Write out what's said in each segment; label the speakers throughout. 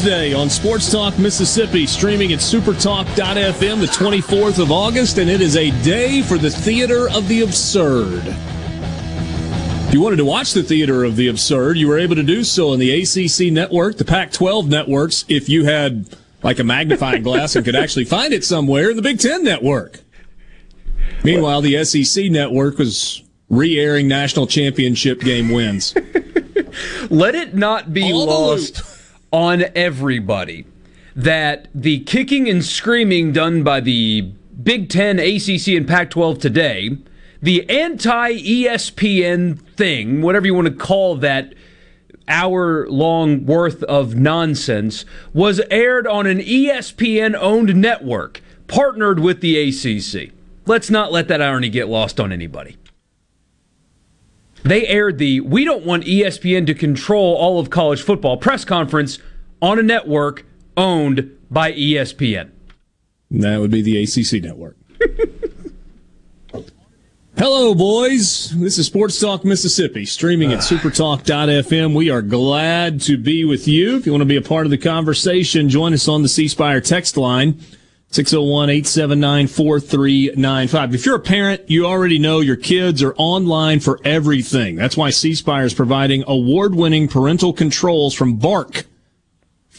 Speaker 1: Is Tuesday on Sports Talk Mississippi, streaming at supertalk.fm the 24th of August, and it is a day for the Theater of the Absurd. If you wanted to watch the Theater of the Absurd, you were able to do so on the ACC network, the Pac 12 networks, if you had like a magnifying glass and could actually find it somewhere, in the Big Ten network. Meanwhile, the SEC network was re airing national championship game wins.
Speaker 2: Let it not be
Speaker 1: All
Speaker 2: lost on everybody that the kicking and screaming done by the Big Ten, ACC, and Pac 12 today, the anti ESPN thing, whatever you want to call that hour long worth of nonsense, was aired on an ESPN owned network partnered with the ACC. Let's not let that irony get lost on anybody. They aired the We Don't Want ESPN to Control All of College Football press conference on a network owned by ESPN.
Speaker 1: That would be the ACC network. Hello, boys. This is Sports Talk Mississippi, streaming at supertalk.fm. We are glad to be with you. If you want to be a part of the conversation, join us on the C Spire text line. 601-879-4395. If you're a parent, you already know your kids are online for everything. That's why CSpire is providing award-winning parental controls from Bark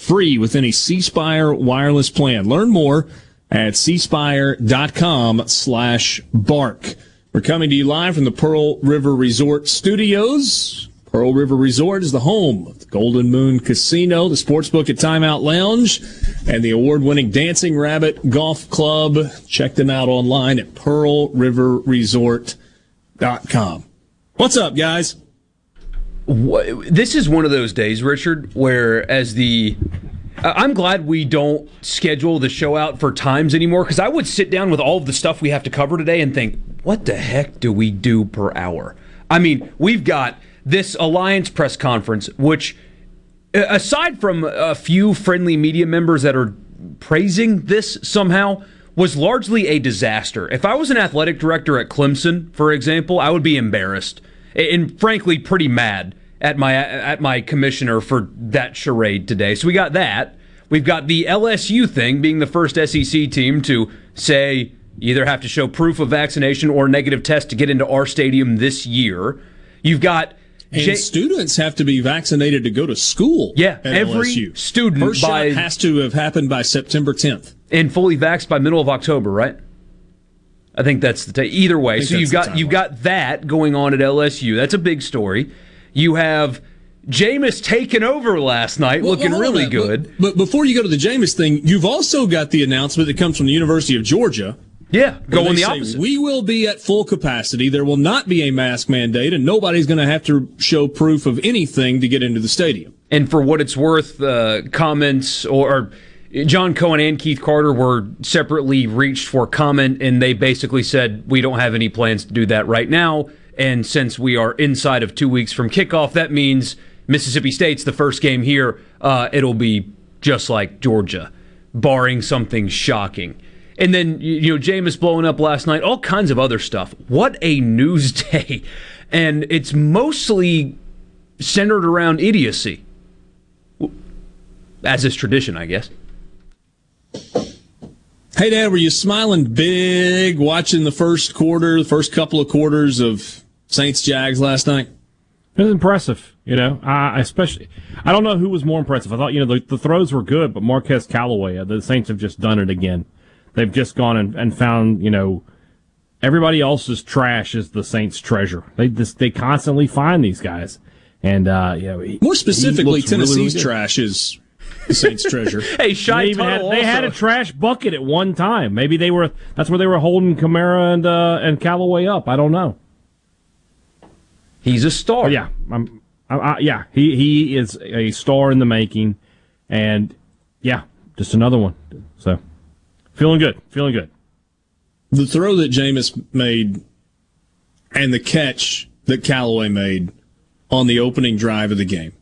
Speaker 1: free with any CSpire wireless plan. Learn more at cspire.com slash bark. We're coming to you live from the Pearl River Resort Studios. Pearl River Resort is the home Golden Moon Casino, the Sportsbook at Timeout Lounge, and the award-winning Dancing Rabbit Golf Club. Check them out online at pearlriverresort.com. What's up, guys?
Speaker 2: This is one of those days, Richard, where as the I'm glad we don't schedule the show out for times anymore because I would sit down with all of the stuff we have to cover today and think, what the heck do we do per hour? I mean, we've got this Alliance press conference, which, aside from a few friendly media members that are praising this somehow, was largely a disaster. If I was an athletic director at Clemson, for example, I would be embarrassed and frankly pretty mad at my at my commissioner for that charade today. So we got that. We've got the LSU thing being the first SEC team to say either have to show proof of vaccination or negative test to get into our stadium this year. You've got
Speaker 1: And
Speaker 2: J-
Speaker 1: students have to be vaccinated to go to school.
Speaker 2: Yeah, every
Speaker 1: LSU.
Speaker 2: student
Speaker 1: First
Speaker 2: by-
Speaker 1: shot has to have happened by September 10th.
Speaker 2: and fully vaxxed by middle of October, right? I think that's the t- either way. So you've got you've got that going on at LSU. That's a big story. You have Jameis taking over last night,
Speaker 1: Well,
Speaker 2: looking
Speaker 1: well,
Speaker 2: really good.
Speaker 1: But, but before you go to the Jameis thing, you've also got the announcement that comes from the University of Georgia.
Speaker 2: Yeah,
Speaker 1: where
Speaker 2: going
Speaker 1: they
Speaker 2: the
Speaker 1: say,
Speaker 2: opposite.
Speaker 1: We will be at full capacity. There will not be a mask mandate, and nobody's going to have to show proof of anything to get into the stadium.
Speaker 2: And for what it's worth, uh, comments or, or John Cohen and Keith Carter were separately reached for comment, and they basically said we don't have any plans to do that right now. And since we are inside of two weeks from kickoff, that means Mississippi State's the first game here. Uh, it'll be just like Georgia, barring something shocking. And then, you know, Jameis blowing up last night, all kinds of other stuff. What a news day. And it's mostly centered around idiocy, as is tradition, I guess.
Speaker 1: Hey, Dad, were you smiling big watching the first quarter, the first couple of quarters of Saints Jags last night?
Speaker 3: It was impressive, you know. I especially, I don't know who was more impressive. I thought, you know, the, the throws were good, but Marquez Callaway, uh, the Saints have just done it again. They've just gone and, and found, you know, everybody else's trash is the Saints' treasure. They just they constantly find these guys, and uh, you know, he,
Speaker 1: more specifically, Tennessee's really, really trash is the Saints' treasure.
Speaker 2: hey, Shy
Speaker 3: they, had, they had a trash bucket at one time. Maybe they were that's where they were holding Kamara and uh, and Callaway up. I don't know.
Speaker 2: He's a star.
Speaker 3: But yeah, I'm, I, I, yeah, he he is a star in the making, and yeah, just another one. So feeling good, feeling good.
Speaker 1: The throw that Jameis made and the catch that Callaway made on the opening drive of the game.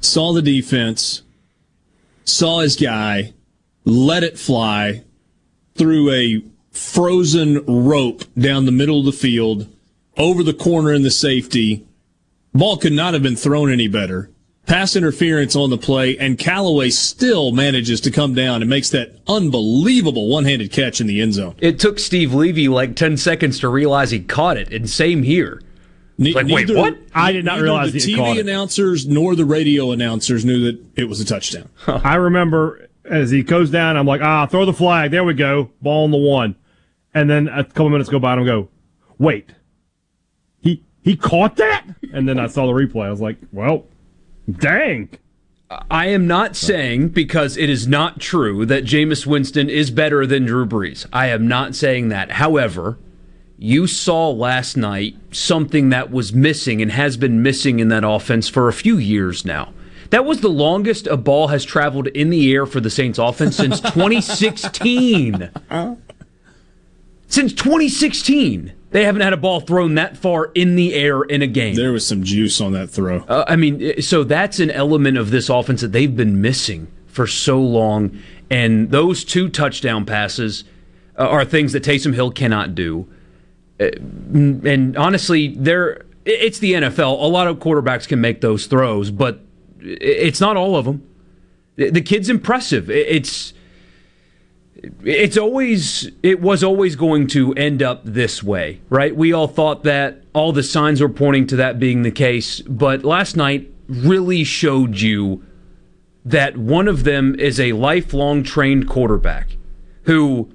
Speaker 1: Saw the defense, saw his guy, let it fly threw a frozen rope down the middle of the field over the corner in the safety. Ball could not have been thrown any better. Pass interference on the play, and Callaway still manages to come down and makes that unbelievable one-handed catch in the end zone.
Speaker 2: It took Steve Levy like ten seconds to realize he caught it, and same here. Ne- like, neither, wait, what?
Speaker 3: I did not realize
Speaker 1: the TV announcers nor the radio announcers knew that it was a touchdown.
Speaker 3: Huh. I remember as he goes down, I'm like, ah, throw the flag. There we go. Ball on the one. And then a couple minutes go by and I go, wait, he he caught that? And then I saw the replay. I was like, well, dang.
Speaker 2: I am not saying because it is not true that Jameis Winston is better than Drew Brees. I am not saying that. However, you saw last night something that was missing and has been missing in that offense for a few years now. That was the longest a ball has traveled in the air for the Saints offense since 2016. since 2016. They haven't had a ball thrown that far in the air in a game.
Speaker 1: There was some juice on that throw.
Speaker 2: Uh, I mean, so that's an element of this offense that they've been missing for so long. And those two touchdown passes uh, are things that Taysom Hill cannot do. Uh, and honestly, they're it's the NFL. A lot of quarterbacks can make those throws, but it's not all of them. The kid's impressive. It's it's always it was always going to end up this way, right? We all thought that all the signs were pointing to that being the case, but last night really showed you that one of them is a lifelong trained quarterback who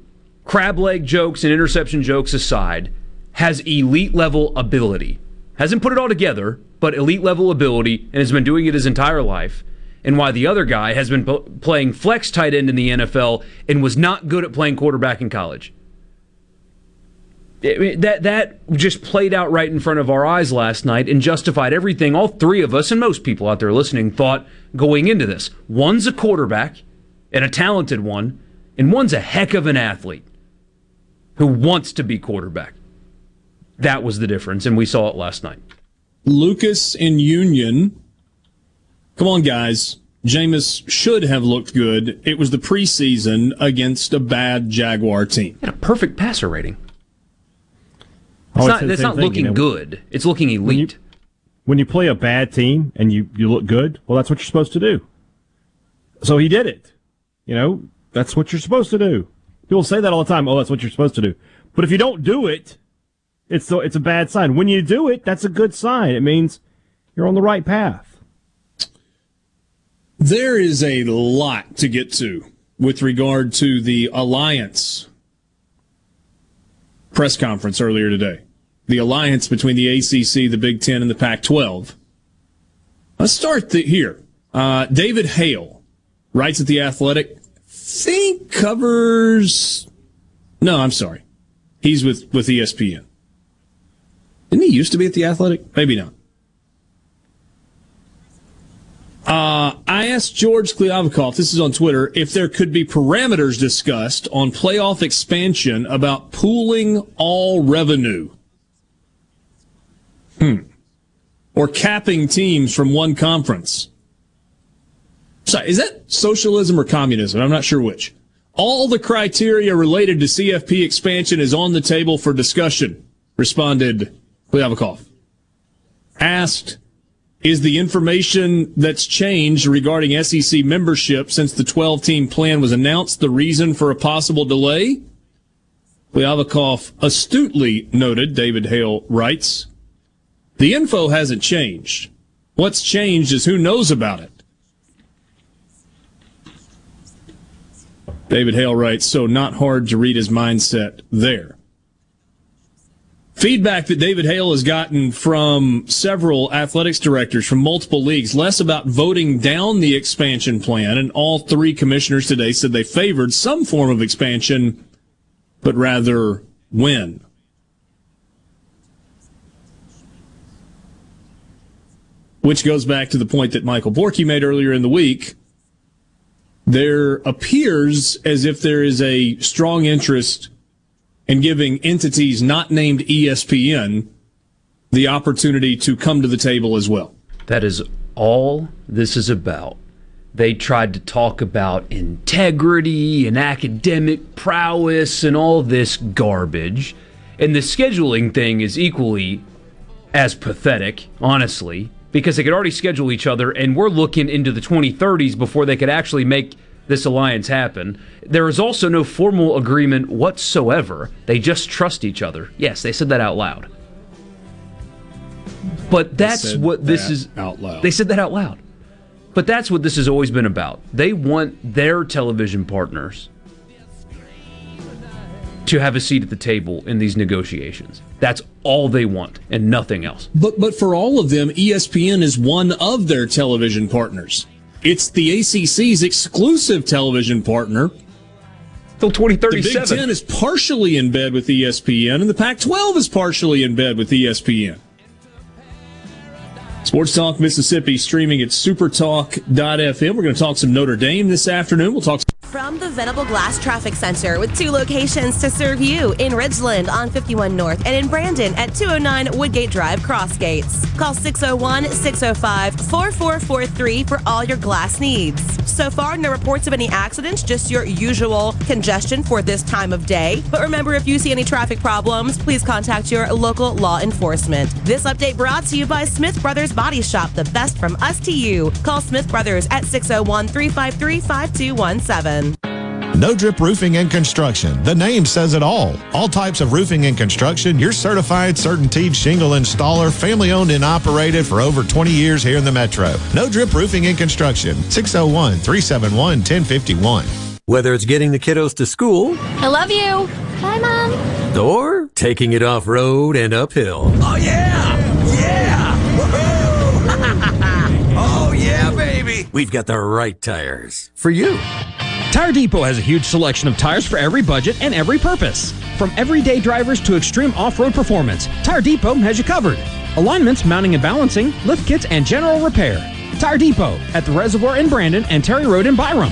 Speaker 2: crab leg jokes and interception jokes aside has elite level ability. Hasn't put it all together, but elite level ability and has been doing it his entire life and why the other guy has been playing flex tight end in the NFL and was not good at playing quarterback in college. It, that that just played out right in front of our eyes last night and justified everything all three of us and most people out there listening thought going into this. One's a quarterback and a talented one, and one's a heck of an athlete who wants to be quarterback. That was the difference, and we saw it last night.
Speaker 1: Lucas in Union Come on, guys. Jameis should have looked good. It was the preseason against a bad Jaguar team.
Speaker 2: a perfect passer rating. It's not, it's not thing, looking you know, good. It's looking elite.
Speaker 3: When you, when you play a bad team and you, you look good, well, that's what you're supposed to do. So he did it. You know, that's what you're supposed to do. People say that all the time. Oh, that's what you're supposed to do. But if you don't do it, it's it's a bad sign. When you do it, that's a good sign. It means you're on the right path.
Speaker 1: There is a lot to get to with regard to the alliance press conference earlier today. The alliance between the ACC, the Big Ten, and the Pac 12. Let's start the, here. Uh, David Hale writes at The Athletic, think covers. No, I'm sorry. He's with, with ESPN. Didn't he used to be at The Athletic? Maybe not. Uh, I asked George Kliavkoff, this is on Twitter, if there could be parameters discussed on playoff expansion about pooling all revenue. Hmm. Or capping teams from one conference. Sorry, is that socialism or communism? I'm not sure which. All the criteria related to CFP expansion is on the table for discussion, responded Kliavkoff. Asked, is the information that's changed regarding SEC membership since the 12 team plan was announced the reason for a possible delay? Kliavkoff astutely noted, David Hale writes, the info hasn't changed. What's changed is who knows about it. David Hale writes, so not hard to read his mindset there. Feedback that David Hale has gotten from several athletics directors from multiple leagues, less about voting down the expansion plan, and all three commissioners today said they favored some form of expansion, but rather when. Which goes back to the point that Michael Borky made earlier in the week there appears as if there is a strong interest in giving entities not named ESPN the opportunity to come to the table as well.
Speaker 2: That is all this is about. They tried to talk about integrity and academic prowess and all this garbage. And the scheduling thing is equally as pathetic, honestly because they could already schedule each other, and we're looking into the 2030s before they could actually make this alliance happen. There is also no formal agreement whatsoever. They just trust each other. Yes, they said that out loud. But that's what this is
Speaker 1: out loud.
Speaker 2: They said that out loud. But that's what this has always been about. They want their television partners to have a seat at the table in these negotiations. That's all they want and nothing else.
Speaker 1: But but for all of them, ESPN is one of their television partners. It's the ACC's exclusive television partner.
Speaker 2: Till 2037.
Speaker 1: The Big Ten is partially in bed with ESPN, and the Pac 12 is partially in bed with ESPN. Sports Talk Mississippi streaming at supertalk.fm. We're going to talk some Notre Dame this afternoon. We'll talk
Speaker 4: from the Venable Glass Traffic Center with two locations to serve you in Ridgeland on 51 North and in Brandon at 209 Woodgate Drive, Crossgates. Call 601 605 4443 for all your glass needs. So far, no reports of any accidents, just your usual congestion for this time of day. But remember, if you see any traffic problems, please contact your local law enforcement. This update brought to you by Smith Brothers Body Shop, the best from us to you. Call Smith Brothers at 601 353 5217.
Speaker 5: No Drip Roofing and Construction. The name says it all. All types of roofing and construction. Your certified, CertainTeed shingle installer, family owned and operated for over 20 years here in the Metro. No Drip Roofing and Construction. 601 371 1051.
Speaker 6: Whether it's getting the kiddos to school,
Speaker 7: I love you. Bye, Mom.
Speaker 6: Or taking it off road and uphill.
Speaker 8: Oh, yeah! Yeah! oh, yeah, baby!
Speaker 6: We've got the right tires for you.
Speaker 9: Tire Depot has a huge selection of tires for every budget and every purpose. From everyday drivers to extreme off road performance, Tire Depot has you covered. Alignments, mounting and balancing, lift kits, and general repair. Tire Depot at the Reservoir in Brandon and Terry Road in Byram.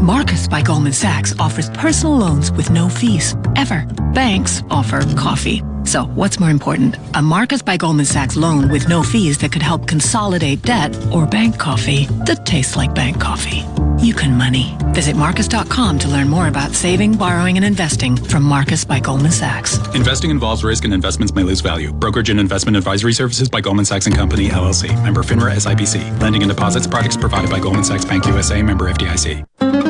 Speaker 10: Marcus by Goldman Sachs offers personal loans with no fees, ever. Banks offer coffee. So, what's more important? A Marcus by Goldman Sachs loan with no fees that could help consolidate debt or bank coffee that tastes like bank coffee. You can money. Visit Marcus.com to learn more about saving, borrowing, and investing from Marcus by Goldman Sachs.
Speaker 11: Investing involves risk and investments may lose value. Brokerage and investment advisory services by Goldman Sachs and Company, LLC. Member FINRA SIPC. Lending and deposits products provided by Goldman Sachs Bank USA. Member FDIC.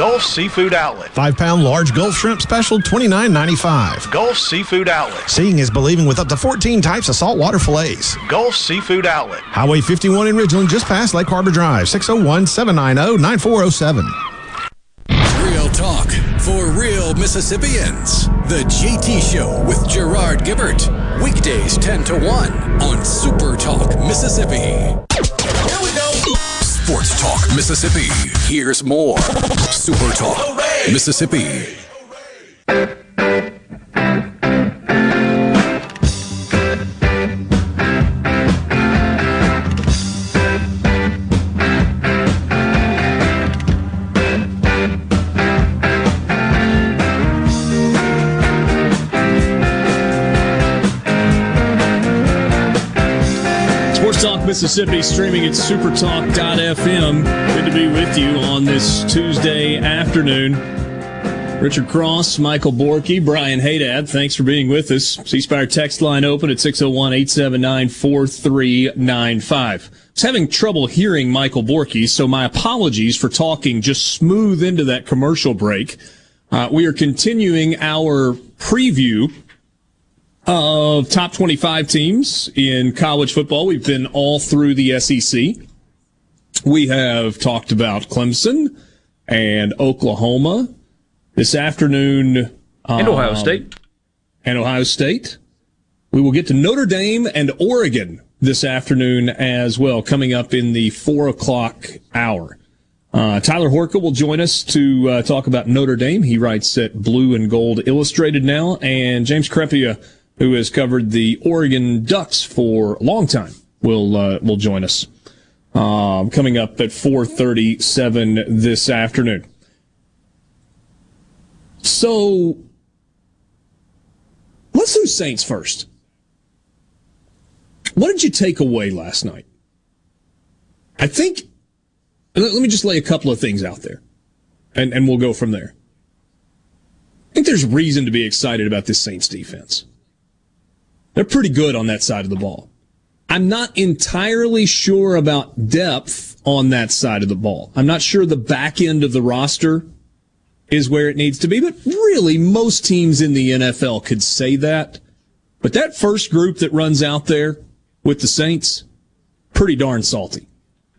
Speaker 12: Gulf Seafood Outlet.
Speaker 5: Five pound large Gulf shrimp special, $29.95.
Speaker 12: Gulf Seafood Outlet.
Speaker 5: Seeing is believing with up to 14 types of saltwater fillets.
Speaker 12: Gulf Seafood Outlet.
Speaker 5: Highway 51 in Ridgeland, just past Lake Harbor Drive, 601 790 9407.
Speaker 13: Real talk for real Mississippians. The JT Show with Gerard Gibert. Weekdays 10 to 1 on Super Talk Mississippi. Here we go. Sports Talk Mississippi. Here's more. Super Talk Mississippi.
Speaker 1: Mississippi streaming at supertalk.fm. Good to be with you on this Tuesday afternoon. Richard Cross, Michael Borky, Brian Haydad, thanks for being with us. C Spire text line open at 601 879 4395. I was having trouble hearing Michael Borky, so my apologies for talking just smooth into that commercial break. Uh, we are continuing our preview of top 25 teams in college football. We've been all through the SEC. We have talked about Clemson and Oklahoma this afternoon.
Speaker 2: And Ohio
Speaker 1: um,
Speaker 2: State.
Speaker 1: And Ohio State. We will get to Notre Dame and Oregon this afternoon as well, coming up in the four o'clock hour. Uh, Tyler Horka will join us to uh, talk about Notre Dame. He writes at Blue and Gold Illustrated now, and James Crepia, who has covered the Oregon Ducks for a long time, will uh, will join us. Um, coming up at 4:37 this afternoon. So let's do Saints first. What did you take away last night? I think, let me just lay a couple of things out there and, and we'll go from there. I think there's reason to be excited about this Saints defense. They're pretty good on that side of the ball. I'm not entirely sure about depth on that side of the ball. I'm not sure the back end of the roster is where it needs to be, but really most teams in the NFL could say that. But that first group that runs out there with the Saints, pretty darn salty.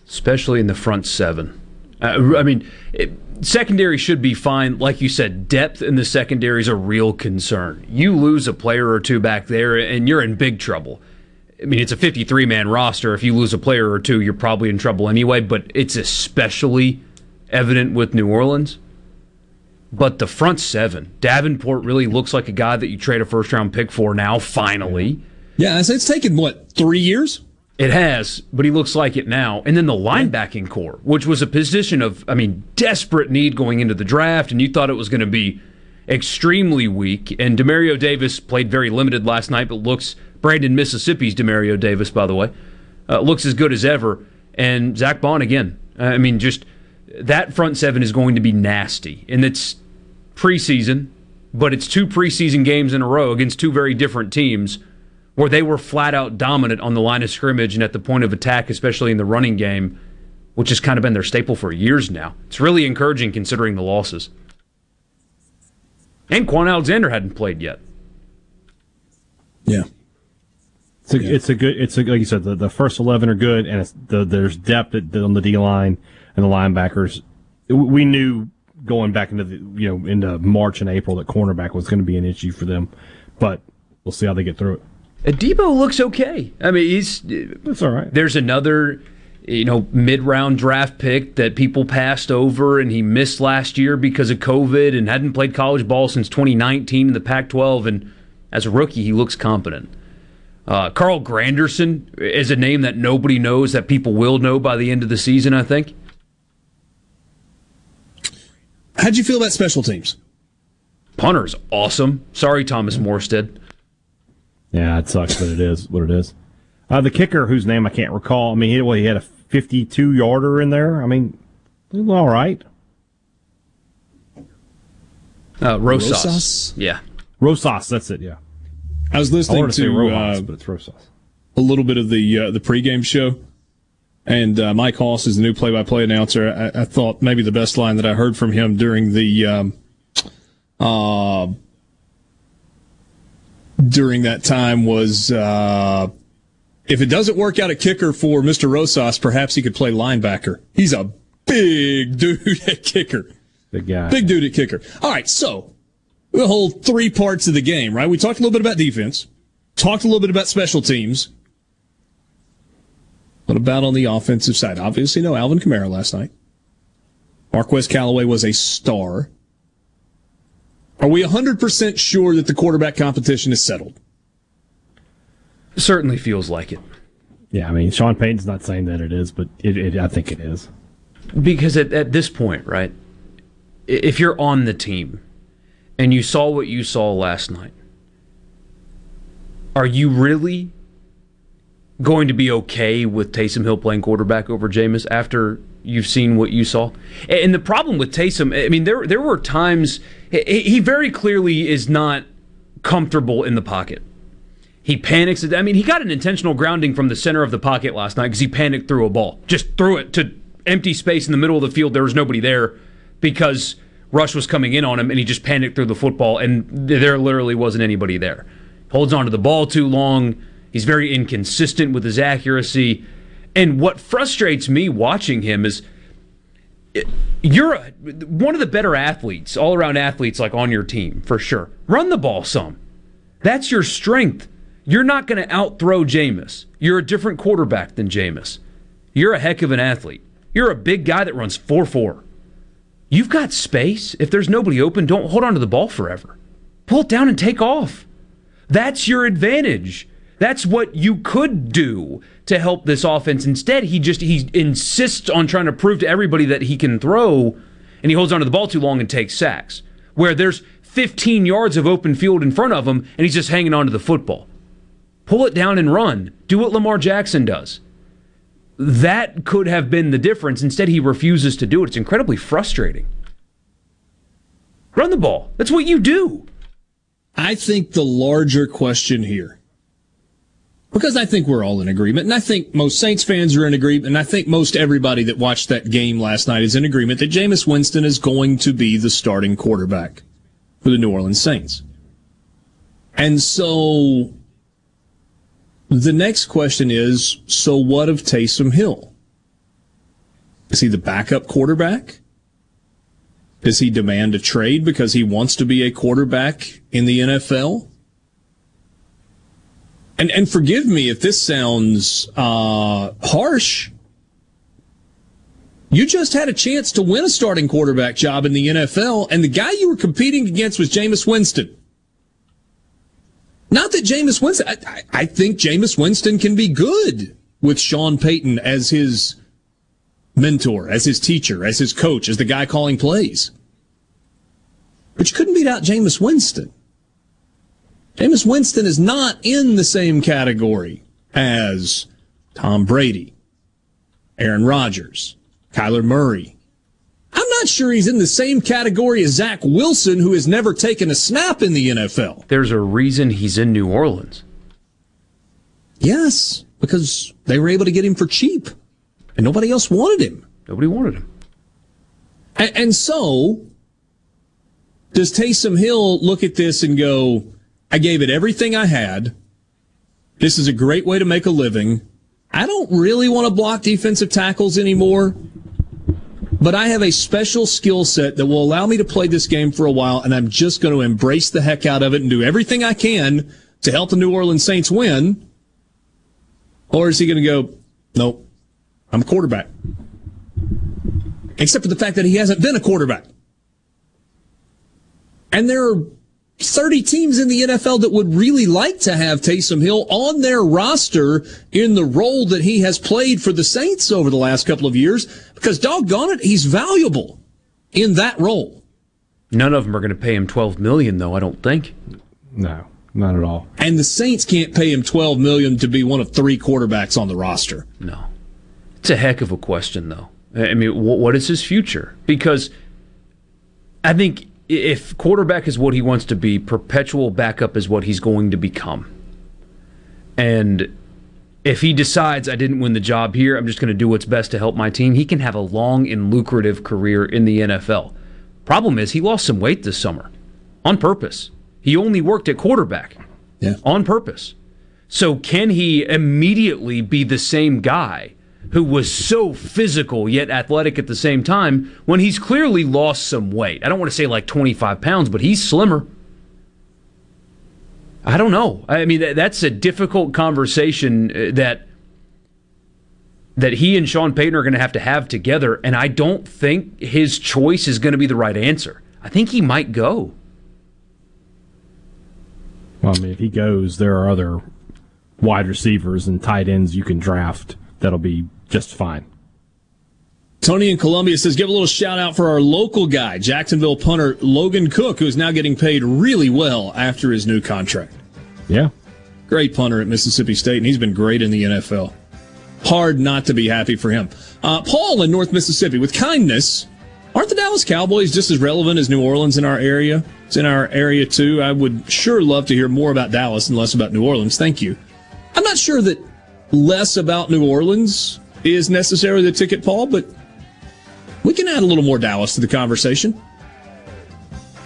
Speaker 2: especially in the front seven. Uh, I mean, it, secondary should be fine. Like you said, depth in the secondary is a real concern. You lose a player or two back there, and you're in big trouble. I mean, it's a 53 man roster. If you lose a player or two, you're probably in trouble anyway, but it's especially evident with New Orleans. But the front seven, Davenport really looks like a guy that you trade a first round pick for now, finally.
Speaker 1: Yeah, it's, it's taken, what, three years?
Speaker 2: It has, but he looks like it now. And then the linebacking corps, which was a position of, I mean, desperate need going into the draft, and you thought it was going to be extremely weak. And Demario Davis played very limited last night, but looks Brandon Mississippi's Demario Davis, by the way, uh, looks as good as ever. And Zack Baun again. I mean, just that front seven is going to be nasty, and it's preseason, but it's two preseason games in a row against two very different teams where they were flat out dominant on the line of scrimmage and at the point of attack, especially in the running game, which has kind of been their staple for years now. It's really encouraging considering the losses. And Kwon Alexander hadn't played yet.
Speaker 1: Yeah.
Speaker 3: It's a, it's a good. It's a, like you said. The, the first eleven are good, and it's the, there's depth on the D line and the linebackers. We knew going back into the you know into March and April that cornerback was going to be an issue for them, but we'll see how they get through it.
Speaker 2: Debo looks okay. I mean, he's
Speaker 3: that's all right.
Speaker 2: There's another, you know, mid-round draft pick that people passed over, and he missed last year because of COVID and hadn't played college ball since 2019 in the Pac-12. And as a rookie, he looks competent. Uh, Carl Granderson is a name that nobody knows that people will know by the end of the season. I think.
Speaker 1: How'd you feel about special teams?
Speaker 2: Punter's awesome. Sorry, Thomas Morstead.
Speaker 3: Yeah, it sucks, but it is what it is. Uh, the kicker, whose name I can't recall. I mean, he, well, he had a 52 yarder in there. I mean, all right.
Speaker 2: Uh, Rosas.
Speaker 1: Rosas?
Speaker 2: Yeah.
Speaker 3: Rosas, that's it. Yeah.
Speaker 1: I was listening
Speaker 3: wanted to say
Speaker 1: to
Speaker 3: Rojas,
Speaker 1: uh,
Speaker 3: but it's Rosas.
Speaker 1: a little bit of the uh, the pregame show, And uh, Mike Hoss is the new play-by-play announcer. I, I, thought maybe the best line that I heard from him during the um, uh, during that time was uh, if it doesn't work out at kicker for Mr. Rosas, perhaps he could play linebacker. He's a big dude at kicker.
Speaker 3: Big guy.
Speaker 1: Big dude at kicker. All right, so the whole three parts of the game, right? We talked a little bit about defense, talked a little bit about special teams. What about on the offensive side? Obviously, no Alvin Kamara last night. Marquez Callaway was a star. Are we 100% sure that the quarterback competition is settled?
Speaker 2: Certainly feels like it.
Speaker 3: Yeah, I mean, Sean Payton's not saying that it is, but it, it, I think it is.
Speaker 2: Because at, at this point, right, if you're on the team and you saw what you saw last night, are you really going to be okay with Taysom Hill playing quarterback over Jameis after you've seen what you saw? And the problem with Taysom, I mean, there there were times he very clearly is not comfortable in the pocket. He panics. I mean, he got an intentional grounding from the center of the pocket last night because he panicked threw a ball. Just threw it to empty space in the middle of the field. There was nobody there because Rush was coming in on him and he just panicked threw the football and there literally wasn't anybody there. Holds onto the ball too long. He's very inconsistent with his accuracy. And what frustrates me watching him is eh, you're a, one of the better athletes, all around athletes like on your team, for sure. Run the ball some. That's your strength. You're not going to outthrow Jameis. You're a different quarterback than Jameis. You're a heck of an athlete. You're a big guy that runs 4 4. You've got space. If there's nobody open, don't hold on to the ball forever. Pull it down and take off. That's your advantage. That's what you could do to help this offense. Instead, he just he insists on trying to prove to everybody that he can throw, and he holds onto the ball too long and takes sacks. Where there's 15 yards of open field in front of him, and he's just hanging onto the football. Pull it down and run. Do what Lamar Jackson does. That could have been the difference. Instead, he refuses to do it. It's incredibly frustrating. Run the ball. That's what you do.
Speaker 1: I think the larger question here, because I think we're all in agreement, and I think most Saints fans are in agreement, and I think most everybody that watched that game last night is in agreement that Jameis Winston is going to be the starting quarterback for the New Orleans Saints. And so the next question is so what of Taysom Hill? Is he the backup quarterback? Does he demand a trade because he wants to be a quarterback in the NFL? And and forgive me if this sounds uh, harsh. You just had a chance to win a starting quarterback job in the NFL, and the guy you were competing against was Jameis Winston. Not that Jameis Winston, I, I think Jameis Winston can be good with Sean Payton as his mentor, as his teacher, as his coach, as the guy calling plays. But you couldn't beat out Jameis Winston. Jameis Winston is not in the same category as Tom Brady, Aaron Rodgers, Kyler Murray. I'm not sure he's in the same category as Zach Wilson, who has never taken a snap in the NFL.
Speaker 2: There's a reason he's in New Orleans.
Speaker 1: Yes, because they were able to get him for cheap, and nobody else wanted him.
Speaker 2: Nobody wanted him.
Speaker 1: And, and so, does Taysom Hill look at this and go, I gave it everything I had. This is a great way to make a living. I don't really want to block defensive tackles anymore, but I have a special skill set that will allow me to play this game for a while, and I'm just going to embrace the heck out of it and do everything I can to help the New Orleans Saints win. Or is he going to go, nope, I'm a quarterback? Except for the fact that he hasn't been a quarterback. And there are 30 teams in the NFL that would really like to have Taysom Hill on their roster in the role that he has played for the Saints over the last couple of years because doggone it, he's valuable in that role.
Speaker 2: None of them are going to pay him 12 million though, I don't think.
Speaker 3: No, not at all.
Speaker 1: And the Saints can't pay him 12 million to be one of three quarterbacks on the roster.
Speaker 2: No. It's a heck of a question though. I mean, what is his future? Because I think if quarterback is what he wants to be, perpetual backup is what he's going to become. And if he decides I didn't win the job here, I'm just going to do what's best to help my team, he can have a long and lucrative career in the NFL. Problem is, he lost some weight this summer on purpose. He only worked at quarterback
Speaker 1: yeah.
Speaker 2: on purpose. So, can he immediately be the same guy who was so physical yet athletic at the same time when he's clearly lost some weight? I don't want to say like 25 pounds, but he's slimmer. I don't know. I mean, that's a difficult conversation uh, that that he and Sean Payton are going to have to have together, and I don't think his choice is going to be the right answer. I think he might go.
Speaker 3: Well, I mean, if he goes, there are other wide receivers and tight ends you can draft that'll be just fine.
Speaker 1: Tony in Columbia says, give a little shout out for our local guy, Jacksonville punter Logan Cooke, who is now getting paid really well after his new contract.
Speaker 3: Yeah.
Speaker 1: Great punter at Mississippi State, and he's been great in the NFL. Hard not to be happy for him. Uh, Paul in North Mississippi, with kindness, aren't the Dallas Cowboys just as relevant as New Orleans in our area? It's in our area too. I would sure love to hear more about Dallas and less about New Orleans. Thank you. I'm not sure that less about New Orleans is necessarily the ticket, Paul, but we can add a little more Dallas to the conversation.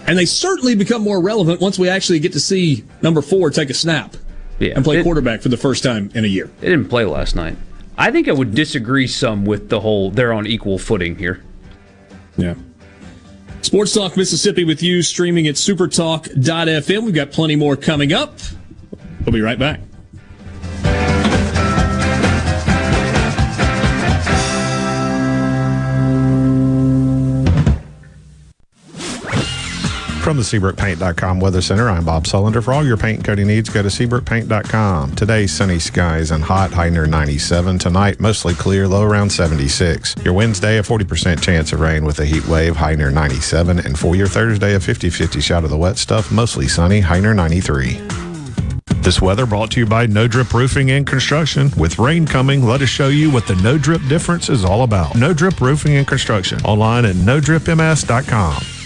Speaker 1: And they certainly become more relevant once we actually get to see number four take a snap
Speaker 2: yeah,
Speaker 1: and play
Speaker 2: it,
Speaker 1: quarterback for the first time in a year.
Speaker 2: They didn't play last night. I think I would disagree some with the whole they're on equal footing here.
Speaker 1: Yeah. Sports Talk Mississippi with you, streaming at supertalk.fm. We've got plenty more coming up. We'll be right back.
Speaker 5: From the SeabrookPaint.com Weather Center, I'm Bob Sullender. For all your paint and coating needs, go to SeabrookPaint.com. Today, sunny skies and hot, high near 97. Tonight, mostly clear, low around 76. Your Wednesday, a 40% chance of rain with a heat wave, high near 97. And for your Thursday, a 50-50 shot of the wet stuff, mostly sunny, high near 93. This weather brought to you by No Drip Roofing and Construction. With rain coming, let us show you what the No Drip difference is all about. No Drip Roofing and Construction. Online at NoDripMS.com.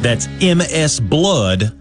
Speaker 14: That's msblood.com.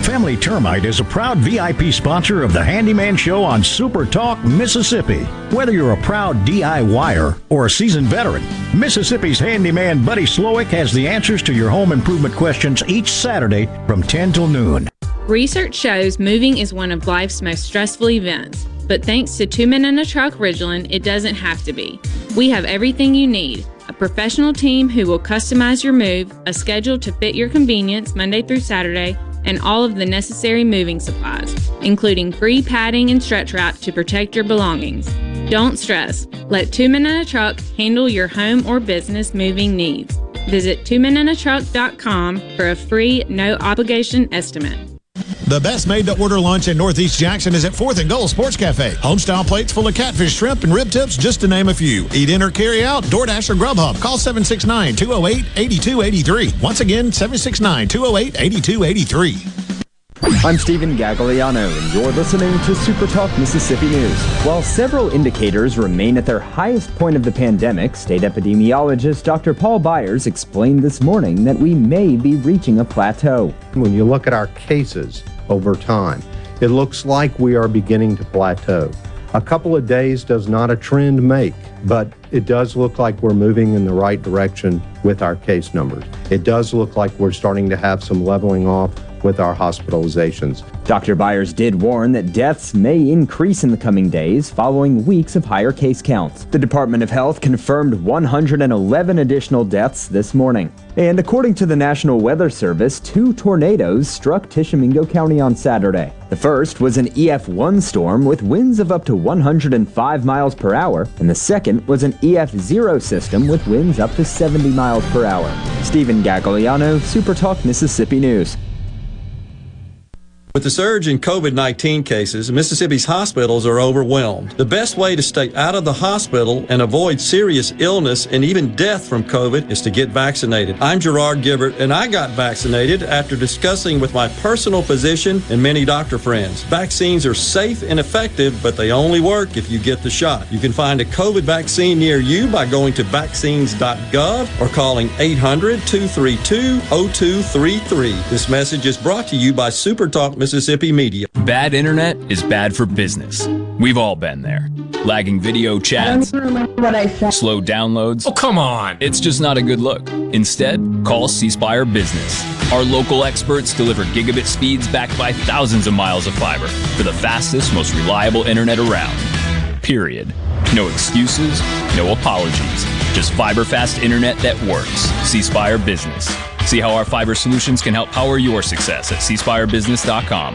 Speaker 15: Family Termite is a proud VIP sponsor of the Handyman Show on Super Talk, Mississippi. Whether you're a proud DIYer or a seasoned veteran, Mississippi's handyman Buddy Slowick has the answers to your home improvement questions each Saturday from 10 till noon.
Speaker 16: Research shows moving is one of life's most stressful events, but thanks to Two Men in a Truck Ridgeland, it doesn't have to be. We have everything you need a professional team who will customize your move, a schedule to fit your convenience Monday through Saturday, and all of the necessary moving supplies, including free padding and stretch wrap to protect your belongings. Don't stress. Let Two Men in a Truck handle your home or business moving needs. Visit twomeninatruck.com for a free, no obligation estimate.
Speaker 5: The best made to order lunch in Northeast Jackson is at 4th and Gold Sports Cafe. Homestyle plates full of catfish, shrimp, and rib tips, just to name a few. Eat in or carry out, DoorDash or Grubhub. Call 769 208 8283. Once again, 769 208 8283.
Speaker 17: I'm Stephen Gagliano, and you're listening to Super Talk Mississippi News. While several indicators remain at their highest point of the pandemic, state epidemiologist Dr. Paul Byers explained this morning that we may be reaching a plateau.
Speaker 18: When you look at our cases over time, it looks like we are beginning to plateau. A couple of days does not a trend make, but it does look like we're moving in the right direction with our case numbers. It does look like we're starting to have some leveling off with our hospitalizations.
Speaker 17: Dr. Byers did warn that deaths may increase in the coming days following weeks of higher case counts. The Department of Health confirmed 111 additional deaths this morning. And according to the National Weather Service, two tornadoes struck Tishomingo County on Saturday. The first was an EF1 storm with winds of up to 105 miles per hour, and the second was an EF0 system with winds up to 70 miles per hour. Stephen Gagliano, Supertalk Mississippi News.
Speaker 19: With the surge in COVID 19 cases, Mississippi's hospitals are overwhelmed. The best way to stay out of the hospital and avoid serious illness and even death from COVID is to get vaccinated. I'm Gerard Gibert, and I got vaccinated after discussing with my personal physician and many doctor friends. Vaccines are safe and effective, but they only work if you get the shot. You can find a COVID vaccine near you by going to vaccines.gov or calling 800 232 0233. This message is brought to you by SuperTalk Mississippi Media.
Speaker 20: Bad internet is bad for business. We've all been there. Lagging video chats, slow downloads. Oh, come on. It's just not a good look. Instead, call C Spire Business. Our local experts deliver gigabit speeds backed by thousands of miles of fiber for the fastest, most reliable internet around. Period. No excuses, no apologies. Just fiber fast internet that works. C Spire Business. See how our fiber solutions can help power your success at cspirebusiness.com.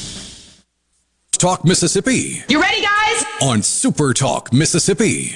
Speaker 13: Talk Mississippi.
Speaker 21: You ready, guys?
Speaker 13: On Super Talk Mississippi.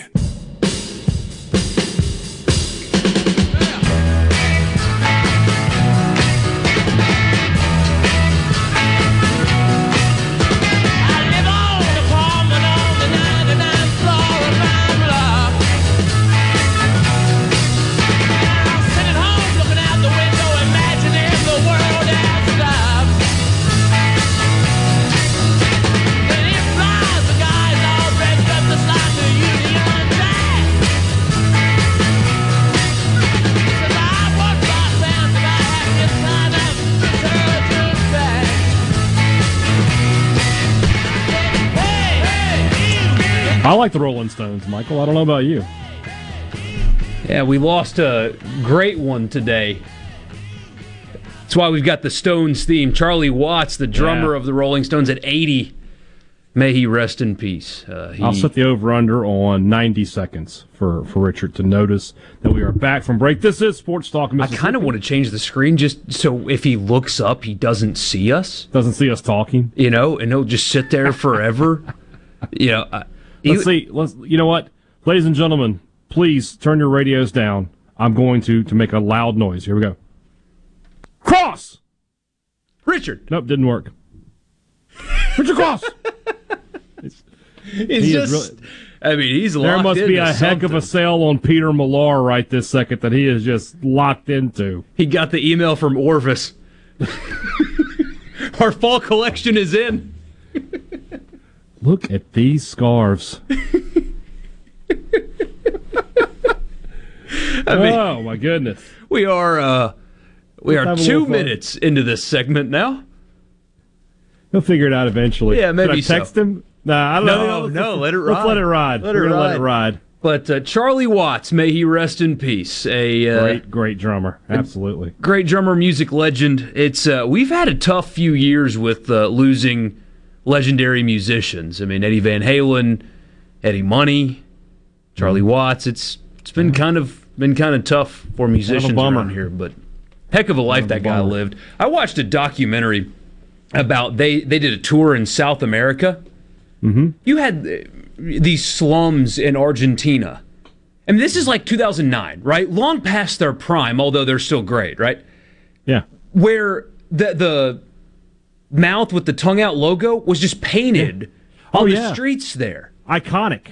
Speaker 3: I like the Rolling Stones, Michael. I don't know about you.
Speaker 2: Yeah, we lost a great one today. That's why we've got the Stones theme. Charlie Watts, the drummer
Speaker 3: Yeah.
Speaker 2: of the Rolling Stones at 80. May he rest in peace. Uh, he,
Speaker 3: I'll set the over under on 90 seconds for, for Richard to notice that we are back from break. This is Sports Talk
Speaker 2: I kind of want to change the screen just so if he looks up, he doesn't see us.
Speaker 3: Doesn't see us talking.
Speaker 2: You know, and he'll just sit there forever. you know, uh,
Speaker 3: Let's
Speaker 2: you-
Speaker 3: see. Let's. You know what, ladies and gentlemen, please turn your radios down. I'm going to to make a loud noise. Here we go. Cross.
Speaker 2: Richard.
Speaker 3: Nope, didn't work. Richard Cross.
Speaker 2: He's
Speaker 3: He is
Speaker 2: just. I mean, he's
Speaker 3: there
Speaker 2: locked
Speaker 3: must be
Speaker 2: into
Speaker 3: a heck of a sale on Peter Millar right this second that he is just locked into.
Speaker 2: He got the email from Orvis. Our fall collection is in.
Speaker 3: Look at these scarves.
Speaker 2: I mean,
Speaker 3: oh my goodness.
Speaker 2: We are uh we
Speaker 3: Let's
Speaker 2: are two
Speaker 3: fun.
Speaker 2: minutes into this segment now.
Speaker 3: He'll figure it out eventually.
Speaker 2: Yeah, maybe
Speaker 3: Should I text
Speaker 2: so.
Speaker 3: him? Nah, I don't
Speaker 2: no,
Speaker 3: know.
Speaker 2: no, let it ride.
Speaker 3: Let's let it ride.
Speaker 2: Let
Speaker 3: We're
Speaker 2: it
Speaker 3: gonna
Speaker 2: ride.
Speaker 3: let it ride.
Speaker 2: But uh, Charlie Watts, may he rest in peace. A uh,
Speaker 3: Great, great drummer. Absolutely.
Speaker 2: great drummer, music legend. It's uh, we've had a tough few years with uh, losing legendary musicians. I mean, Eddie Van Halen, Eddie Money, Charlie
Speaker 3: Mm-hmm.
Speaker 2: Watts. It's it's been kind of been kind of tough for musicians
Speaker 3: bummer.
Speaker 2: around here, but heck of a life that guy lived. I watched a documentary about they they did a tour in South America.
Speaker 3: Mm-hmm.
Speaker 2: You had uh, these slums in Argentina. I mean, this is like 2009, right? Long past their prime, although they're still great, right?
Speaker 3: Yeah.
Speaker 2: Where the the mouth with the tongue out logo was just painted
Speaker 3: Oh,
Speaker 2: on the
Speaker 3: yeah.
Speaker 2: streets there
Speaker 3: Iconic.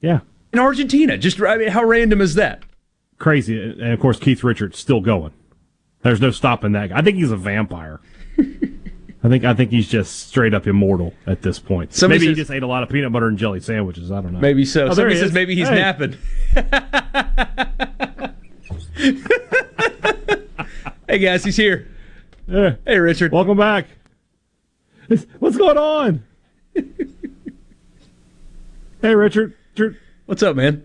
Speaker 3: Yeah.
Speaker 2: in Argentina. Just I mean, how random is that?
Speaker 3: Crazy. And of course, Keith Richards still going. There's no stopping that guy. I think he's a vampire. I think I think he's just straight up immortal at this point.
Speaker 2: Somebody
Speaker 3: maybe
Speaker 2: says-
Speaker 3: he just ate a lot of peanut butter and jelly sandwiches. I don't know.
Speaker 2: Maybe so.
Speaker 3: Oh,
Speaker 2: Somebody
Speaker 3: he
Speaker 2: says
Speaker 3: is.
Speaker 2: maybe he's
Speaker 3: Hey.
Speaker 2: napping. hey guys, he's here.
Speaker 3: Yeah.
Speaker 2: Hey Richard.
Speaker 3: Welcome back. What's going on? hey Richard. Richard.
Speaker 2: What's up, man?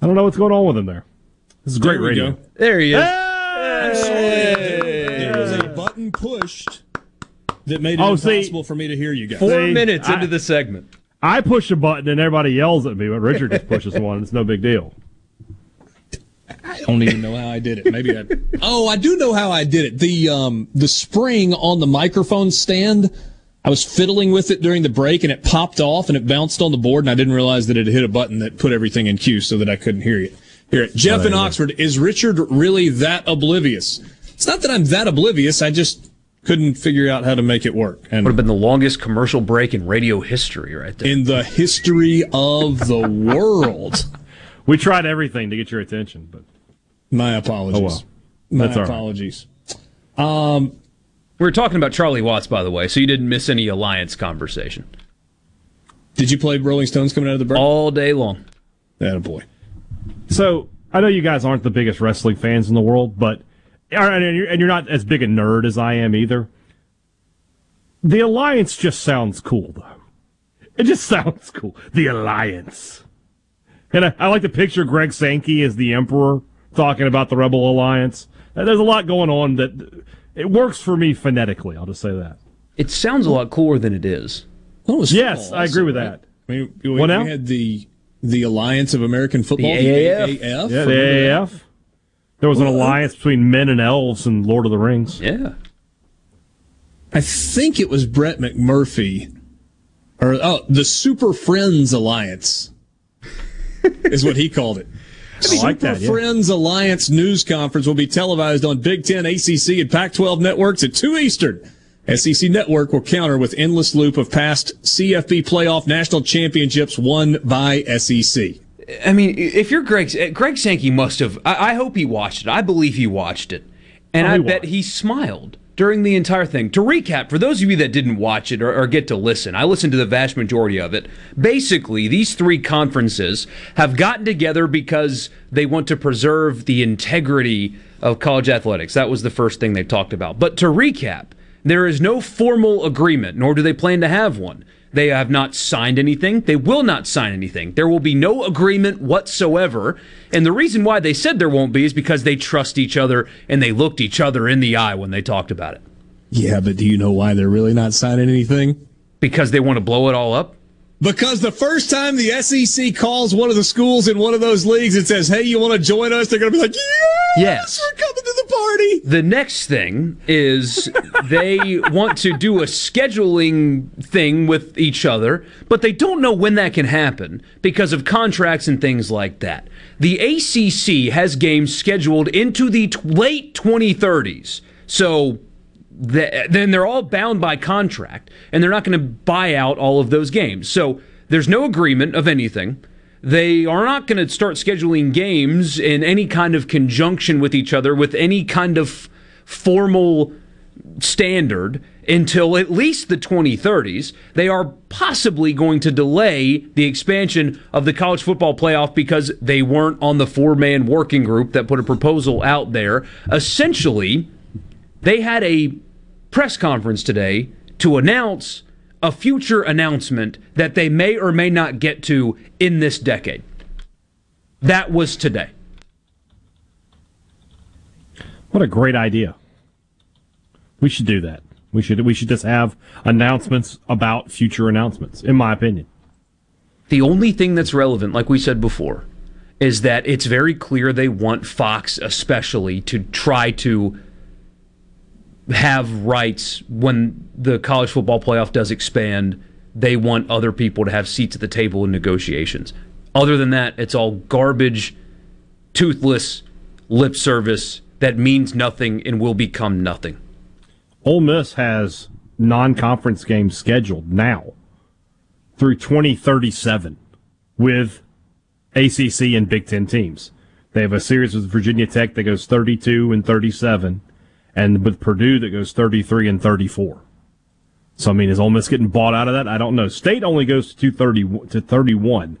Speaker 3: I don't know what's going on with him there. This is great
Speaker 1: There
Speaker 3: radio.
Speaker 1: go.
Speaker 2: There he is.
Speaker 1: There was a button pushed that made it
Speaker 3: Oh, see-
Speaker 1: impossible for me to hear you guys.
Speaker 2: Four
Speaker 3: See,
Speaker 2: minutes
Speaker 3: I-
Speaker 2: into the segment.
Speaker 3: I push a button and everybody yells at me, but Richard just pushes one. It's no big deal.
Speaker 1: I don't even know how I did it. Maybe I. Oh, I do know how I did it. The um the spring on the microphone stand. I was fiddling with it during the break and it popped off and it bounced on the board and I didn't realize that it had hit a button that put everything in queue so that I couldn't hear you. Hear it. Jeff in Oxford, is Richard really that oblivious? It's not that I'm that oblivious. I just couldn't figure out how to make it work. And
Speaker 2: Would have been the longest commercial break in radio history, right there.
Speaker 1: in the history of the world.
Speaker 3: We tried everything to get your attention, but
Speaker 1: My apologies.
Speaker 3: Oh, well.
Speaker 1: My
Speaker 3: That's all right.
Speaker 1: apologies. Um,
Speaker 2: we were talking about Charlie Watts, by the way, so you didn't miss any alliance conversation.
Speaker 1: Did you play Rolling Stones coming out of the break?
Speaker 2: All day long.
Speaker 1: That boy.
Speaker 3: So I know you guys aren't the biggest wrestling fans in the world, but and you're not as big a nerd as I am either. The alliance just sounds cool, though. It just sounds cool. The alliance, and I, I like to picture Greg Sankey as the emperor talking about the Rebel Alliance. There's a lot going on that it works for me phonetically. I'll just say that.
Speaker 2: It sounds a lot cooler than it is.
Speaker 1: Well, it was
Speaker 3: Yes,
Speaker 1: football
Speaker 3: I agree
Speaker 1: also,
Speaker 3: with
Speaker 1: right?
Speaker 3: that.
Speaker 1: I mean, we,
Speaker 3: What
Speaker 1: we
Speaker 3: now?
Speaker 1: had the the Alliance of American Football,
Speaker 2: The AAF.
Speaker 1: AAF.
Speaker 3: Yeah, the
Speaker 1: Remember that?
Speaker 3: AAF. There was an alliance between men and elves in Lord of the Rings.
Speaker 2: Yeah.
Speaker 1: I think it was Brett McMurphy, or oh, the Super Friends Alliance is what he called it.
Speaker 3: I like that,
Speaker 1: Super
Speaker 3: yeah.
Speaker 1: Friends Alliance news conference will be televised on Big Ten, ACC, and Pac-12 networks at two Eastern. SEC Network will counter with endless loop of past CFB playoff national championships won by SEC.
Speaker 2: I mean, if you're Greg, eh, Greg Sankey must have. I, I hope he watched it. I believe he watched it, and
Speaker 3: Oh,
Speaker 2: I
Speaker 3: he
Speaker 2: bet he smiled during the entire thing. To recap, for those of you that didn't watch it or, or get to listen, I listened to the vast majority of it. Basically, these three conferences have gotten together because they want to preserve the integrity of college athletics. That was the first thing they talked about. But to recap, there is no formal agreement, nor do they plan to have one. They have not signed anything. They will not sign anything. There will be no agreement whatsoever. And the reason why they said there won't be is because they trust each other and they looked each other in the eye when they talked about it.
Speaker 1: Yeah, but do you know why they're really not signing anything?
Speaker 2: Because they want to blow it all up?
Speaker 1: Because the first time the SEC calls one of the schools in one of those leagues and says, "Hey, you want to join us?" They're going to be like, "Yeah,
Speaker 2: Yes.
Speaker 1: we're coming party."
Speaker 2: The next thing is they want to do a scheduling thing with each other, but they don't know when that can happen because of contracts and things like that. The ACC has games scheduled into the t- late 2030s. So th- then they're all bound by contract and they're not going to buy out all of those games. So there's no agreement of anything. They are not going to start scheduling games in any kind of conjunction with each other with any kind of formal standard until at least the 2030s. They are possibly going to delay the expansion of the college football playoff because they weren't on the four man working group that put a proposal out there. Essentially, they had a press conference today to announce a future announcement that they may or may not get to in this decade. That was today.
Speaker 3: What a great idea. We should do that. We should we should just have announcements about future announcements, in my opinion.
Speaker 2: The only thing that's relevant, like we said before, is that it's very clear they want Fox, especially, to try to have rights when the college football playoff does expand. They want other people to have seats at the table in negotiations. Other than that, it's all garbage, toothless lip service that means nothing and will become nothing.
Speaker 3: Ole Miss has non-conference games scheduled now through 2037 with ACC and Big Ten teams. They have a series with Virginia Tech that goes 32 and 37, and with Purdue that goes 33 and 34. So I mean, is Ole Miss getting bought out of that? I don't know. State only goes to 230 to 31.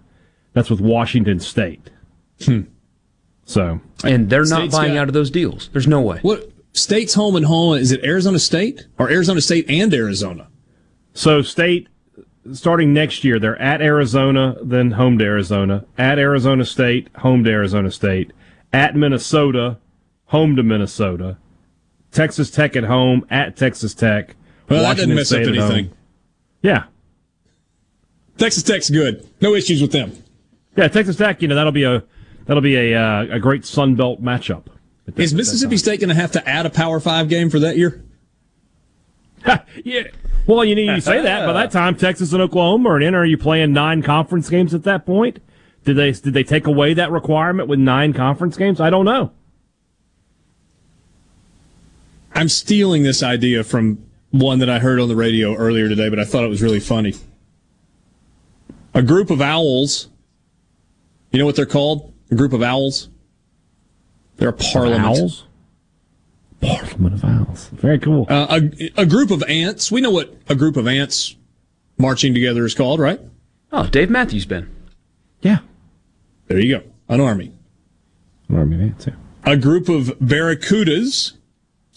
Speaker 3: That's with Washington State.
Speaker 2: Hmm.
Speaker 3: So
Speaker 2: and they're not
Speaker 1: State's
Speaker 2: buying
Speaker 1: got-
Speaker 2: out of those deals. There's no way.
Speaker 1: What state's home and home? Is it Arizona State or Arizona State and Arizona?
Speaker 3: So state starting next year, they're at Arizona, then home to Arizona, at Arizona State, home to Arizona State, at Minnesota, home to Minnesota, Texas Tech at home, at Texas Tech.
Speaker 1: Well, that doesn't mess up
Speaker 3: State at home.
Speaker 1: anything.
Speaker 3: Yeah.
Speaker 1: Texas Tech's good. No issues with them.
Speaker 3: Yeah, Texas Tech, you know, that'll be a that'll be a uh, a great Sun Belt matchup.
Speaker 1: Is Mississippi State going to have to add a Power Five game for that year?
Speaker 3: yeah. Well, you need to say that. By that time, Texas and Oklahoma are in. Are you playing nine conference games at that point? Did they did they take away that requirement with nine conference games? I don't know.
Speaker 1: I'm stealing this idea from one that I heard on the radio earlier today, but I thought it was really funny. A group of owls. You know what they're called? A group of owls. They're a parliament.
Speaker 3: Owls? Parliament of Owls. Very cool.
Speaker 1: Uh, a, a group of ants. We know what a group of ants marching together is called, right?
Speaker 2: Oh, Dave Matthews Band.
Speaker 3: Yeah.
Speaker 1: There you go. An army.
Speaker 3: An army of ants. Yeah.
Speaker 1: A group of barracudas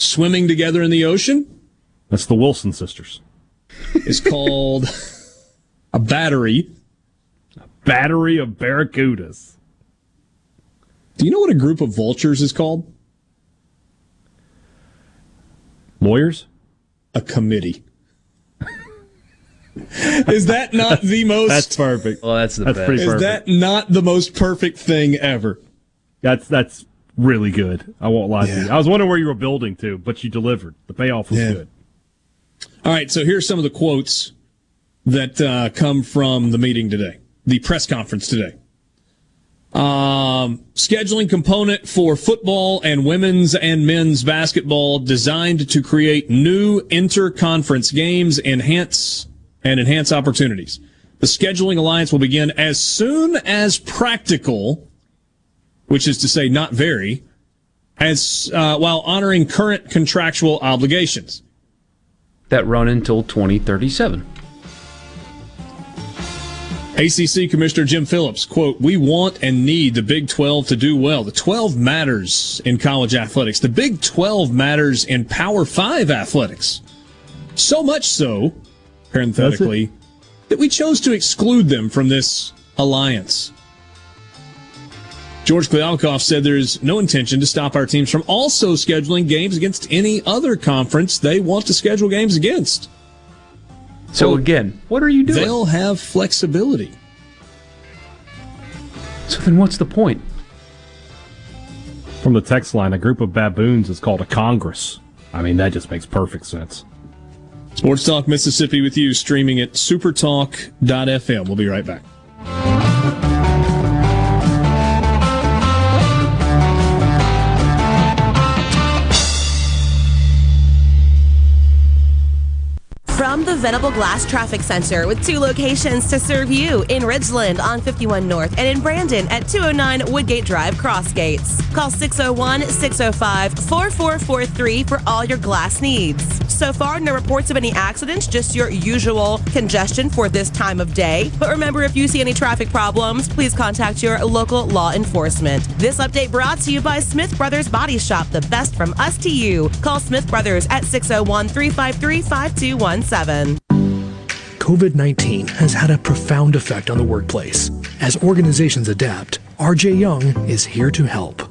Speaker 1: swimming together in the ocean
Speaker 3: That's the Wilson sisters.
Speaker 1: is called a battery.
Speaker 3: A battery of barracudas.
Speaker 1: Do you know what a group of vultures is called?
Speaker 3: Lawyers?
Speaker 1: A committee. is that not the most?
Speaker 3: That's perfect.
Speaker 2: Well, that's the
Speaker 3: That's
Speaker 2: best.
Speaker 3: pretty
Speaker 1: is
Speaker 3: perfect.
Speaker 1: that not the most perfect thing ever?
Speaker 3: That's that's really good. I won't lie to you. I was wondering where you were building to, but you delivered. The payoff was
Speaker 1: Yeah.
Speaker 3: good.
Speaker 1: All right, so here's some of the quotes that uh, come from the meeting today, the press conference today. Um, scheduling component for football and women's and men's basketball designed to create new inter-conference games, enhance and enhance opportunities. The scheduling alliance will begin as soon as practical, which is to say, not very, as uh, while honoring current contractual obligations.
Speaker 2: That run until 2037.
Speaker 1: ACC Commissioner Jim Phillips, quote, We want and need the Big 12 to do well. The 12 matters in college athletics. The Big 12 matters in Power 5 athletics. So much so, parenthetically, that we chose to exclude them from this alliance. George Kliavkoff said there's no intention to stop our teams from also scheduling games against any other conference they want to schedule games against.
Speaker 2: So again, what are you doing?
Speaker 1: They'll have flexibility.
Speaker 2: So then what's the point?
Speaker 3: From the text line, a group of baboons is called a congress. I mean, that just makes perfect sense.
Speaker 1: Sports Talk Mississippi with you, streaming at supertalk.fm. We'll be right back.
Speaker 22: The Venable Glass Traffic Center with two locations to serve you in Ridgeland on 51 North and in Brandon at 209 Woodgate Drive, Crossgates. Call 601 605 4443 for all your glass needs. So far, no reports of any accidents, just your usual congestion for this time of day. But remember, if you see any traffic problems, please contact your local law enforcement. This update brought to you by Smith Brothers Body Shop, the best from us to you. Call Smith Brothers at 601 353 5217.
Speaker 23: COVID 19 has had a profound effect on the workplace. As organizations adapt, RJ Young is here to help.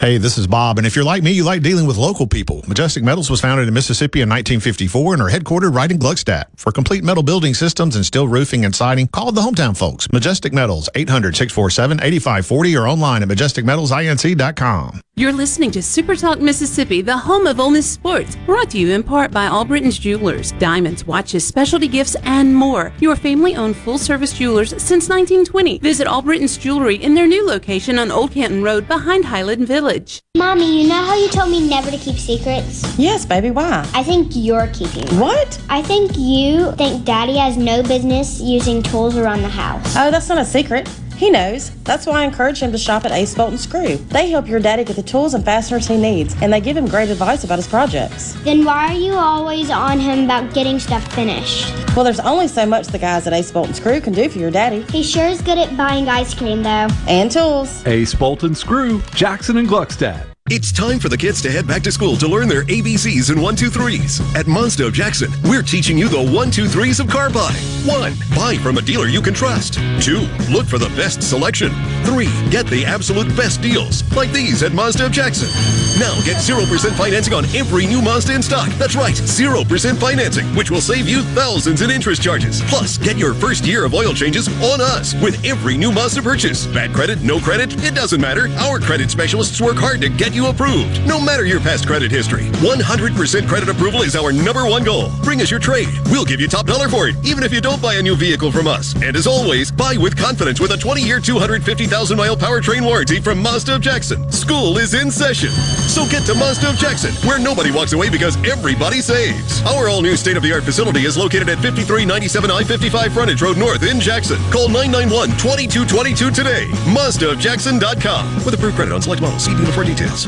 Speaker 5: Hey, this is Bob, and if you're like me, you like dealing with local people. Majestic Metals was founded in Mississippi in 1954 and are headquartered right in Gluckstadt. For complete metal building systems and steel roofing and siding, call the hometown folks. Majestic Metals, 800-647-8540 or online at majesticmetalsinc.com.
Speaker 24: You're listening to Super Talk Mississippi, the home of Ole Miss sports, brought to you in part by Albritton's Jewelers, diamonds, watches, specialty gifts, and more. Your family-owned full-service jewelers since 1920. Visit Albritton's Jewelry in their new location on Old Canton Road behind Highland Village.
Speaker 25: Mommy, you know how you told me never to keep secrets?
Speaker 26: Yes, baby, why?
Speaker 25: I think you're keeping.
Speaker 26: What?
Speaker 25: I think you think Daddy has no business using tools around the house.
Speaker 26: Oh, that's not a secret. He knows. That's why I encourage him to shop at Ace Bolt and Screw. They help your daddy get the tools and fasteners he needs, and they give him great advice about his projects.
Speaker 25: Then why are you always on him about getting stuff finished?
Speaker 26: Well, there's only so much the guys at Ace Bolt and Screw can do for your daddy.
Speaker 25: He sure is good at buying ice cream, though.
Speaker 26: And tools.
Speaker 27: Ace Bolt and Screw, Jackson and Gluckstadt.
Speaker 28: It's time for the kids to head back to school to learn their ABCs and 1, 2, 3s. At of Jackson, we're teaching you the 1, 2, 3s of car buying. 1. Buy from a dealer you can trust. 2. Look for the best selection. 3. Get the absolute best deals, like these at Mazda of Jackson. Now get 0% financing on every new Mazda in stock. That's right, 0% financing, which will save you thousands in interest charges. Plus, get your first year of oil changes on us with every new Mazda purchase. Bad credit, no credit, it doesn't matter. Our credit specialists work hard to get you approved, no matter your past credit history. 100% credit approval is our number one goal. Bring us your trade. We'll give you top dollar for it, even if you don't buy a new vehicle from us. And as always, buy with confidence with a 20 year, 250,000 mile powertrain warranty from Mazda of Jackson. School is in session. So get to Mazda of Jackson, where nobody walks away because everybody saves. Our all new state of the art facility is located at 5397 I 55 Frontage Road North in Jackson. Call 991 2222 today. MazdaofJackson.com. With approved credit on select models. See dealer for details.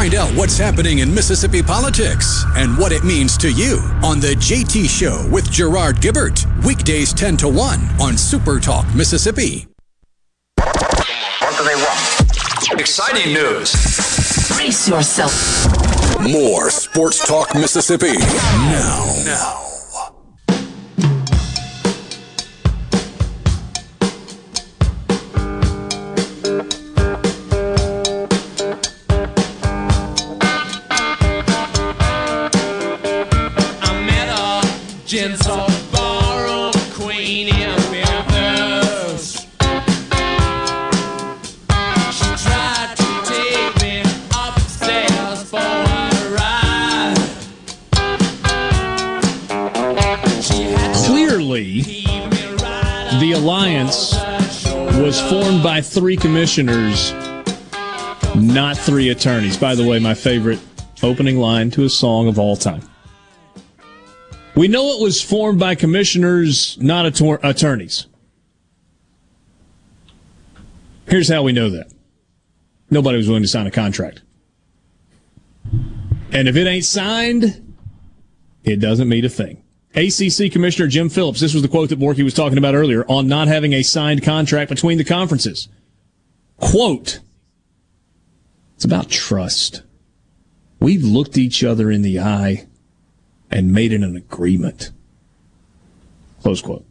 Speaker 13: Find out what's happening in Mississippi politics and what it means to you on The JT Show with Gerard Gibert. Weekdays 10 to 1 on Super Talk, Mississippi.
Speaker 12: What do they want? Exciting news.
Speaker 13: Brace yourself. More Sports Talk, Mississippi. Now. Now.
Speaker 29: The queen in Memphis. She tried to take me upstairs for a ride.
Speaker 1: Clearly, the alliance was formed by three commissioners, not three attorneys. By the way, my favorite opening line to a song of all time. We know it was formed by commissioners, not attor- attorneys. Here's how we know that. Nobody was willing to sign a contract. And if it ain't signed, it doesn't mean a thing. ACC Commissioner Jim Phillips, this was the quote that Borky was talking about earlier on not having a signed contract between the conferences. Quote, it's about trust. We've looked each other in the eye and made it an agreement. Close quote.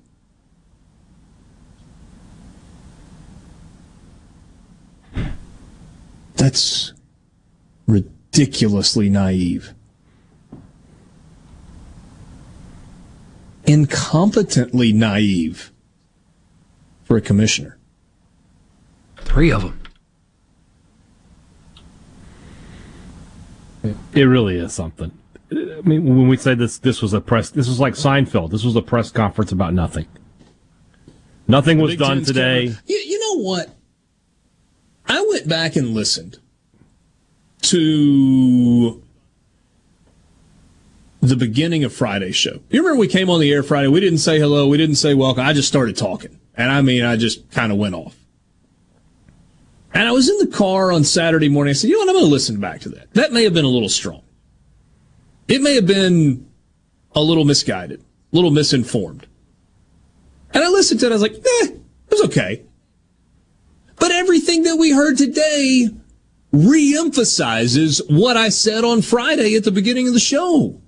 Speaker 1: That's ridiculously naive. Incompetently naive. for a commissioner.
Speaker 2: Three of them.
Speaker 3: It really is something. I mean, when we say this, this was a press. This was like Seinfeld. This was a press conference about nothing. Nothing was done
Speaker 1: Ten's
Speaker 3: today.
Speaker 1: You, you know what? I went back and listened to the beginning of Friday's show. You remember we came on the air Friday? We didn't say hello. We didn't say welcome. I just started talking. And I mean, I just kind of went off. And I was in the car on Saturday morning. I said, you know what? I'm going to listen back to that. That may have been a little strong. It may have been a little misguided, a little misinformed. And I listened to it. I was like, eh, it was okay. But everything that we heard today reemphasizes what I said on Friday at the beginning of the show.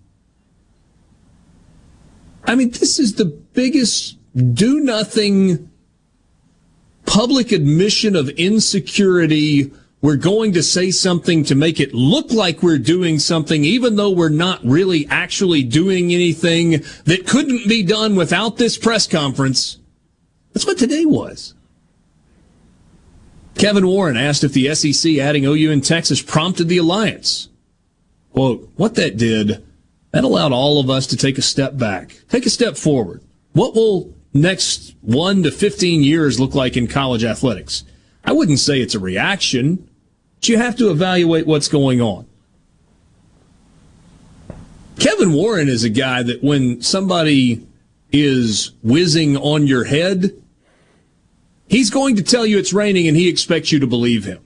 Speaker 1: I mean, this is the biggest do nothing public admission of insecurity. We're going to say something to make it look like we're doing something, even though we're not really actually doing anything that couldn't be done without this press conference. That's what today was. Kevin Warren asked if the SEC adding OU in Texas prompted the alliance. Quote, what that did, that allowed all of us to take a step back, take a step forward. What will next one to 15 years look like in college athletics? I wouldn't say it's a reaction, but you have to evaluate what's going on. Kevin Warren is a guy that when somebody is whizzing on your head, he's going to tell you it's raining and he expects you to believe him.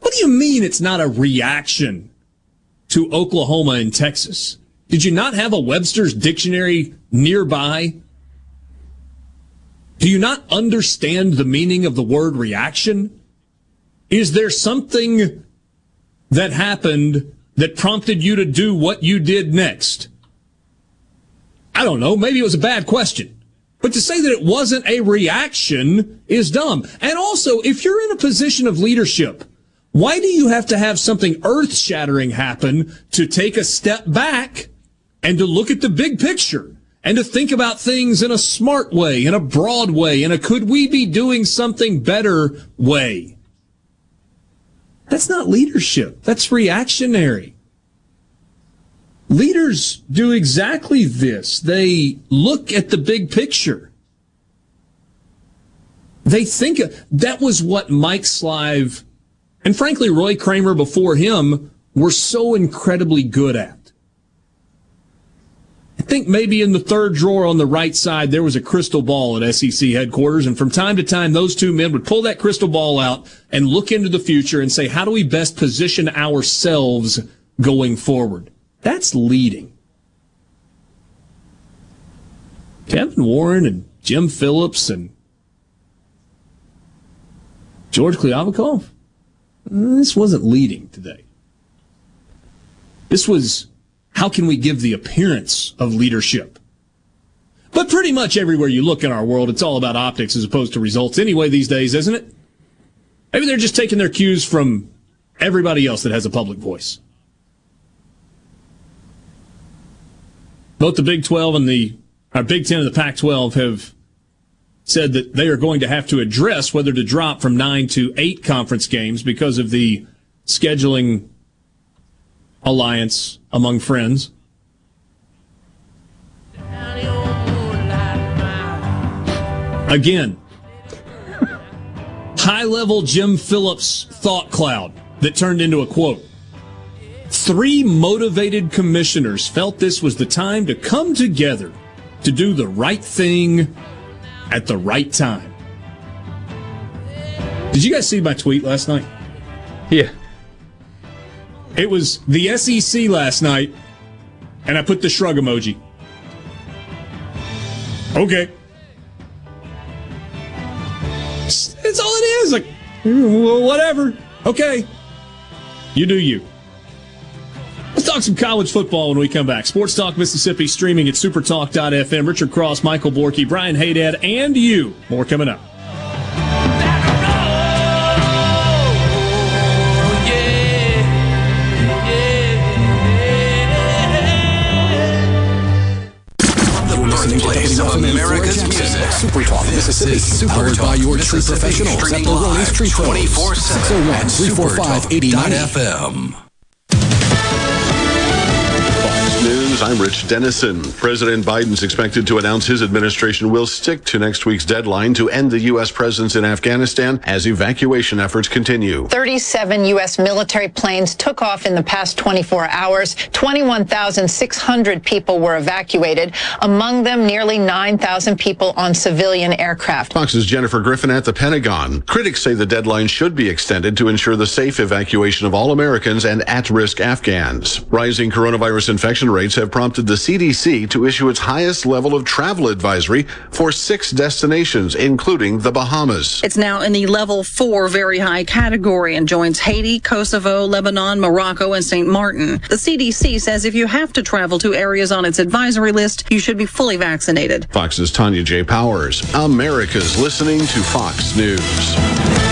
Speaker 1: What do you mean it's not a reaction to Oklahoma and Texas? Did you not have a Webster's dictionary nearby? Do you not understand the meaning of the word reaction? Is there something that happened that prompted you to do what you did next? I don't know. Maybe it was a bad question. But to say that it wasn't a reaction is dumb. And also, if you're in a position of leadership, why do you have to have something earth shattering happen to take a step back and to look at the big picture and to think about things in a smart way, in a broad way, in a could we be doing something better way? That's not leadership. That's reactionary. Leaders do exactly this. They look at the big picture. They think that was what Mike Slive and frankly Roy Kramer before him were so incredibly good at. I think maybe in the third drawer on the right side there was a crystal ball at SEC headquarters, and from time to time those two men would pull that crystal ball out and look into the future and say, how do we best position ourselves going forward? That's leading. Kevin Warren and Jim Phillips and George Kliavkoff, this wasn't leading today. This was how can we give the appearance of leadership? But pretty much everywhere you look in our world, it's all about optics as opposed to results anyway these days, isn't it? Maybe they're just taking their cues from everybody else that has a public voice. Both the Big 12 and the our Big 10 and the Pac 12 have said that they are going to have to address whether to drop from nine to eight conference games because of the scheduling alliance among friends. Again, high level Jim Phillips thought cloud that turned into a quote. Three motivated commissioners felt this was the time to come together to do the right thing at the right time. Did you guys see my tweet last night?
Speaker 2: Yeah.
Speaker 1: It was the SEC last night, and I put the shrug emoji. Okay. That's all it is. Like, whatever. Okay. You do you. Let's talk some college football when we come back. Sports Talk Mississippi streaming at supertalk.fm. Richard Cross, Michael Borky, Brian Haydad, and you. More coming up.
Speaker 13: Super Talk Mississippi.
Speaker 30: Super
Speaker 13: powered
Speaker 30: Talk
Speaker 13: by your tree professionals at the
Speaker 30: Release
Speaker 13: Tree
Speaker 30: 24
Speaker 13: 601 345
Speaker 31: 89FM. I'm Rich Dennison. President Biden's expected to announce his administration will stick to next week's deadline to end the U.S. presence in Afghanistan as evacuation efforts continue.
Speaker 32: 37 U.S. military planes took off in the past 24 hours. 21,600 people were evacuated, among them nearly 9,000 people on civilian aircraft.
Speaker 31: Fox's Jennifer Griffin at the Pentagon. Critics say the deadline should be extended to ensure the safe evacuation of all Americans and at-risk Afghans. Rising coronavirus infection rates have prompted the CDC to issue its highest level of travel advisory for six destinations, including the Bahamas.
Speaker 23: It's now in the level four very high category and joins Haiti, Kosovo, Lebanon, Morocco, and St. Martin. The CDC says if you have to travel to areas on its advisory list, you should be fully vaccinated.
Speaker 31: Fox's Tanya J. Powers. America's listening to Fox News.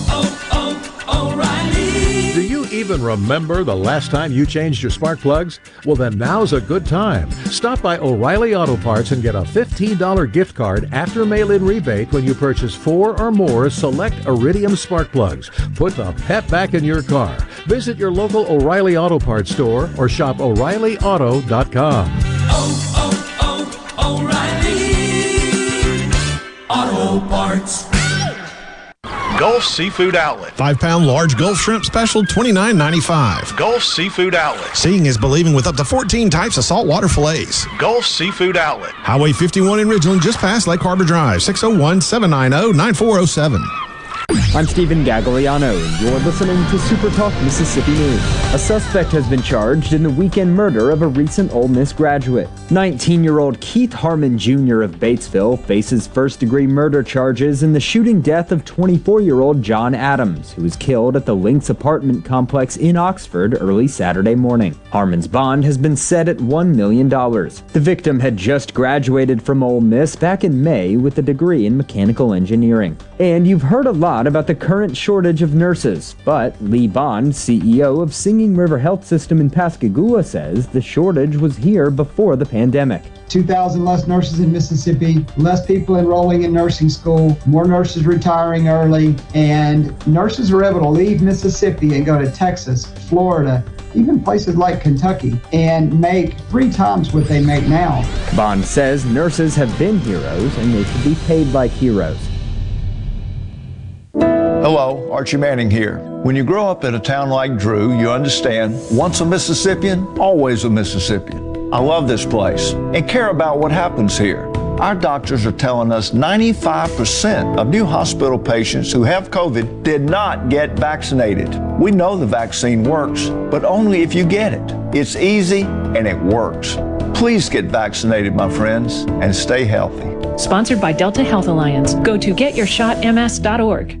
Speaker 33: even remember the last time you changed your spark plugs? Well, then now's a good time. Stop by O'Reilly Auto Parts and get a $15 gift card after mail in rebate when you purchase four or more select Iridium spark plugs. Put the pep back in your car. Visit your local O'Reilly Auto Parts store or shop O'ReillyAuto.com.
Speaker 34: Oh, oh, oh, Auto Parts.
Speaker 35: Gulf Seafood Outlet.
Speaker 5: Five pound large Gulf shrimp special, $29.95.
Speaker 35: Gulf Seafood Outlet.
Speaker 5: Seeing is believing with up to 14 types of saltwater fillets.
Speaker 35: Gulf Seafood Outlet.
Speaker 5: Highway 51 in Ridgeland, just past Lake Harbor Drive, 601 790 9407.
Speaker 17: I'm Stephen Gagliano, and you're listening to Super Talk Mississippi News. A suspect has been charged in the weekend murder of a recent Ole Miss graduate. 19-year-old Keith Harmon Jr. of Batesville faces first-degree murder charges in the shooting death of 24-year-old John Adams, who was killed at the Lynx apartment complex in Oxford early Saturday morning. Harmon's bond has been set at $1 million. The victim had just graduated from Ole Miss back in May with a degree in mechanical engineering. And you've heard a lot about the current shortage of nurses, but Lee Bond, CEO of Singing River Health System in Pascagoula, says the shortage was here before the pandemic.
Speaker 36: 2,000 less nurses in Mississippi, less people enrolling in nursing school, more nurses retiring early, and nurses are able to leave Mississippi and go to Texas, Florida, even places like Kentucky, and make three times what they make now.
Speaker 17: Bond says nurses have been heroes and they should be paid like heroes.
Speaker 37: Hello, Archie Manning here. When you grow up in a town like Drew, you understand once a Mississippian, always a Mississippian. I love this place and care about what happens here. Our doctors are telling us 95% of new hospital patients who have COVID did not get vaccinated. We know the vaccine works, but only if you get it. It's easy and it works. Please get vaccinated, my friends, and stay healthy.
Speaker 38: Sponsored by Delta Health Alliance. Go to getyourshotms.org.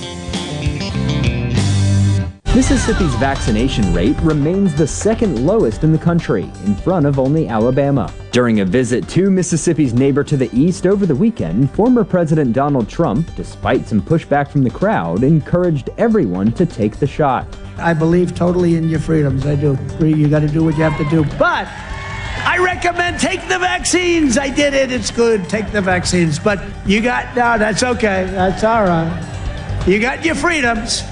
Speaker 17: Mississippi's vaccination rate remains the second lowest in the country, in front of only Alabama. During a visit to Mississippi's neighbor to the east over the weekend, former President Donald Trump, despite some pushback from the crowd, encouraged everyone to take the shot.
Speaker 39: I believe totally in your freedoms. I do. You got to do what you have to do. But I recommend take the vaccines. I did it. It's good. Take the vaccines. But you got, no, that's okay. That's all right. You got your freedoms.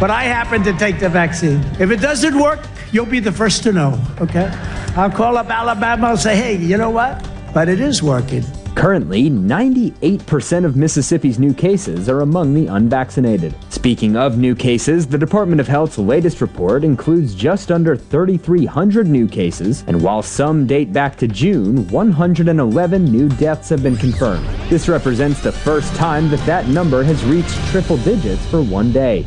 Speaker 39: But I happen to take the vaccine. If it doesn't work, you'll be the first to know, okay? I'll call up Alabama and say, hey, you know what? But it is working.
Speaker 17: Currently, 98% of Mississippi's new cases are among the unvaccinated. Speaking of new cases, the Department of Health's latest report includes just under 3,300 new cases, and while some date back to June, 111 new deaths have been confirmed. This represents the first time that that number has reached triple digits for one day.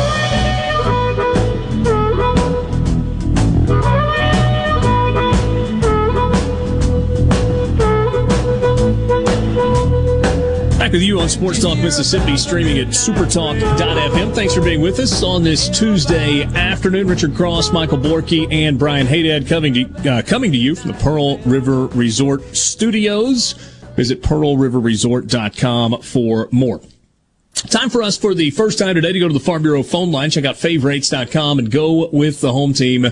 Speaker 1: Back with you on Sports Talk Mississippi, streaming at supertalk.fm. Thanks for being with us on this Tuesday afternoon. Richard Cross, Michael Borky, and Brian Haydad coming to, uh, coming to you from the Pearl River Resort Studios. Visit pearlriverresort.com for more. Time for us for the first time today to go to the Farm Bureau phone line. Check out favorites.com and go with the home team.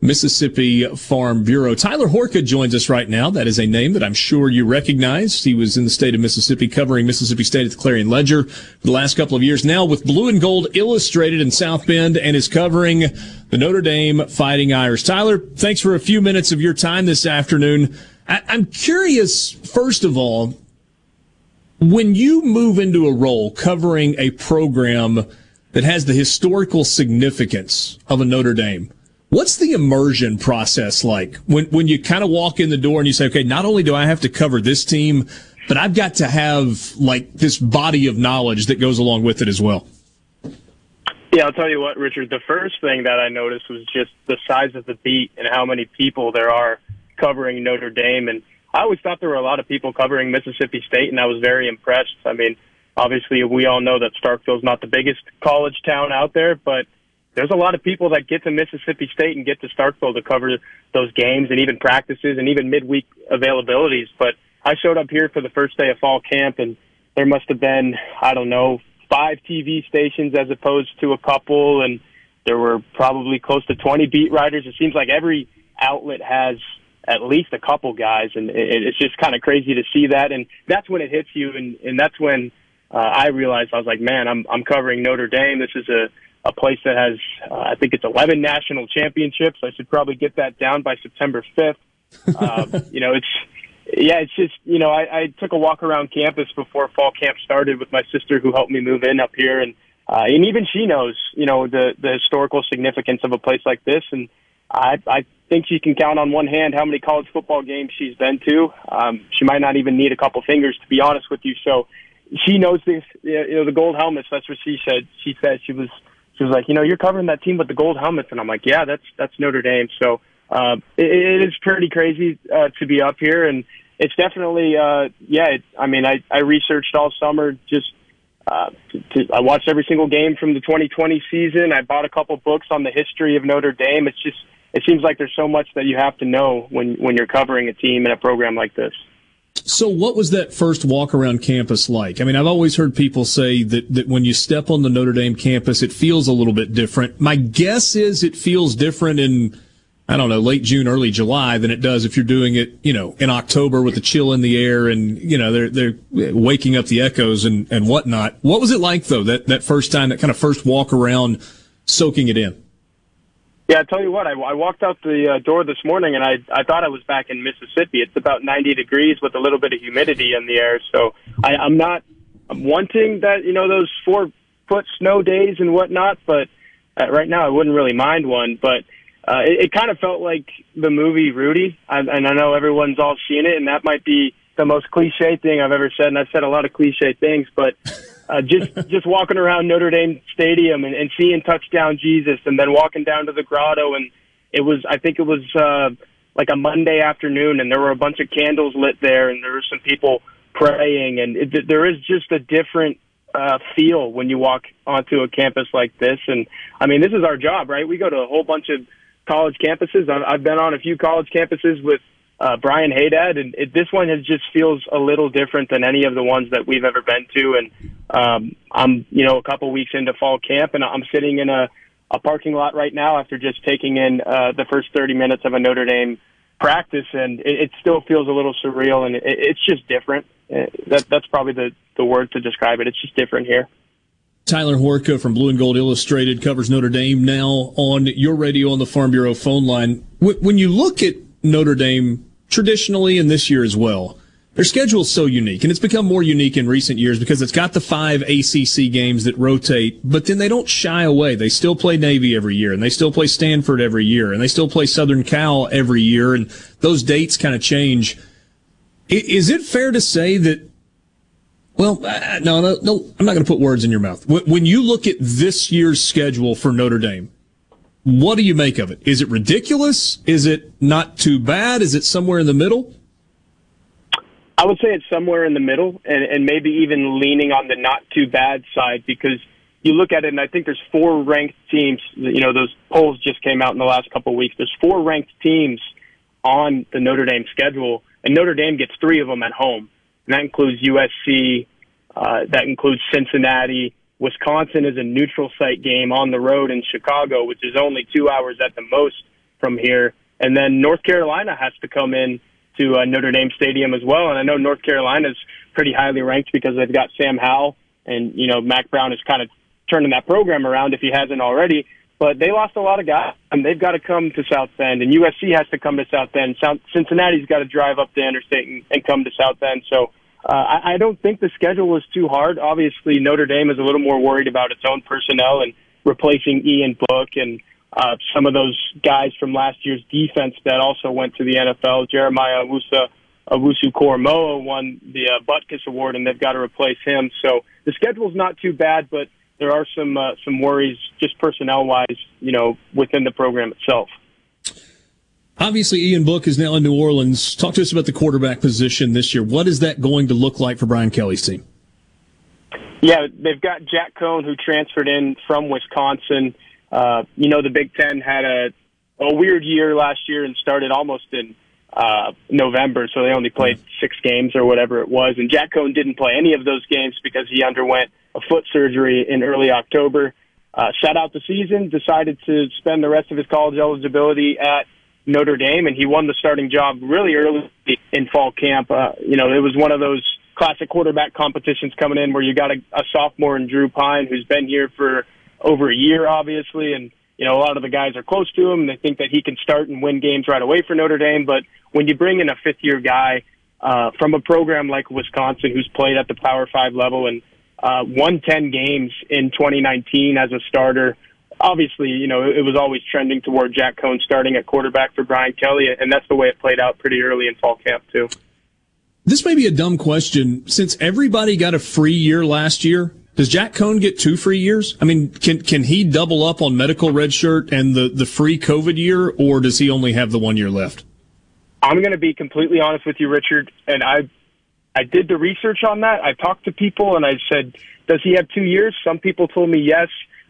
Speaker 1: Mississippi Farm Bureau. Tyler Horka joins us right now. That is a name that I'm sure you recognize. He was in the state of Mississippi covering Mississippi State at the Clarion Ledger for the last couple of years now with Blue and Gold Illustrated in South Bend and is covering the Notre Dame Fighting Irish. Tyler, thanks for a few minutes of your time this afternoon. I- I'm curious, first of all, when you move into a role covering a program that has the historical significance of a Notre Dame, what's the immersion process like when, when you kind of walk in the door and you say, okay, not only do I have to cover this team, but I've got to have like this body of knowledge that goes along with it as well?
Speaker 40: Yeah, I'll tell you what, Richard. The first thing that I noticed was just the size of the beat and how many people there are covering Notre Dame. And I always thought there were a lot of people covering Mississippi State, and I was very impressed. I mean, obviously, we all know that Starkville's not the biggest college town out there, but there's a lot of people that get to Mississippi State and get to Starkville to cover those games and even practices and even midweek availabilities. But I showed up here for the first day of fall camp, and there must have been, I don't know, five TV stations as opposed to a couple, and there were probably close to 20 beat writers. It seems like every outlet has at least a couple guys, and it's just kind of crazy to see that. And that's when it hits you, and, and that's when uh, I realized I was like, man, I'm I'm covering Notre Dame. This is a a place that has, uh, I think it's 11 national championships. I should probably get that down by September 5th. Uh, you know, it's, yeah, it's just, you know, I, I took a walk around campus before fall camp started with my sister who helped me move in up here. And, uh, and even she knows, you know, the, the historical significance of a place like this. And I, I think she can count on one hand how many college football games she's been to. Um, she might not even need a couple fingers to be honest with you. So she knows this, you know, the gold helmets. That's what she said. She said she was, she was like, you know, you're covering that team with the gold helmets, and I'm like, yeah, that's that's Notre Dame. So uh, it, it is pretty crazy uh, to be up here, and it's definitely, uh, yeah. It, I mean, I I researched all summer. Just uh, to, to, I watched every single game from the 2020 season. I bought a couple books on the history of Notre Dame. It's just it seems like there's so much that you have to know when when you're covering a team in a program like this.
Speaker 1: So, what was that first walk around campus like? I mean, I've always heard people say that, that when you step on the Notre Dame campus, it feels a little bit different. My guess is it feels different in, I don't know, late June, early July than it does if you're doing it, you know, in October with the chill in the air and, you know, they're, they're waking up the echoes and, and whatnot. What was it like, though, that, that first time, that kind of first walk around soaking it in?
Speaker 40: Yeah, I tell you what, I, I walked out the uh, door this morning and I I thought I was back in Mississippi. It's about 90 degrees with a little bit of humidity in the air, so I, I'm not I'm wanting that you know those four foot snow days and whatnot, but uh, right now I wouldn't really mind one. But uh, it, it kind of felt like the movie Rudy, I, and I know everyone's all seen it, and that might be the most cliche thing I've ever said, and I've said a lot of cliche things, but uh, just just walking around Notre Dame Stadium and, and seeing touchdown Jesus, and then walking down to the grotto, and it was I think it was uh, like a Monday afternoon, and there were a bunch of candles lit there, and there were some people praying, and it, there is just a different uh, feel when you walk onto a campus like this. And I mean, this is our job, right? We go to a whole bunch of college campuses. I've, I've been on a few college campuses with uh, Brian Haydad, and it, this one has just feels a little different than any of the ones that we've ever been to. And um, I'm, you know, a couple weeks into fall camp, and I'm sitting in a, a parking lot right now after just taking in uh, the first 30 minutes of a Notre Dame practice, and it, it still feels a little surreal, and it, it's just different. Uh, that that's probably the the word to describe it. It's just different here.
Speaker 1: Tyler Horka from Blue and Gold Illustrated covers Notre Dame now on your radio on the Farm Bureau phone line. When you look at Notre Dame traditionally and this year as well, their schedule is so unique, and it's become more unique in recent years because it's got the five ACC games that rotate, but then they don't shy away. They still play Navy every year, and they still play Stanford every year, and they still play Southern Cal every year, and those dates kind of change. Is it fair to say that well, uh, no, no, no, I'm not going to put words in your mouth. When you look at this year's schedule for Notre Dame, what do you make of it? Is it ridiculous? Is it not too bad? Is it somewhere in the middle?
Speaker 40: I would say it's somewhere in the middle and, and maybe even leaning on the not too bad side because you look at it and I think there's four ranked teams. You know, those polls just came out in the last couple of weeks. There's four ranked teams on the Notre Dame schedule and Notre Dame gets three of them at home and that includes USC, uh, that includes Cincinnati. Wisconsin is a neutral site game on the road in Chicago, which is only two hours at the most from here. And then North Carolina has to come in to uh, Notre Dame Stadium as well. And I know North Carolina is pretty highly ranked because they've got Sam Howell, and you know Mack Brown is kind of turning that program around if he hasn't already. But they lost a lot of guys, and they've got to come to South Bend, and USC has to come to South Bend. Cincinnati's got to drive up the interstate and, and come to South Bend. So uh, I, I don't think the schedule was too hard. Obviously, Notre Dame is a little more worried about its own personnel and replacing Ian Book and uh, some of those guys from last year's defense that also went to the NFL. Jeremiah Owusu, Owusu Koramoah won the uh, Butkus Award, and they've got to replace him. So the schedule's not too bad, but there are some uh, some worries just personnel wise, you know, within the program itself.
Speaker 1: Obviously, Ian Book is now in New Orleans. Talk to us about the quarterback position this year. What is that going to look like for Brian Kelly's team?
Speaker 40: Yeah, they've got Jack Coan, who transferred in from Wisconsin. Uh, you know, the Big Ten had a, a weird year last year and started almost in uh, November, so they only played six games or whatever it was. And Jack Coan didn't play any of those games because he underwent a foot surgery in early October. Uh, sat out the season, decided to spend the rest of his college eligibility at Notre Dame, and he won the starting job really early in fall camp. Uh, you know, it was one of those classic quarterback competitions coming in where you got a, a sophomore in Drew Pyne who's been here for over a year, obviously, and you know a lot of the guys are close to him. And they think that he can start and win games right away for Notre Dame. But when you bring in a fifth year guy uh, from a program like Wisconsin who's played at the Power Five level and uh, won 10 games in 2019 as a starter, obviously, you know, it was always trending toward Jack Coan starting at quarterback for Brian Kelly, and that's the way it played out pretty early in fall camp, too.
Speaker 1: This may be a dumb question. Since everybody got a free year last year, does Jack Coan get two free years? I mean, can can he double up on medical redshirt and the, the free COVID year, or does he only have the one year left?
Speaker 40: I'm going to be completely honest with you, Richard, and I I did the research on that. I talked to people and I said, does he have two years? Some people told me yes.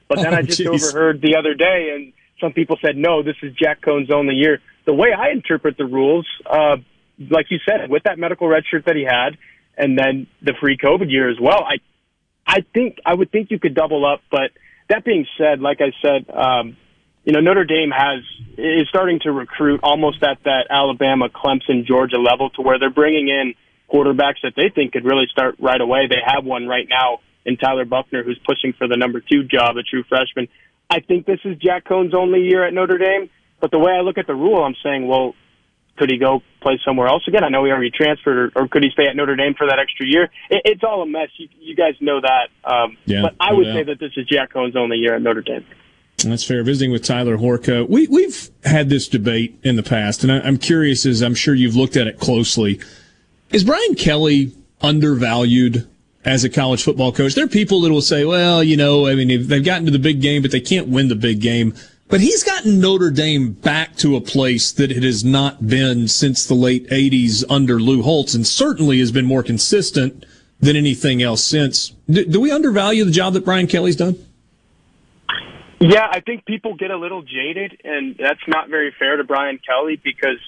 Speaker 40: But then oh, I just geez. overheard the other day, and some people said, no, this is Jack Coan's only year. The way I interpret the rules, uh, like you said, with that medical red shirt that he had, and then the free COVID year as well, I, I think I would think you could double up. But that being said, like I said, um, you know Notre Dame has is starting to recruit almost at that Alabama, Clemson, Georgia level to where they're bringing in quarterbacks that they think could really start right away. They have one right now and Tyler Buchner, who's pushing for the number two job, a true freshman. I think this is Jack Coan's only year at Notre Dame. But the way I look at the rule, I'm saying, well, Could he go play somewhere else again? I know he already transferred, or, or could he stay at Notre Dame for that extra year? It, it's all a mess. You, you guys know that. Um,
Speaker 1: Yeah,
Speaker 40: but I
Speaker 1: no
Speaker 40: would
Speaker 1: doubt.
Speaker 40: say that this is Jack Coan's only year at Notre Dame.
Speaker 1: That's fair. Visiting with Tyler Horka. We, we've had this debate in the past, and I, I'm curious, as I'm sure you've looked at it closely. Is Brian Kelly undervalued as a college football coach? There are people that will say, well, you know, I mean, they've- gotten to the big game, but they can't win the big game. But he's gotten Notre Dame back to a place that it has not been since the late 80s under Lou Holtz, and certainly has been more consistent than anything else since. Do, do we undervalue the job that Brian Kelly's done?
Speaker 40: Yeah, I think people get a little jaded, and that's not very fair to Brian Kelly because,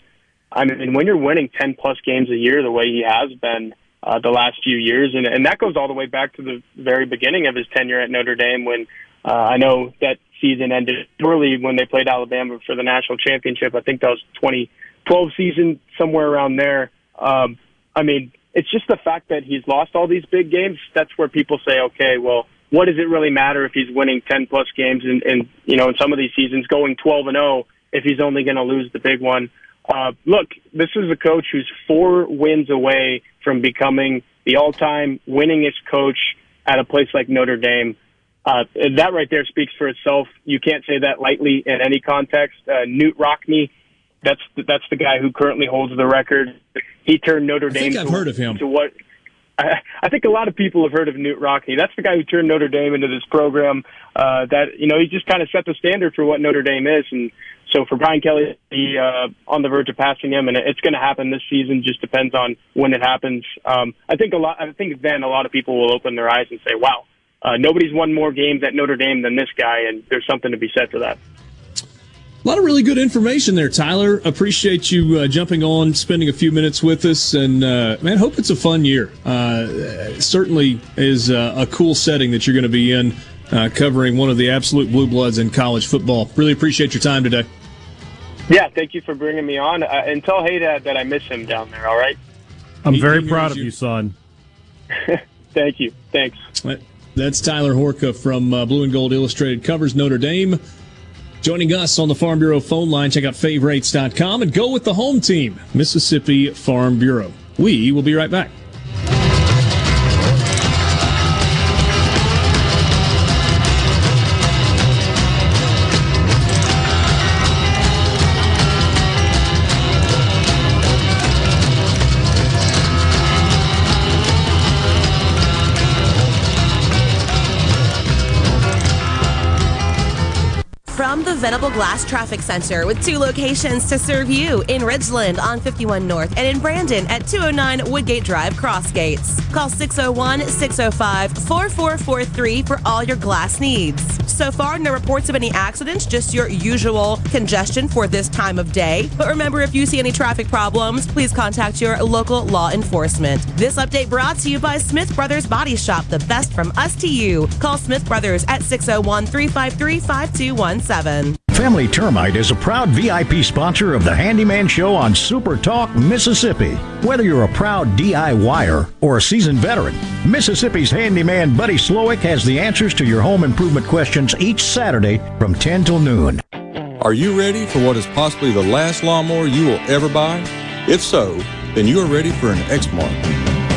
Speaker 40: I mean, when you're winning 10 plus games a year the way he has been uh, the last few years, and, and that goes all the way back to the very beginning of his tenure at Notre Dame when uh, I know that season ended early when they played Alabama for the national championship. I think that was 2012 season, somewhere around there. Um, I mean, it's just the fact that he's lost all these big games. That's where people say, okay, well, what does it really matter if he's winning 10 plus games and, and you know, in some of these seasons going 12 and 0 if he's only going to lose the big one? Uh, look, this is a coach who's four wins away from becoming the all-time winningest coach at a place like Notre Dame. Uh, that right there speaks for itself. You can't say that lightly in any context. Uh, Knute Rockne, that's that's the guy who currently holds the record. He turned Notre
Speaker 1: I
Speaker 40: Dame.
Speaker 1: I've
Speaker 40: to,
Speaker 1: heard of him.
Speaker 40: To what? I, I think a lot of people have heard of Knute Rockne. That's the guy who turned Notre Dame into this program. Uh, that you know, he just kind of set the standard for what Notre Dame is, and so for Brian Kelly, be uh, on the verge of passing him, and it's going to happen this season. Just depends on when it happens. Um, I think a lot. I think then a lot of people will open their eyes and say, "Wow, uh, nobody's won more games at Notre Dame than this guy," and there's something to be said for that.
Speaker 1: A lot of really good information there, Tyler. Appreciate you uh, jumping on, spending a few minutes with us, and uh, man, hope it's a fun year. Uh, certainly is uh, a cool setting that you're going to be in, uh, covering one of the absolute blue bloods in college football. Really appreciate your time today.
Speaker 40: Yeah, thank you for bringing me on, uh, and tell Haydad that I miss him down there. All right.
Speaker 41: I'm
Speaker 1: He-
Speaker 41: very
Speaker 1: he
Speaker 41: proud of
Speaker 1: you.
Speaker 41: you, son.
Speaker 40: Thank you. Thanks.
Speaker 1: That's Tyler Horka from uh, Blue and Gold Illustrated covers Notre Dame. Joining us on the Farm Bureau phone line, check out favorites.com and go with the home team, Mississippi Farm Bureau. We will be right back.
Speaker 4: Glass Traffic Center with two locations to serve you in Ridgeland on 51 North and in Brandon at 209 Woodgate Drive, Crossgates. Call 601 605 4443 for all your glass needs. So far, no reports of any accidents, just your usual congestion for this time of day. But remember, if you see any traffic problems, please contact your local law enforcement. This update brought to you by Smith Brothers Body Shop, the best from us to you. Call Smith Brothers at 601 353 5217.
Speaker 42: Family Termite is a proud VIP sponsor of the Handyman Show on Super Talk, Mississippi. Whether you're a proud DIYer or a seasoned veteran, Mississippi's handyman Buddy Slowick has the answers to your home improvement questions each Saturday from 10 till noon.
Speaker 43: Are you ready for what is possibly the last lawnmower you will ever buy? If so, then you are ready for an Exmark.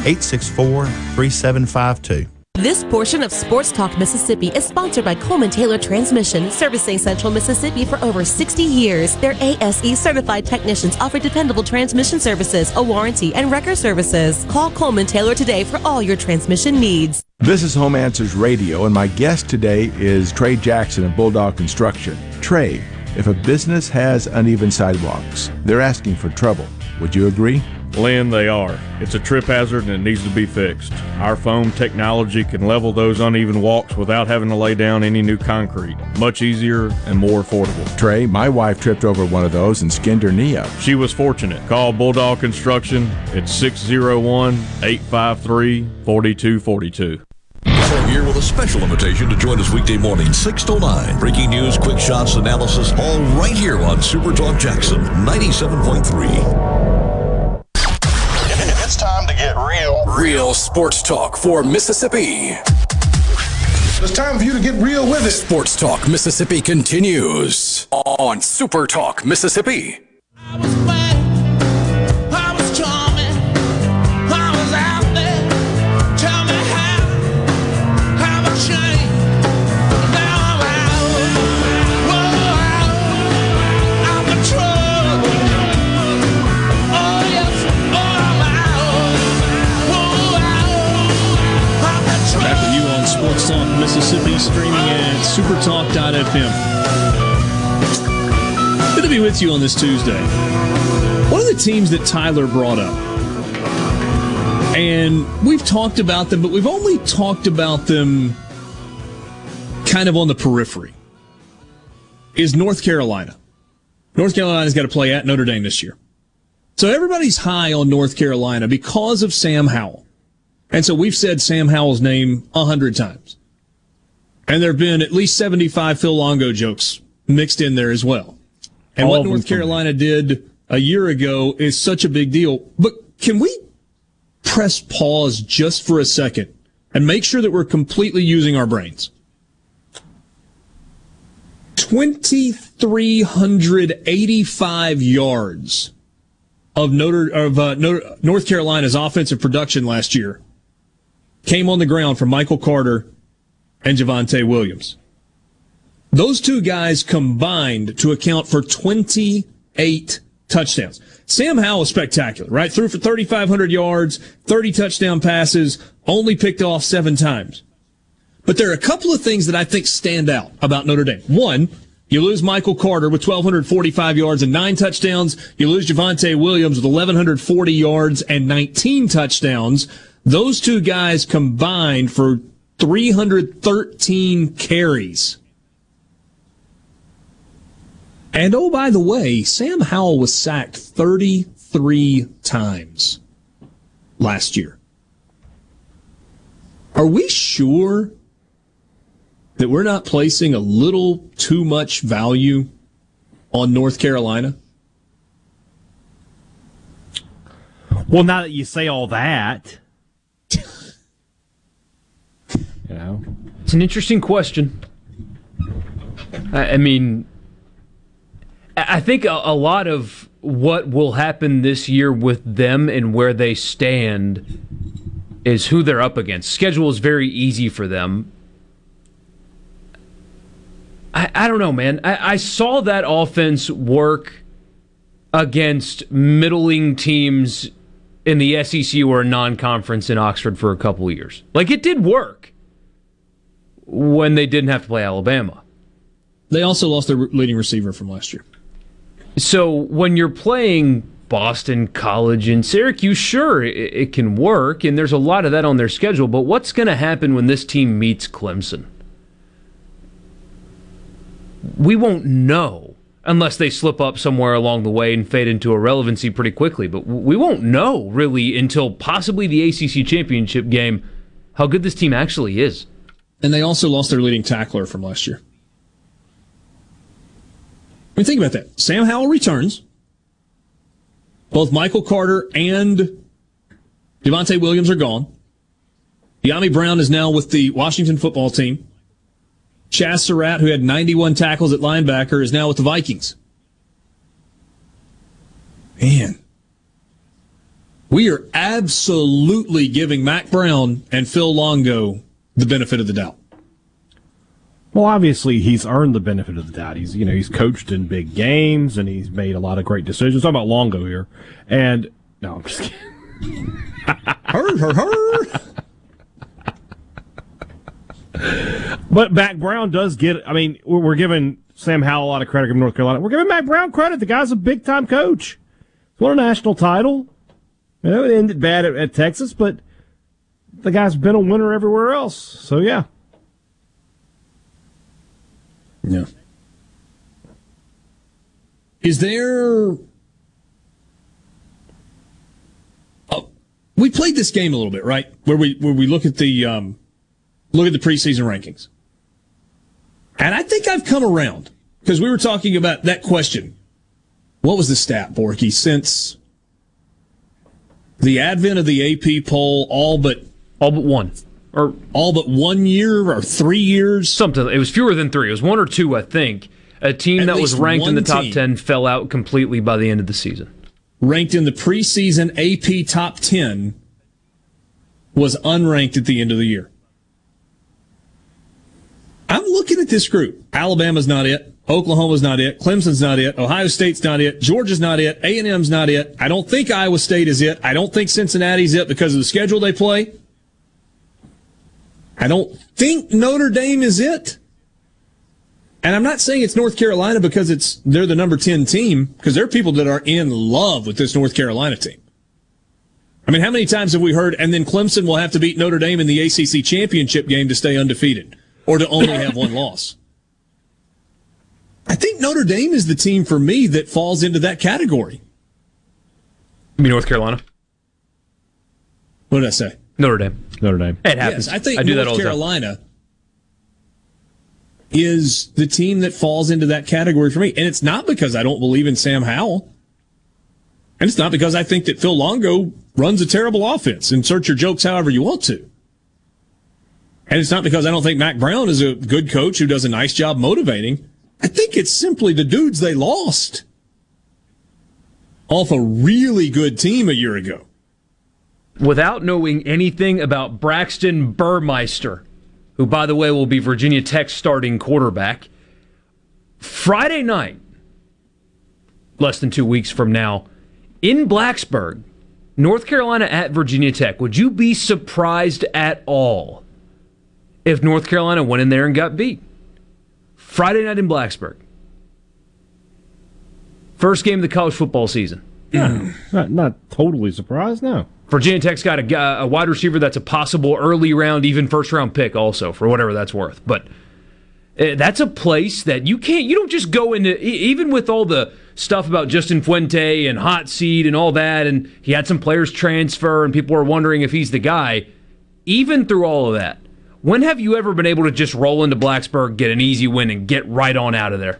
Speaker 5: 864 3752.
Speaker 4: This portion of Sports Talk Mississippi is sponsored by Coleman Taylor Transmission, servicing Central Mississippi for over 60 years. Their ASE certified technicians offer dependable transmission services, a warranty, and record services. Call Coleman Taylor today for all your transmission needs.
Speaker 44: This is Home Answers Radio, and my guest today is Trey Jackson of Bulldog Construction. Trey, if a business has uneven sidewalks, they're asking for trouble. Would you agree?
Speaker 45: Lynn, they are. It's a trip hazard and it needs to be fixed. Our foam technology can level those uneven walks without having to lay down any new concrete. Much easier and more affordable.
Speaker 44: Trey, my wife tripped over one of those and skinned her knee up.
Speaker 45: She was fortunate. Call Bulldog Construction at 601 853 4242.
Speaker 46: here with a special invitation to join us weekday morning, 6 to 9. Breaking news, quick shots, analysis, all right here on Super Talk Jackson 97.3.
Speaker 47: real.
Speaker 13: Sports talk for Mississippi.
Speaker 47: It's time for you to get real with it.
Speaker 13: Sports Talk Mississippi continues on Super Talk Mississippi.
Speaker 1: Mississippi, streaming at supertalk.fm. Good to be with you on this Tuesday. One of the teams that Tyler brought up, and we've talked about them, but we've only talked about them kind of on the periphery, is North Carolina. North Carolina's got to play at Notre Dame this year. So everybody's high on North Carolina because of Sam Howell. And so we've said Sam Howell's name a hundred times. And there have been at least 75 Phil Longo jokes mixed in there as well. And All what North Carolina did a year ago is such a big deal. But can we press pause just for a second and make sure that we're completely using our brains? 2,385 yards of Notre of uh, North Carolina's offensive production last year came on the ground from Michael Carter and Javonte Williams. Those two guys combined to account for 28 touchdowns. Sam Howell is spectacular, right? Threw for 3,500 yards, 30 touchdown passes, only picked off seven times. But there are a couple of things that I think stand out about Notre Dame. One, you lose Michael Carter with 1,245 yards and nine touchdowns. You lose Javonte Williams with 1,140 yards and 19 touchdowns. Those two guys combined for 313 carries. And oh, by the way, Sam Howell was sacked 33 times last year. Are we sure that we're not placing a little too much value on North Carolina?
Speaker 3: Well, now that you say all that, you know,
Speaker 2: It's an interesting question. I, I mean, I think a, a lot of what will happen this year with them and where they stand is who they're up against. Schedule is very easy for them. I, I don't know, man. I, I saw that offense work against middling teams in the SEC or a non-conference in Oxford for a couple years. Like it did work when they didn't have to play Alabama.
Speaker 1: They also lost their leading receiver from last year.
Speaker 2: So when you're playing Boston College and Syracuse, sure, it, it can work, and there's a lot of that on their schedule. But what's going to happen when this team meets Clemson? We won't know unless they slip up somewhere along the way and fade into irrelevancy pretty quickly. But we won't know really until possibly the ACC championship game how good this team actually is.
Speaker 1: And they also lost their leading tackler from last year. I mean, think about that. Sam Howell returns. Both Michael Carter and Devontae Williams are gone. Dyami Brown is now with the Washington football team. Chazz Surratt, who had 91 tackles at linebacker, is now with the Vikings. Man. We are absolutely giving Mack Brown and Phil Longo the benefit of the doubt.
Speaker 3: Well, obviously, he's earned the benefit of the doubt. He's, you know, he's coached in big games and he's made a lot of great decisions. I'm talking about Longo here. And, no, I'm just kidding.
Speaker 1: her, her, her.
Speaker 3: But Mack Brown does get. I mean, we're giving Sam Howell a lot of credit from North Carolina. We're giving Mack Brown credit. The guy's a big time coach. He's won a national title. You know, it ended bad at, at Texas, but the guy's been a winner everywhere else. So yeah.
Speaker 1: Yeah. Is there? Oh, we played this game a little bit, right? Where we where we look at the um, look at the preseason rankings, and I think I've come around because we were talking about that question. What was the stat, Borky? Since the advent of the AP poll, all but
Speaker 2: all but one,
Speaker 1: or all but one year or three years,
Speaker 2: something. It was fewer than three. It was one or two, I think. A team
Speaker 1: At
Speaker 2: that was ranked in the top
Speaker 1: team.
Speaker 2: ten fell out completely by the end of the season.
Speaker 1: ranked in the preseason AP top 10 was unranked at the end of the year. I'm looking at this group. Alabama's not it. Oklahoma's not it. Clemson's not it. Ohio State's not it. Georgia's not it. A&M's not it. I don't think Iowa State is it. I don't think Cincinnati's it because of the schedule they play. I don't think Notre Dame is it. And I'm not saying it's North Carolina because it's they're the number 10 team because there are people that are in love with this North Carolina team. I mean, how many times have we heard and then Clemson will have to beat Notre Dame in the ACC championship game to stay undefeated or to only have one loss? I think Notre Dame is the team for me that falls into that category.
Speaker 2: You mean North Carolina?
Speaker 1: What did I say?
Speaker 2: Notre Dame.
Speaker 3: Notre Dame.
Speaker 2: It happens.
Speaker 1: Yes, I think
Speaker 2: I do
Speaker 1: North
Speaker 2: that all the time.
Speaker 1: Carolina is the team that falls into that category for me. And it's not because I don't believe in Sam Howell. And it's not because I think that Phil Longo runs a terrible offense. Insert your jokes however you want to. And it's not because I don't think Mack Brown is a good coach who does a nice job motivating. I think it's simply the dudes they lost off a really good team a year ago.
Speaker 2: Without knowing anything about Braxton Burmeister, who, by the way, will be Virginia Tech's starting quarterback, Friday night, less than two weeks from now, in Blacksburg, North Carolina at Virginia Tech, would you be surprised at all if North Carolina went in there and got beat? Friday night in Blacksburg. First game of the college football season.
Speaker 3: Yeah. Not, not totally surprised, no.
Speaker 2: Virginia Tech's got a, a wide receiver that's a possible early round, even first round pick, also for whatever that's worth. But uh, that's a place that you can't. You don't just go into e- even with all the stuff about Justin Fuente and hot seed and all that, and he had some players transfer, and people were wondering if he's the guy. Even through all of that, when have you ever been able to just roll into Blacksburg, get an easy win, and get right on out of there?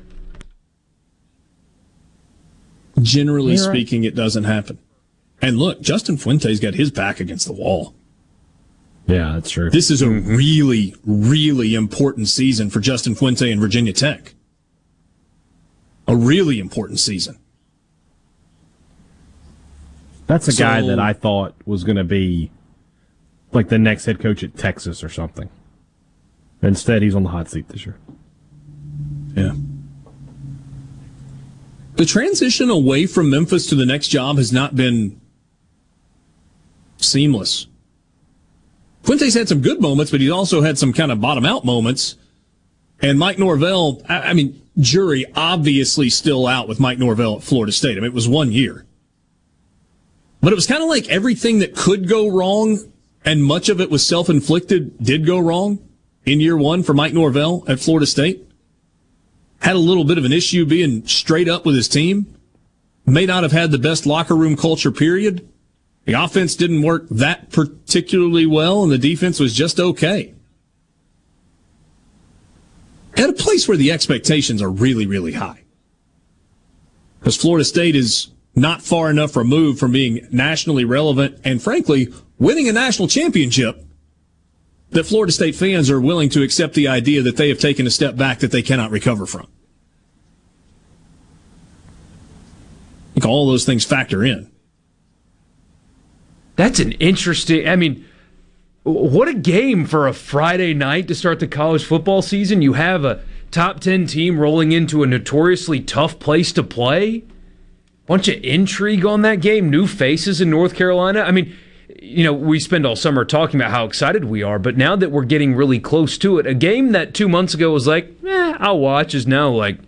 Speaker 1: Generally
Speaker 2: right.
Speaker 1: speaking, it doesn't happen. And look, Justin Fuente's got his back against the wall.
Speaker 3: Yeah, that's true.
Speaker 1: This is a really, really important season for Justin Fuente and Virginia Tech. A really important season.
Speaker 3: That's a guy that I thought was going to be like the next head coach at Texas or something. Instead, he's on the hot seat this year.
Speaker 1: Yeah. The transition away from Memphis to the next job has not been seamless. Fuente's had some good moments, but he's also had some kind of bottom out moments. And Mike Norvell, I, I mean, jury obviously still out with Mike Norvell at Florida State. I mean, it was one year. But it was kind of like everything that could go wrong, and much of it was self inflicted, did go wrong in year one for Mike Norvell at Florida State. Had a little bit of an issue being straight up with his team. May not have had the best locker room culture, period. The offense didn't work that particularly well, and the defense was just okay. At a place where the expectations are really, really high. Because Florida State is not far enough removed from being nationally relevant and, frankly, winning a national championship that Florida State fans are willing to accept the idea that they have taken a step back that they cannot recover from. I think all those things factor in.
Speaker 2: That's an interesting. I mean, what a game for a Friday night to start the college football season. You have a top 10 team rolling into a notoriously tough place to play. Bunch of intrigue on that game, new faces in North Carolina. I mean, you know, we spend all summer talking about how excited we are, but now that we're getting really close to it, a game that two months ago was like, eh, I'll watch is now like,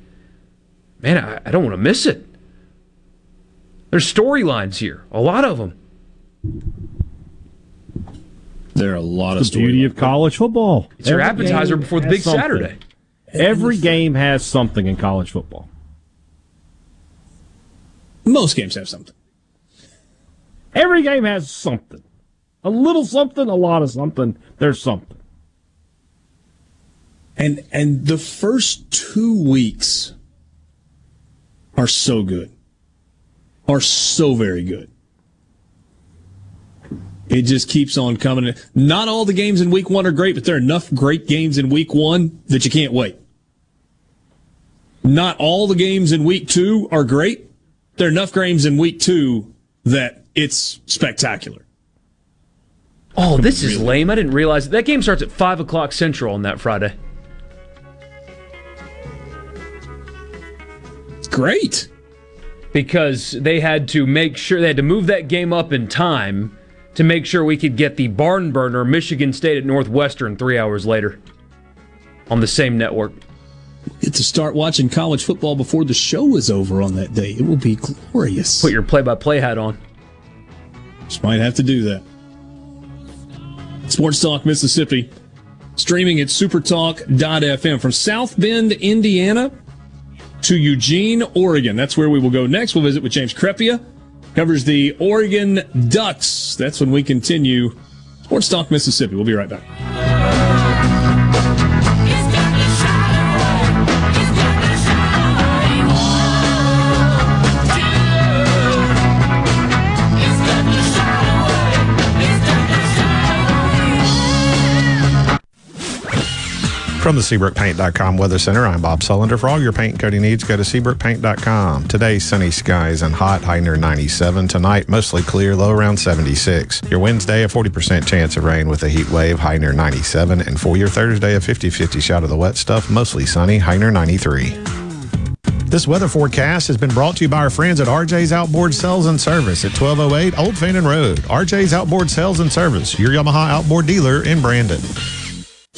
Speaker 2: man, I, I don't want to miss it. There's storylines here, a lot of them.
Speaker 1: There are a lot of
Speaker 3: the beauty of college football.
Speaker 2: It's your appetizer before the big
Speaker 3: something.
Speaker 2: Saturday.
Speaker 3: Every game has something in college football.
Speaker 1: Most games have something.
Speaker 3: Every game has something. A little something, a lot of something. There's something.
Speaker 1: And and the first two weeks are so good. Are so very good. It just keeps on coming. Not all the games in week one are great, but there are enough great games in week one that you can't wait. Not all the games in week two are great. There are enough games in week two that it's spectacular.
Speaker 2: Oh, this is lame. I didn't realize that game starts at 5 o'clock Central on that Friday.
Speaker 1: It's great.
Speaker 2: Because they had to make sure, they had to move that game up in time to make sure we could get the barn burner Michigan State at Northwestern three hours later on the same network.
Speaker 1: Get to start watching college football before the show is over on that day. It will be glorious.
Speaker 2: Put your play by play hat on.
Speaker 1: Just might have to do that. Sports Talk Mississippi, streaming at supertalk.fm from South Bend, Indiana to Eugene, Oregon. That's where we will go next. We'll visit with James Crepea, covers the Oregon Ducks. That's when we continue Sports Talk Mississippi. We'll be right back.
Speaker 5: From the SeabrookPaint.com Weather Center, I'm Bob Sullender. For all your paint and coating needs, go to SeabrookPaint.com. Today, sunny skies and hot, high near 97. Tonight, mostly clear, low around 76. Your Wednesday, a 40% chance of rain with a heat wave, high near 97. And for your Thursday, a 50-50 shot of the wet stuff, mostly sunny, high near 93. This weather forecast has been brought to you by our friends at RJ's Outboard Sales and Service at 1208 Old Fannin Road. RJ's Outboard Sales and Service, your Yamaha outboard dealer in Brandon.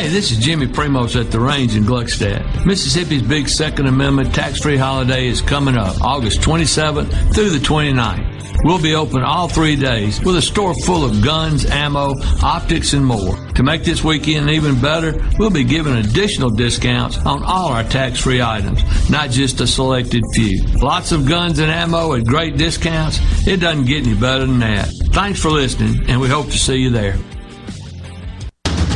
Speaker 48: Hey, this is Jimmy Primos at the range in Gluckstadt. Mississippi's big Second Amendment tax-free holiday is coming up August 27th through the 29th. We'll be open all three days with a store full of guns, ammo, optics, and more. To make this weekend even better, we'll be giving additional discounts on all our tax-free items, not just a selected few. Lots of guns and ammo at great discounts. It doesn't get any better than that. Thanks for listening, and we hope to see you there.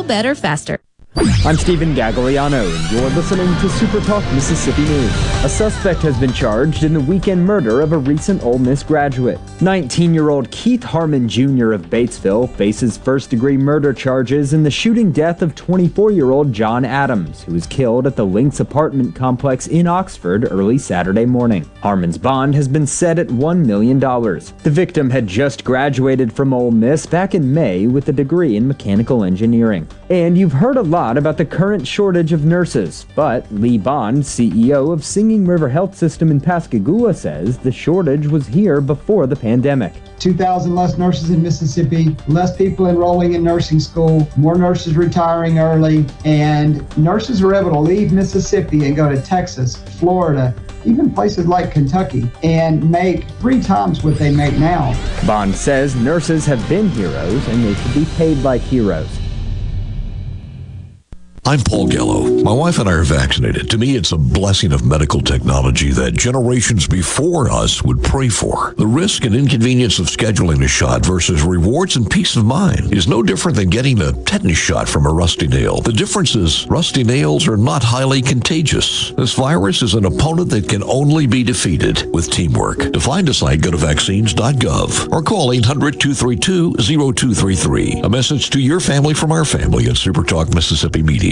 Speaker 49: better faster.
Speaker 17: I'm Stephen Gagliano, and you're listening to Super Talk Mississippi News. A suspect has been charged in the weekend murder of a recent Ole Miss graduate. 19-year-old Keith Harmon Jr. of Batesville faces first-degree murder charges in the shooting death of 24-year-old John Adams, who was killed at the Lynx apartment complex in Oxford early Saturday morning. Harmon's bond has been set at $1 million. The victim had just graduated from Ole Miss back in May with a degree in mechanical engineering. And you've heard a lot about the current shortage of nurses, but Lee Bond, CEO of Singing River Health System in Pascagoula, says the shortage was here before the pandemic.
Speaker 36: 2,000 less nurses in Mississippi, less people enrolling in nursing school, more nurses retiring early, and nurses were able to leave Mississippi and go to Texas, Florida, even places like Kentucky, and make three times what they make now.
Speaker 17: Bond says nurses have been heroes and they should be paid like heroes.
Speaker 46: I'm Paul Gallo. My wife and I are vaccinated. To me, it's a blessing of medical technology that generations before us would pray for. The risk and inconvenience of scheduling a shot versus rewards and peace of mind is no different than getting a tetanus shot from a rusty nail. The difference is rusty nails are not highly contagious. This virus is an opponent that can only be defeated with teamwork. To find a site, go to vaccines.gov or call 800-232-0233. A message to your family from our family at Supertalk Mississippi Media.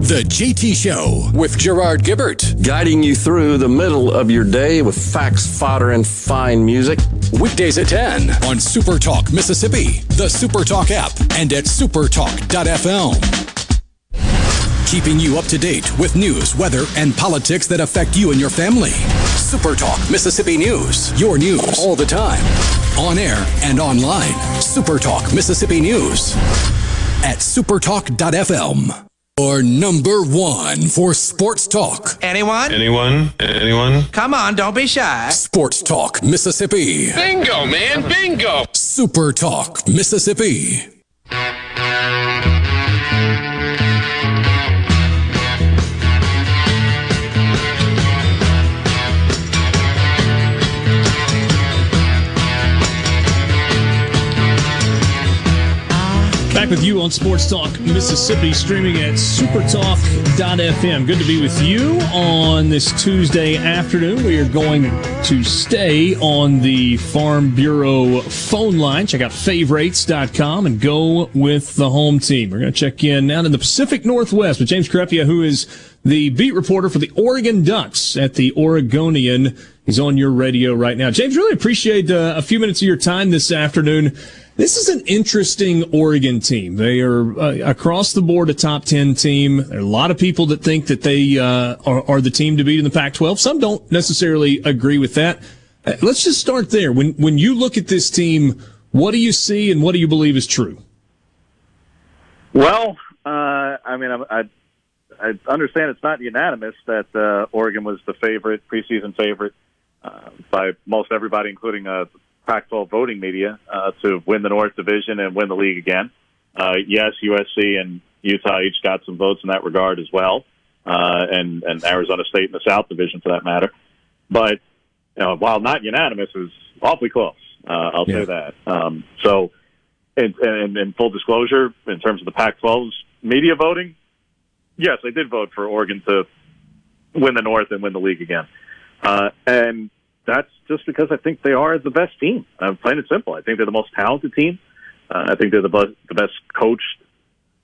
Speaker 13: The JT Show with Gerard Gibert.
Speaker 50: Guiding you through the middle of your day with facts, fodder, and fine music.
Speaker 13: Weekdays at 10 on Super Talk Mississippi, the Super Talk app, and at supertalk.fm. Keeping you up to date with news, weather, and politics that affect you and your family. Super Talk Mississippi News. Your news all the time. On air and online. Super Talk Mississippi News. At supertalk.fm. Or number one for sports talk.
Speaker 31: Anyone? Anyone? Anyone? Come on, don't be shy.
Speaker 13: Sports Talk Mississippi.
Speaker 31: Bingo, man, bingo.
Speaker 13: Super Talk Mississippi.
Speaker 1: With you on Sports Talk Mississippi, streaming at supertalk.fm. Good to be with you on this Tuesday afternoon. We are going to stay on the Farm Bureau phone line. Check out favorites.com and go with the home team. We're going to check in out in the Pacific Northwest with James Crepea, who is the beat reporter for the Oregon Ducks at the Oregonian. He's on your radio right now. James, really appreciate uh, a few minutes of your time this afternoon. This is an interesting Oregon team. They are uh, across the board a top 10 team. There are a lot of people that think that they uh, are, are, the team to beat in the Pac 12. Some don't necessarily agree with that. Uh, let's just start there. When, when you look at this team, what do you see and what do you believe is true?
Speaker 51: Well, uh, I mean, I, I, I, understand it's not unanimous that uh, Oregon was the favorite, preseason favorite uh, by most everybody, including Pac-12 voting media uh, to win the North Division and win the league again. Uh, yes, USC and Utah each got some votes in that regard as well, uh, and and Arizona State in the South Division for that matter. But you know, while not unanimous, it was awfully close. Uh, I'll
Speaker 1: Yeah.
Speaker 51: say that. Um, so, in, in, in full disclosure, in terms of the Pac-12's media voting, yes, I did vote for Oregon to win the North and win the league again. Uh, and that's just because I think they are the best team. I'm plain and simple. I think they're the most talented team. Uh, I think they're the, best the best coached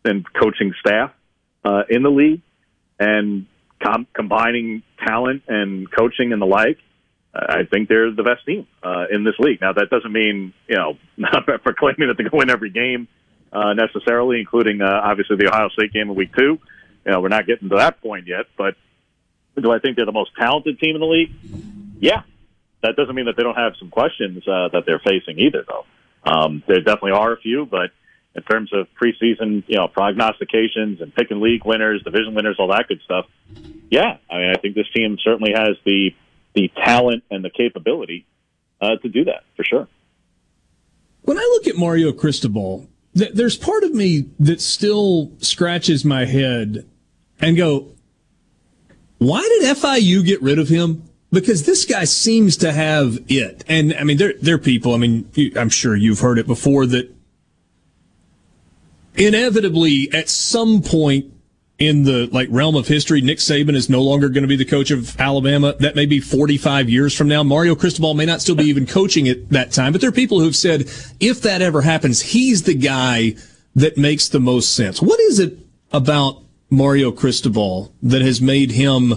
Speaker 51: and coaching staff uh, in the league. And com- combining talent and coaching and the like, uh, I think they're the best team uh, in this league. Now, that doesn't mean, you know, not proclaiming that they go win every game uh, necessarily, including uh, obviously the Ohio State game in week two. You know, we're not getting to that point yet, but do I think they're the most talented team in the league? Yeah. That doesn't mean that they don't have some questions uh, that they're facing either, though. Um, there definitely are a few, but in terms of preseason, you know, prognostications and picking league winners, division winners, all that good stuff, yeah, I mean, I think this team certainly has the the talent and the capability uh, to do that for sure.
Speaker 1: When I look at Mario Cristobal, th- there's part of me that still scratches my head and go, why did FIU get rid of him? Because this guy seems to have it. And I mean, there, are people, I mean, you, I'm sure you've heard it before that inevitably at some point in the like realm of history, Nick Saban is no longer going to be the coach of Alabama. That may be 45 years from now. Mario Cristobal may not still be even coaching at that time, but there are people who've said if that ever happens, he's the guy that makes the most sense. What is it about Mario Cristobal that has made him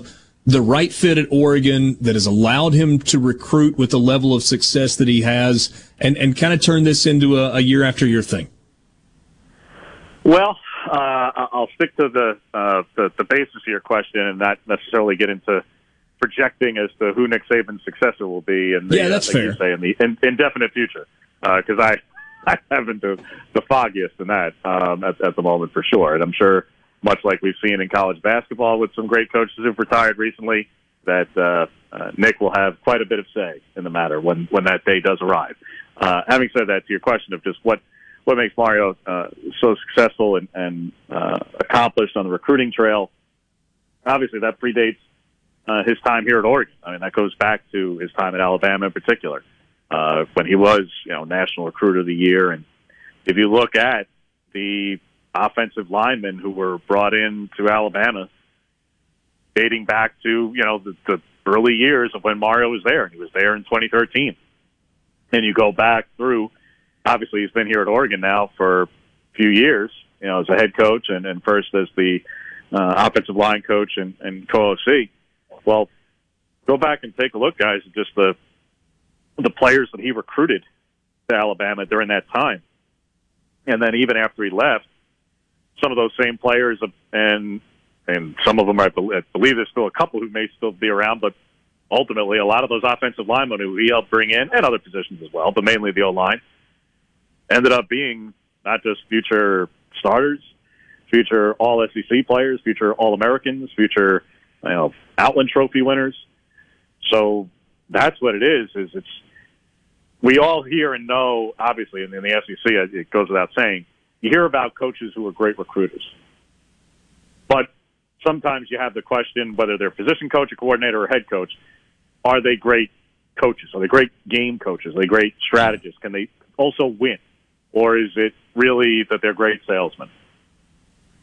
Speaker 1: the right fit at Oregon, that has allowed him to recruit with the level of success that he has, and, and kind of turn this into a, a year after year thing?
Speaker 51: Well, uh, I'll stick to the, uh, the the basis of your question and not necessarily get into projecting as to who Nick Saban's successor will be. In the,
Speaker 1: Yeah, that's
Speaker 51: uh, like
Speaker 1: fair.
Speaker 51: say, in the in, indefinite future, because I I haven't the, the foggiest in that um, at, at the moment for sure, and I'm sure much like we've seen in college basketball with some great coaches who've retired recently, that uh, uh, Nick will have quite a bit of say in the matter when when that day does arrive. Uh, having said that, to your question of just what what makes Mario uh, so successful and, and uh, accomplished on the recruiting trail. Obviously, that predates uh, his time here at Oregon. I mean, that goes back to his time at Alabama in particular, uh, when he was, you know, National Recruiter of the Year. And if you look at the offensive linemen who were brought in to Alabama, dating back to you know the, the early years of when Mario was there, he was there in 2013. And you go back through obviously he's been here at Oregon now for a few years, you know, as a head coach and, and first as the uh, offensive line coach and, and co-OC. Well, go back and take a look, guys, at just the the players that he recruited to Alabama during that time, and then even after he left, some of those same players and and some of them I bel- I believe there's still a couple who may still be around, but ultimately a lot of those offensive linemen who he helped bring in and other positions as well, but mainly the O line ended up being not just future starters, future All SEC players, future All Americans, future you know Outland Trophy winners. So that's what it is. Is it's we all hear and know, obviously, in, in the SEC, it goes without saying, you hear about coaches who are great recruiters, but sometimes you have the question whether they're position coach, or coordinator, or head coach. Are they great coaches? Are they great game coaches? Are they great strategists? Can they also win? or is it really that they're great salesmen?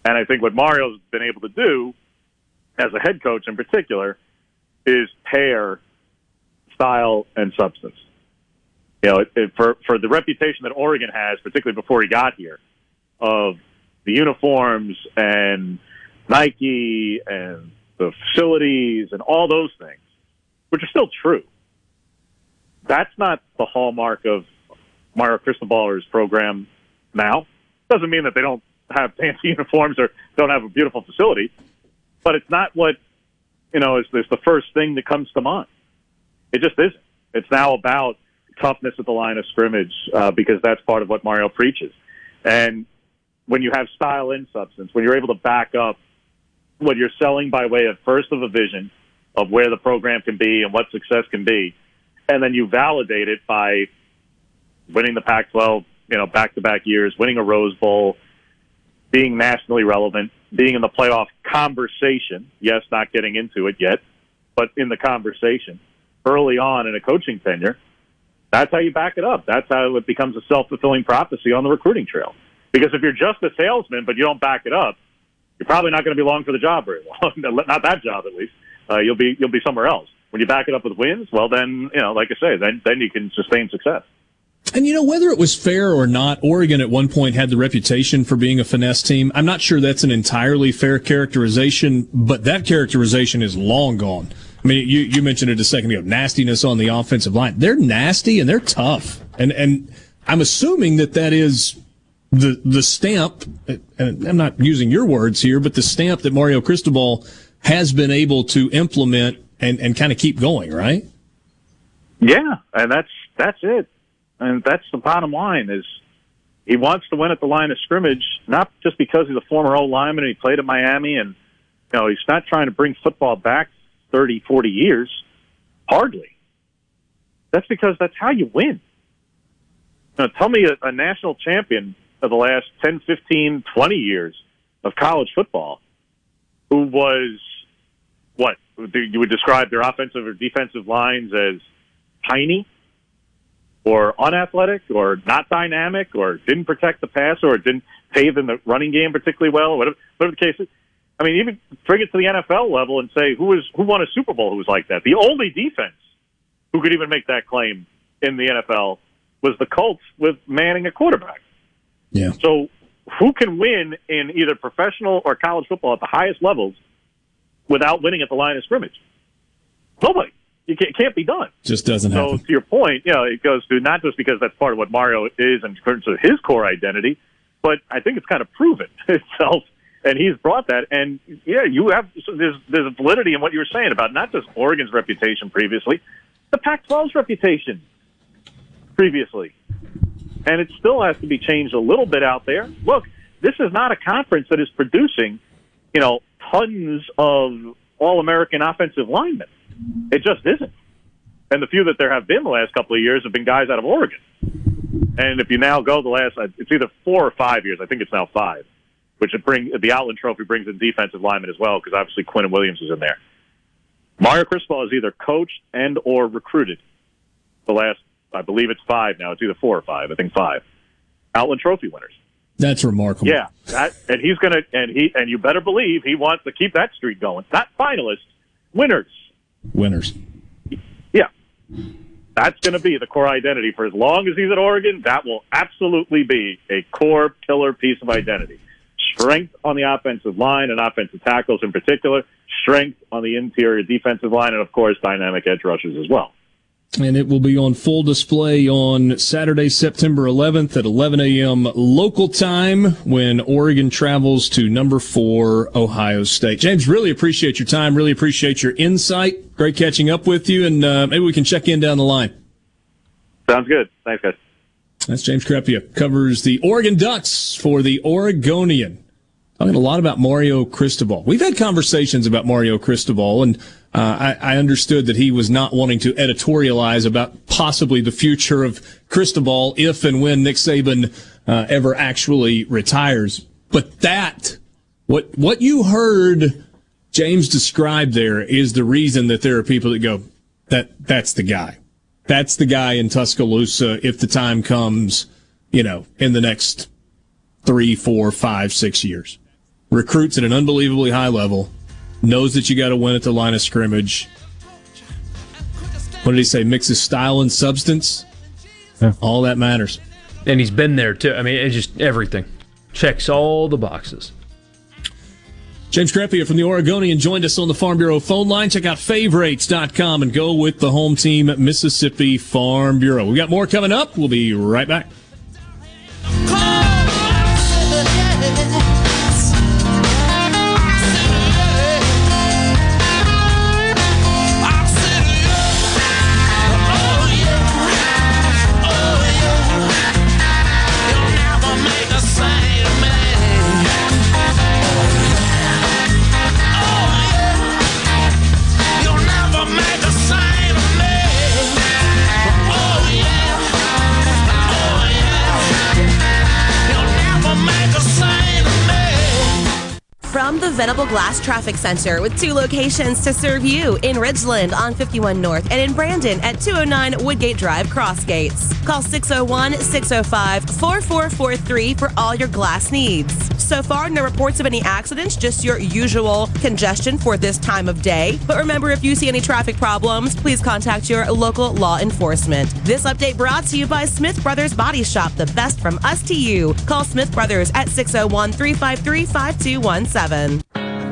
Speaker 51: And I think what Mario's been able to do, as a head coach in particular, is pair style and substance. You know, it, it, for for the reputation that Oregon has, particularly before he got here, of the uniforms and Nike and the facilities and all those things, which are still true. That's not the hallmark of Mario Cristobal's program now. Doesn't mean that they don't have fancy uniforms or don't have a beautiful facility, but it's not what you know is, is the first thing that comes to mind. It just isn't. It's now about toughness at the line of scrimmage uh, because that's part of what Mario preaches. And when you have style and substance, when you're able to back up what you're selling by way of first of a vision of where the program can be and what success can be, and then you validate it by winning the Pac-12, you know, back-to-back years, winning a Rose Bowl, being nationally relevant, being in the playoff conversation. Yes, not getting into it yet, but in the conversation early on in a coaching tenure. That's how you back it up. That's how it becomes a self fulfilling prophecy on the recruiting trail. Because if you're just a salesman but you don't back it up, you're probably not going to be long for the job very long. not that job, at least. Uh, you'll be you'll be somewhere else. When you back it up with wins, well, then you know, like I say, then then you can sustain success.
Speaker 1: And you know, whether it was fair or not, Oregon at one point had the reputation for being a finesse team. I'm not sure that's an entirely fair characterization, but that characterization is long gone. I mean, you, you mentioned it a second ago, nastiness on the offensive line. They're nasty and they're tough. And, and I'm assuming that that is the, the stamp, and I'm not using your words here, but the stamp that Mario Cristobal has been able to implement and, and kind of keep going, right?
Speaker 51: Yeah. And that's, that's it. And that's the bottom line is he wants to win at the line of scrimmage, not just because he's a former old lineman and he played at Miami and, you know, he's not trying to bring football back 30, 40 years. Hardly. That's because that's how you win. Now, tell me a, a national champion of the last 10, 15, 20 years of college football who was what you would describe their offensive or defensive lines as tiny or unathletic or not dynamic or didn't protect the pass or didn't pave in the running game particularly well, whatever, whatever the case is. I mean, even bring it to the NFL level and say who was who won a Super Bowl who was like that. The only defense who could even make that claim in the NFL was the Colts with Manning a quarterback.
Speaker 1: Yeah.
Speaker 51: So who can win in either professional or college football at the highest levels without winning at the line of scrimmage? Nobody. It can't be done.
Speaker 1: Just doesn't
Speaker 51: so
Speaker 1: happen.
Speaker 51: So to your point, you know, it goes to not just because that's part of what Mario is in terms of his core identity, but I think it's kind of proven itself, and he's brought that. And yeah, you have so there's there's validity in what you were saying about not just Oregon's reputation previously, the Pac-12's reputation previously, and it still has to be changed a little bit out there. Look, this is not a conference that is producing, you know, tons of all-American offensive linemen. It just isn't. And the few that there have been the last couple of years have been guys out of Oregon. And if you now go the last, uh, it's either four or five years. I think it's now five, which would bring the Outland Trophy brings in defensive linemen as well because obviously Quinnen Williams is in there. Mario Cristobal has either coached and or recruited the last, I believe it's five now. It's either four or five. I think five. Outland Trophy winners.
Speaker 1: That's remarkable.
Speaker 51: Yeah, that, and he's gonna, and he, and you better believe he wants to keep that streak going. Not finalists, winners.
Speaker 1: Winners.
Speaker 51: Yeah. That's going to be the core identity for as long as he's at Oregon. That will absolutely be a core pillar piece of identity. Strength on the offensive line and offensive tackles in particular, strength on the interior defensive line, and of course, dynamic edge rushers as well.
Speaker 1: And it will be on full display on Saturday, September 11th at 11 a.m. local time when Oregon travels to number four, Ohio State. James, really appreciate your time. Really appreciate your insight. Great catching up with you. And uh, maybe we can check in down the line.
Speaker 51: Sounds good. Thanks, guys.
Speaker 1: That's James Crepea. Covers the Oregon Ducks for the Oregonian. Talking a lot about Mario Cristobal. We've had conversations about Mario Cristobal, and I, I, understood that he was not wanting to editorialize about possibly the future of Cristobal if and when Nick Saban uh, ever actually retires. But that, what what you heard James describe there, is the reason that there are people that go, that that's the guy, that's the guy in Tuscaloosa if the time comes, you know, in the next three, four, five, six years. Recruits at an unbelievably high level knows that you got to win at the line of scrimmage. What did he say? Mixes style and substance.
Speaker 52: Yeah.
Speaker 1: All that matters.
Speaker 53: And he's been there too. I mean, it's just everything. Checks all the boxes.
Speaker 1: James Crepea from the Oregonian joined us on the Farm Bureau phone line. Check out favorites.com and go with the home team, Mississippi Farm Bureau. We got more coming up. We'll be right back.
Speaker 4: The Venable Glass Traffic Center with two locations to serve you in Ridgeland on 51 North and in Brandon at 209 Woodgate Drive, Crossgates. Call 601 605 4443 for all your glass needs. So far, no reports of any accidents, just your usual congestion for this time of day. But remember, if you see any traffic problems, please contact your local law enforcement. This update brought to you by Smith Brothers Body Shop, the best from us to you. Call Smith Brothers at 601 353 5217.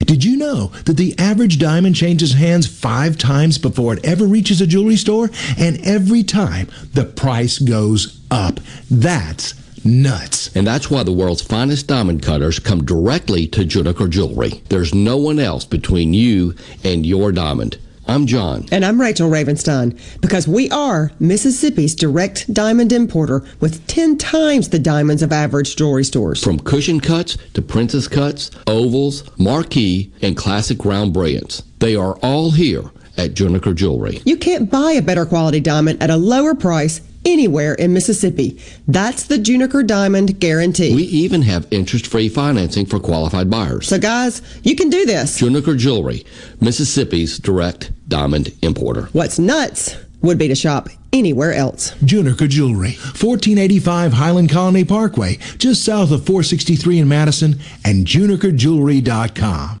Speaker 54: Did you know that the average diamond changes hands five times before it ever reaches a jewelry store? And every time the price goes up. That's nuts.
Speaker 55: And that's why the world's finest diamond cutters come directly to Juniker Jewelry. There's no one else between you and your diamond. I'm John.
Speaker 56: And I'm Rachel Ravenstein because we are Mississippi's direct diamond importer with 10 times the diamonds of average jewelry stores.
Speaker 55: From cushion cuts to princess cuts, ovals, marquee, and classic round brilliants. They are all here at Juniker Jewelry.
Speaker 56: You can't buy a better quality diamond at a lower price anywhere in Mississippi. That's the Juniker Diamond Guarantee.
Speaker 55: We even have interest-free financing for qualified buyers.
Speaker 56: So guys, you can do this.
Speaker 55: Juniker Jewelry, Mississippi's direct diamond importer.
Speaker 56: What's nuts would be to shop anywhere else.
Speaker 54: Juniker Jewelry, 1485 Highland Colony Parkway, just south of 463 in Madison, and junikerjewelry.com.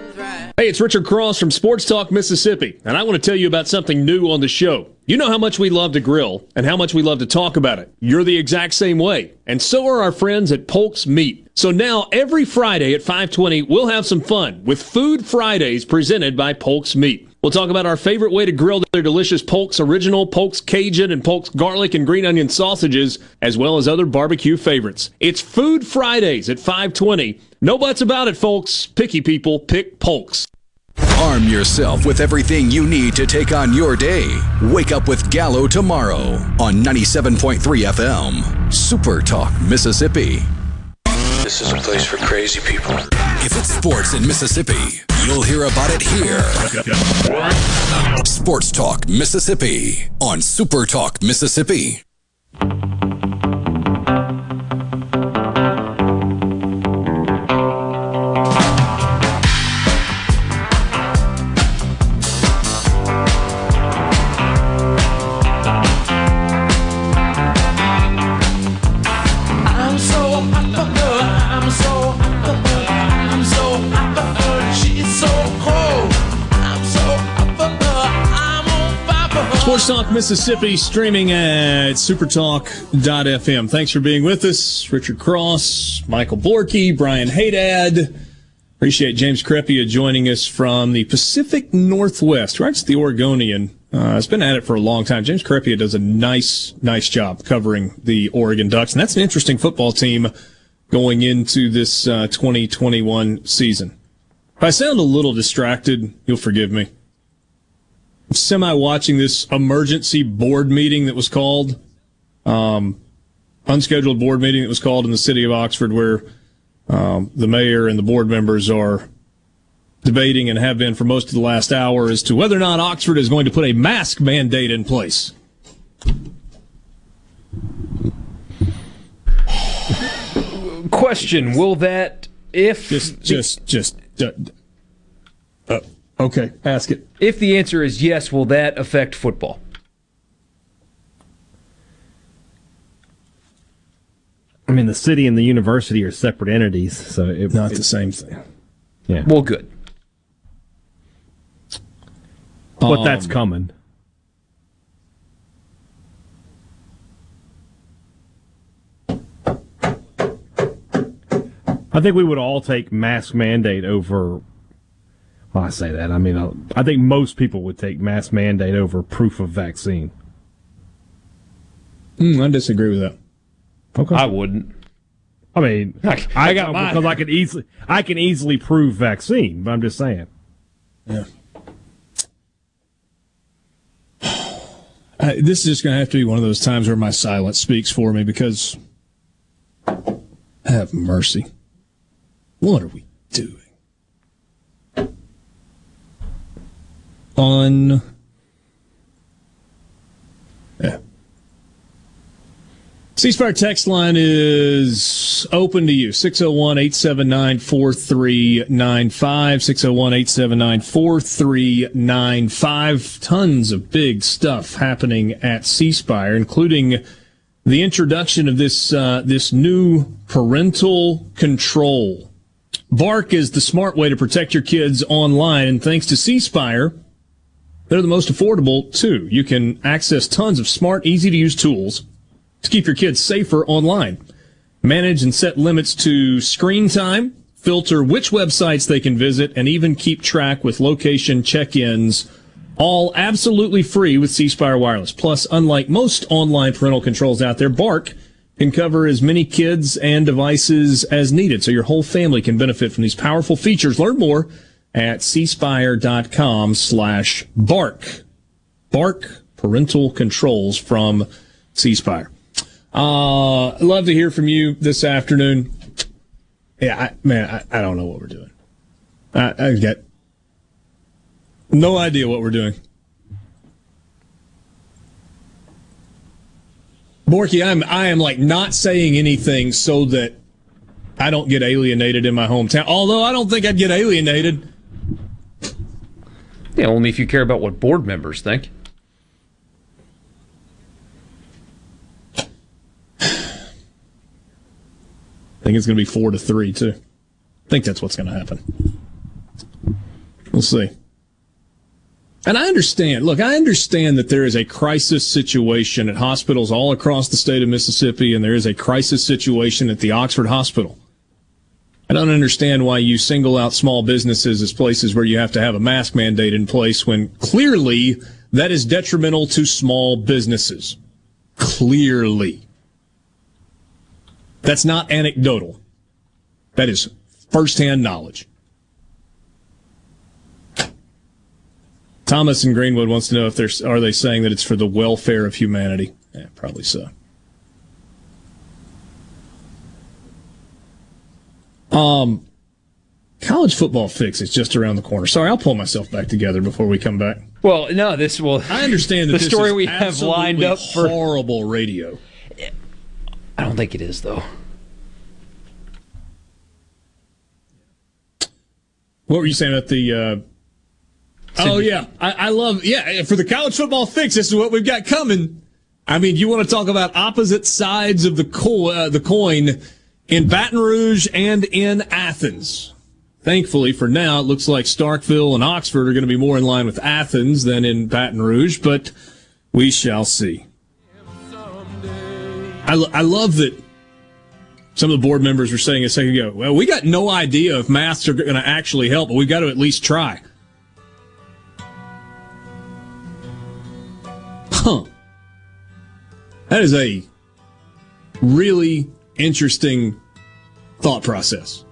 Speaker 1: Hey, it's Richard Cross from Sports Talk Mississippi, and I want to tell you about something new on the show. You know how much we love to grill and how much we love to talk about it. You're the exact same way, and so are our friends at Polk's Meat. So now every Friday at 5:20, we'll have some fun with Food Fridays presented by Polk's Meat. We'll talk about our favorite way to grill their delicious Polk's Original, Polk's Cajun, and Polk's Garlic and Green Onion sausages, as well as other barbecue favorites. It's Food Fridays at 520. No buts about it, folks. Picky people pick Polk's.
Speaker 13: Arm yourself with everything you need to take on your day. Wake up with Gallo tomorrow on 97.3 FM. Super Talk, Mississippi.
Speaker 57: This is a place for crazy people.
Speaker 13: If it's sports in Mississippi, you'll hear about it here. Sports Talk, Mississippi on Super Talk, Mississippi.
Speaker 1: Sports Talk Mississippi streaming at supertalk.fm. Thanks for being with us. Richard Cross, Michael Borky, Brian Haydad. Appreciate James Crepea joining us from the Pacific Northwest, writes the Oregonian. Uh, it's been at it for a long time. James Crepea does a nice, nice job covering the Oregon Ducks, and that's an interesting football team going into this uh, 2021 season. If I sound a little distracted, you'll forgive me. Semi watching this emergency board meeting that was called, um, unscheduled board meeting that was called in the city of Oxford, where um, the mayor and the board members are debating and have been for most of the last hour as to whether or not Oxford is going to put a mask mandate in place.
Speaker 53: Question: Will that if
Speaker 1: just just just uh, okay, ask it.
Speaker 53: If the answer is yes, will that affect football?
Speaker 52: I mean, the city and the university are separate entities, so it,
Speaker 1: not the same thing.
Speaker 52: Yeah.
Speaker 53: Well, good.
Speaker 52: But that's
Speaker 1: Um,
Speaker 52: coming. I think we would all take mask mandate over. Well, I say that. I mean, I, I think most people would take mask mandate over proof of vaccine.
Speaker 1: Mm, I disagree with that.
Speaker 52: Okay.
Speaker 53: I wouldn't.
Speaker 52: I mean,
Speaker 53: I- I got mine.
Speaker 52: because I can easily I can easily prove vaccine, but I'm just saying.
Speaker 1: Yeah. Uh, this is just going to have to be one of those times where my silence speaks for me because have mercy. What are we doing? On. Yeah. C Spire text line is open to you 601 879 4395. 601 879 4395. Tons of big stuff happening at C Spire, including the introduction of this, uh, this new parental control. Bark is the smart way to protect your kids online, and thanks to C Spire, they're the most affordable too. You can access tons of smart, easy to use tools to keep your kids safer online. Manage and set limits to screen time, filter which websites they can visit, and even keep track with location check-ins. All absolutely free with C Spire Wireless. Plus, unlike most online parental controls out there, Bark can cover as many kids and devices as needed, so your whole family can benefit from these powerful features. Learn more at cspire.com slash bark. Bark parental controls from C Spire. Uh, love to hear from you this afternoon. Yeah, I, man, I, I don't know what we're doing. I, I got no idea what we're doing. Borky, I'm I am like not saying anything so that I don't get alienated in my hometown. Although I don't think I'd get alienated.
Speaker 53: Yeah, only if you care about what board members think.
Speaker 1: I think it's going to be four to three too. I think that's what's going to happen. We'll see. And I understand. Look, I understand that there is a crisis situation at hospitals all across the state of Mississippi, and there is a crisis situation at the Oxford Hospital. I don't understand why you single out small businesses as places where you have to have a mask mandate in place when clearly that is detrimental to small businesses. Clearly. That's not anecdotal. That is firsthand knowledge. Thomas in Greenwood wants to know if there's are they saying that it's for the welfare of humanity? Yeah, probably so. Um, college football fix is just around the corner. Sorry, I'll pull myself back together before we come back.
Speaker 53: Well, no, this will.
Speaker 1: I understand that
Speaker 53: the
Speaker 1: this
Speaker 53: story
Speaker 1: is
Speaker 53: we have lined up for.
Speaker 1: horrible radio.
Speaker 53: I don't think it is though.
Speaker 1: What were you saying about the? Uh, oh yeah, I, I love yeah for the college football fix. This is what we've got coming. I mean, you want to talk about opposite sides of the co- uh, the coin in Baton Rouge and in Athens. Thankfully, for now, it looks like Starkville and Oxford are going to be more in line with Athens than in Baton Rouge, but we shall see. I, lo- I love that some of the board members were saying a second ago, well, we got no idea if masks are going to actually help, but we've got to at least try. Huh. That is a really interesting thought process.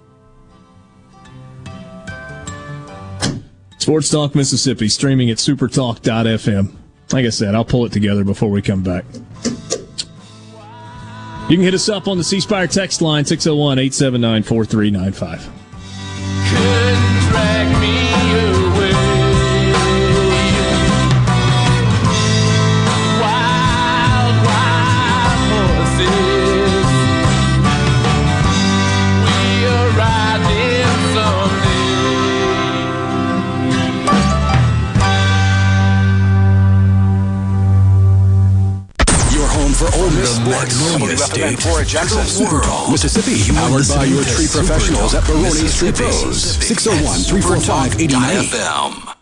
Speaker 1: Sports Talk Mississippi, streaming at supertalk.fm. Like I said, I'll pull it together before we come back. You can hit us up on the C Spire text line 601 879 4395.
Speaker 13: Sports.
Speaker 58: Magnolia State,
Speaker 13: for a gentle
Speaker 58: Super
Speaker 13: world. Mississippi, powered by your tree professionals at Barone Tree. Pros. 601 345 89.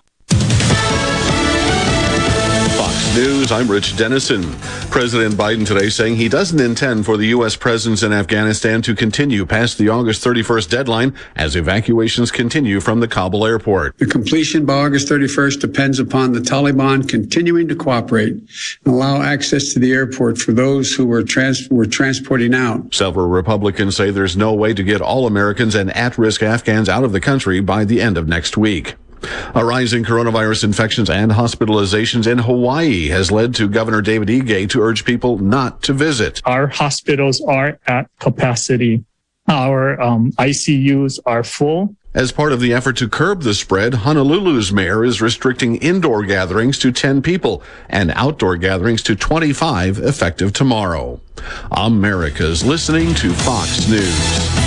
Speaker 31: News, I'm Rich Dennison. President Biden today saying he doesn't intend for the U.S. presence in Afghanistan to continue past the August 31st deadline as evacuations continue from the Kabul airport.
Speaker 59: The completion by August 31st depends upon the Taliban continuing to cooperate and allow access to the airport for those who were, trans- were transporting out.
Speaker 31: Several Republicans say there's no way to get all Americans and at-risk Afghans out of the country by the end of next week. A rise in coronavirus infections and hospitalizations in Hawaii has led to Governor David Ige to urge people not to visit.
Speaker 60: Our hospitals are at capacity. Our um, ICUs are full.
Speaker 31: As part of the effort to curb the spread, Honolulu's mayor is restricting indoor gatherings to 10 people and outdoor gatherings to 25 effective tomorrow. America's listening to Fox News.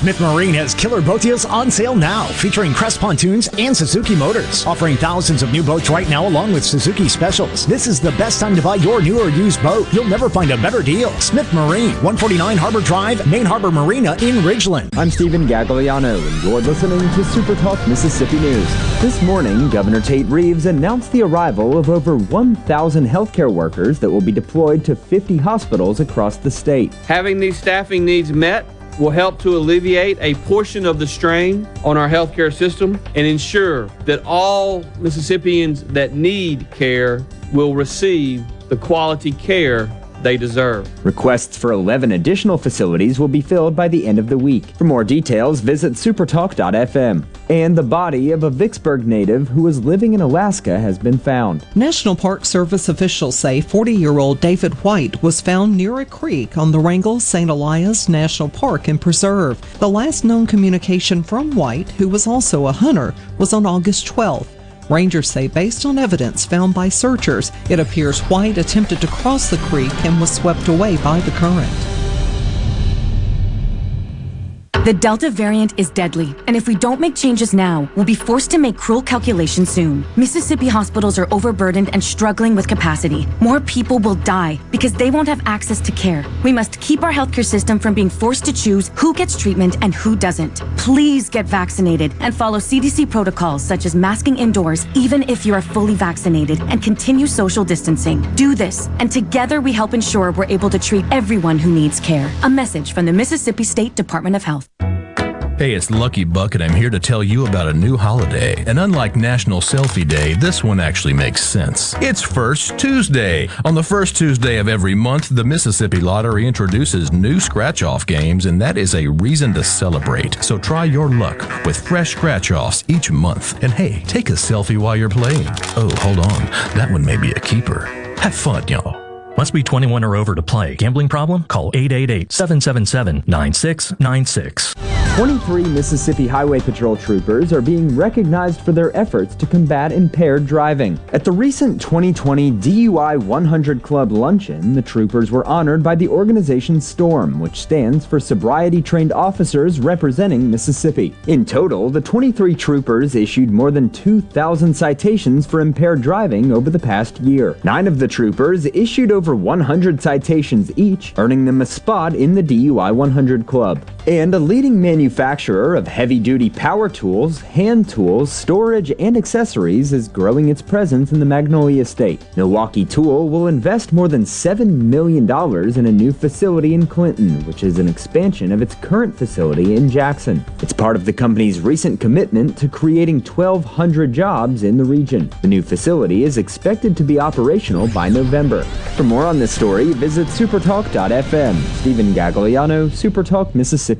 Speaker 9: Smith Marine has killer boat deals on sale now, featuring Crest pontoons and Suzuki motors, offering thousands of new boats right now along with Suzuki specials. This is the best time to buy your new or used boat. You'll never find a better deal. Smith Marine, 149 Harbor Drive, Main Harbor Marina in Ridgeland.
Speaker 17: I'm Stephen Gagliano, and you're listening to Super Talk Mississippi News. This morning, Governor Tate Reeves announced the arrival of over 1,000 healthcare workers that will be deployed to 50 hospitals across the state.
Speaker 61: Having these staffing needs met will help to alleviate a portion of the strain on our healthcare system and ensure that all Mississippians that need care will receive the quality care they deserve.
Speaker 17: Requests for 11 additional facilities will be filled by the end of the week. For more details, visit supertalk.fm. And the body of a Vicksburg native who was living in Alaska has been found.
Speaker 62: National Park Service officials say 40 year old David White was found near a creek on the Wrangell St. Elias National Park and Preserve. The last known communication from White, who was also a hunter, was on August 12th. Rangers say, based on evidence found by searchers, it appears White attempted to cross the creek and was swept away by the current.
Speaker 63: The Delta variant is deadly, and if we don't make changes now, we'll be forced to make cruel calculations soon. Mississippi hospitals are overburdened and struggling with capacity. More people will die because they won't have access to care. We must keep our healthcare system from being forced to choose who gets treatment and who doesn't. Please get vaccinated and follow CDC protocols such as masking indoors, even if you are fully vaccinated, and continue social distancing. Do this, and together we help ensure we're able to treat everyone who needs care. A message from the Mississippi State Department of Health.
Speaker 44: Hey, it's Lucky Buck, and I'm here to tell you about a new holiday. And unlike National Selfie Day, this one actually makes sense. It's First Tuesday. On the first Tuesday of every month, the Mississippi Lottery introduces new scratch off games, and that is a reason to celebrate. So try your luck with fresh scratch offs each month. And hey, take a selfie while you're playing. Oh, hold on. That one may be a keeper. Have fun, y'all. Must be 21 or over to play. Gambling problem? Call 888-777-9696.
Speaker 17: 23 Mississippi Highway Patrol troopers are being recognized for their efforts to combat impaired driving. At the recent 2020 DUI 100 Club luncheon, the troopers were honored by the organization STORM, which stands for Sobriety Trained Officers Representing Mississippi. In total, the 23 troopers issued more than 2,000 citations for impaired driving over the past year. Nine of the troopers issued over 100 citations each, earning them a spot in the DUI 100 Club. And a leading manufacturer of heavy duty power tools, hand tools, storage, and accessories is growing its presence in the Magnolia State. Milwaukee Tool will invest more than $7 million in a new facility in Clinton, which is an expansion of its current facility in Jackson. It's part of the company's recent commitment to creating 1,200 jobs in the region. The new facility is expected to be operational by November. For more on this story, visit supertalk.fm. Stephen Gagliano, Supertalk, Mississippi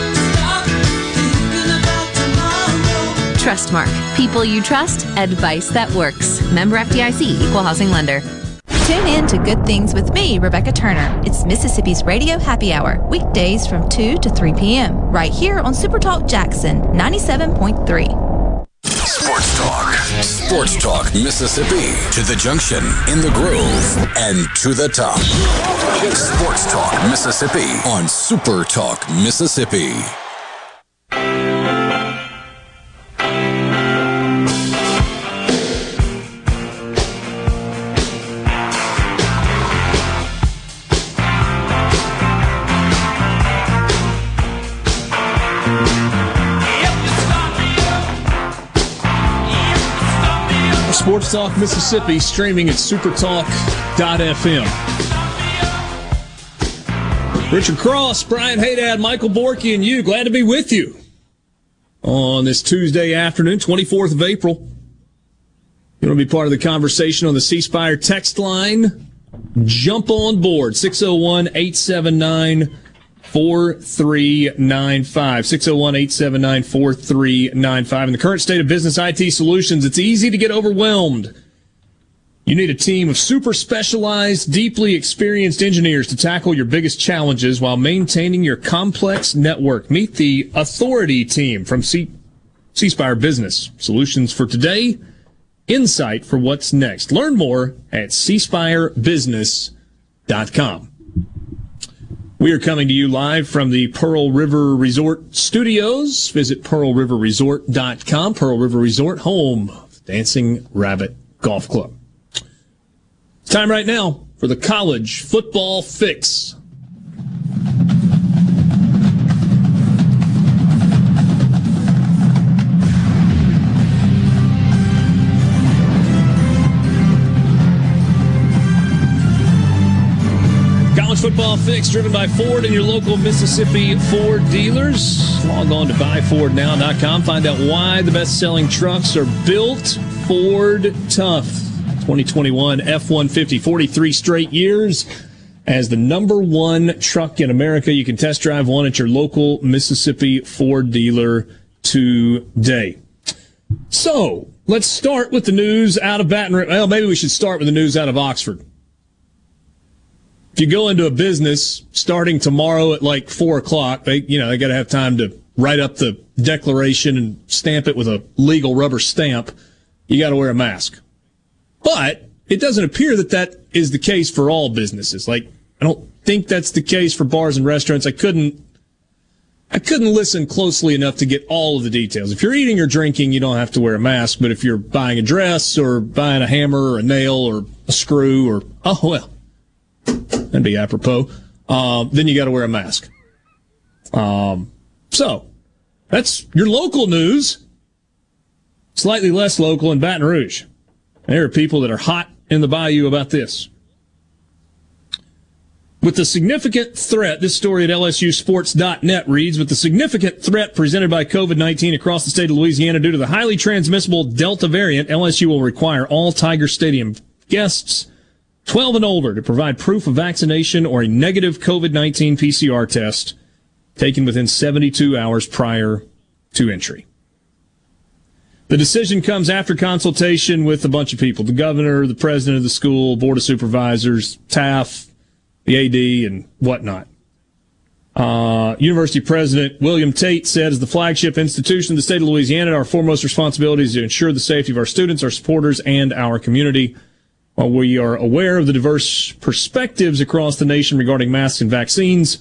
Speaker 49: Trustmark. People you trust, advice that works. Member FDIC, Equal Housing Lender.
Speaker 64: Tune in to Good Things with me, Rebecca Turner. It's Mississippi's Radio Happy Hour, weekdays from 2 to 3 p.m., right here on Supertalk Jackson 97.3.
Speaker 13: Sports Talk. Sports Talk Mississippi. To the junction, in the groove, and to the top. Sports Talk Mississippi on Super Talk Mississippi.
Speaker 1: Talk Mississippi streaming at supertalk.fm. Richard Cross, Brian Hadad, Michael Borky, and you. Glad to be with you on this Tuesday afternoon, 24th of April. You want to be part of the conversation on the C Spire text line? Jump on board 601 879 4395. 601 879 4395. In the current state of business IT solutions, it's easy to get overwhelmed. You need a team of super specialized, deeply experienced engineers to tackle your biggest challenges while maintaining your complex network. Meet the Authority team from C- C Spire Business. Solutions for today, insight for what's next. Learn more at cspirebusiness.com. We are coming to you live from the Pearl River Resort Studios. Visit pearlriverresort.com. Pearl River Resort, home Dancing Rabbit Golf Club. It's time right now for the college football fix. Football fix driven by Ford and your local Mississippi Ford dealers. Log on to buyfordnow.com. Find out why the best selling trucks are built Ford Tough. 2021 F 150, 43 straight years as the number one truck in America. You can test drive one at your local Mississippi Ford dealer today. So let's start with the news out of Baton Rouge. Well, maybe we should start with the news out of Oxford. If you go into a business starting tomorrow at like four o'clock, they, you know, they got to have time to write up the declaration and stamp it with a legal rubber stamp. You got to wear a mask. But it doesn't appear that that is the case for all businesses. Like, I don't think that's the case for bars and restaurants. I couldn't, I couldn't listen closely enough to get all of the details. If you're eating or drinking, you don't have to wear a mask. But if you're buying a dress or buying a hammer or a nail or a screw or, oh, well, that'd be apropos, um, then you got to wear a mask. Um, so that's your local news. Slightly less local in Baton Rouge. There are people that are hot in the bayou about this. With the significant threat, this story at LSUsports.net reads, with the significant threat presented by COVID-19 across the state of Louisiana due to the highly transmissible Delta variant, LSU will require all Tiger Stadium guests 12 and older to provide proof of vaccination or a negative COVID-19 PCR test taken within 72 hours prior to entry. The decision comes after consultation with a bunch of people the governor, the president of the school, board of supervisors, TAF, the AD, and whatnot. Uh, University President William Tate said, as the flagship institution of the state of Louisiana, our foremost responsibility is to ensure the safety of our students, our supporters, and our community. While we are aware of the diverse perspectives across the nation regarding masks and vaccines,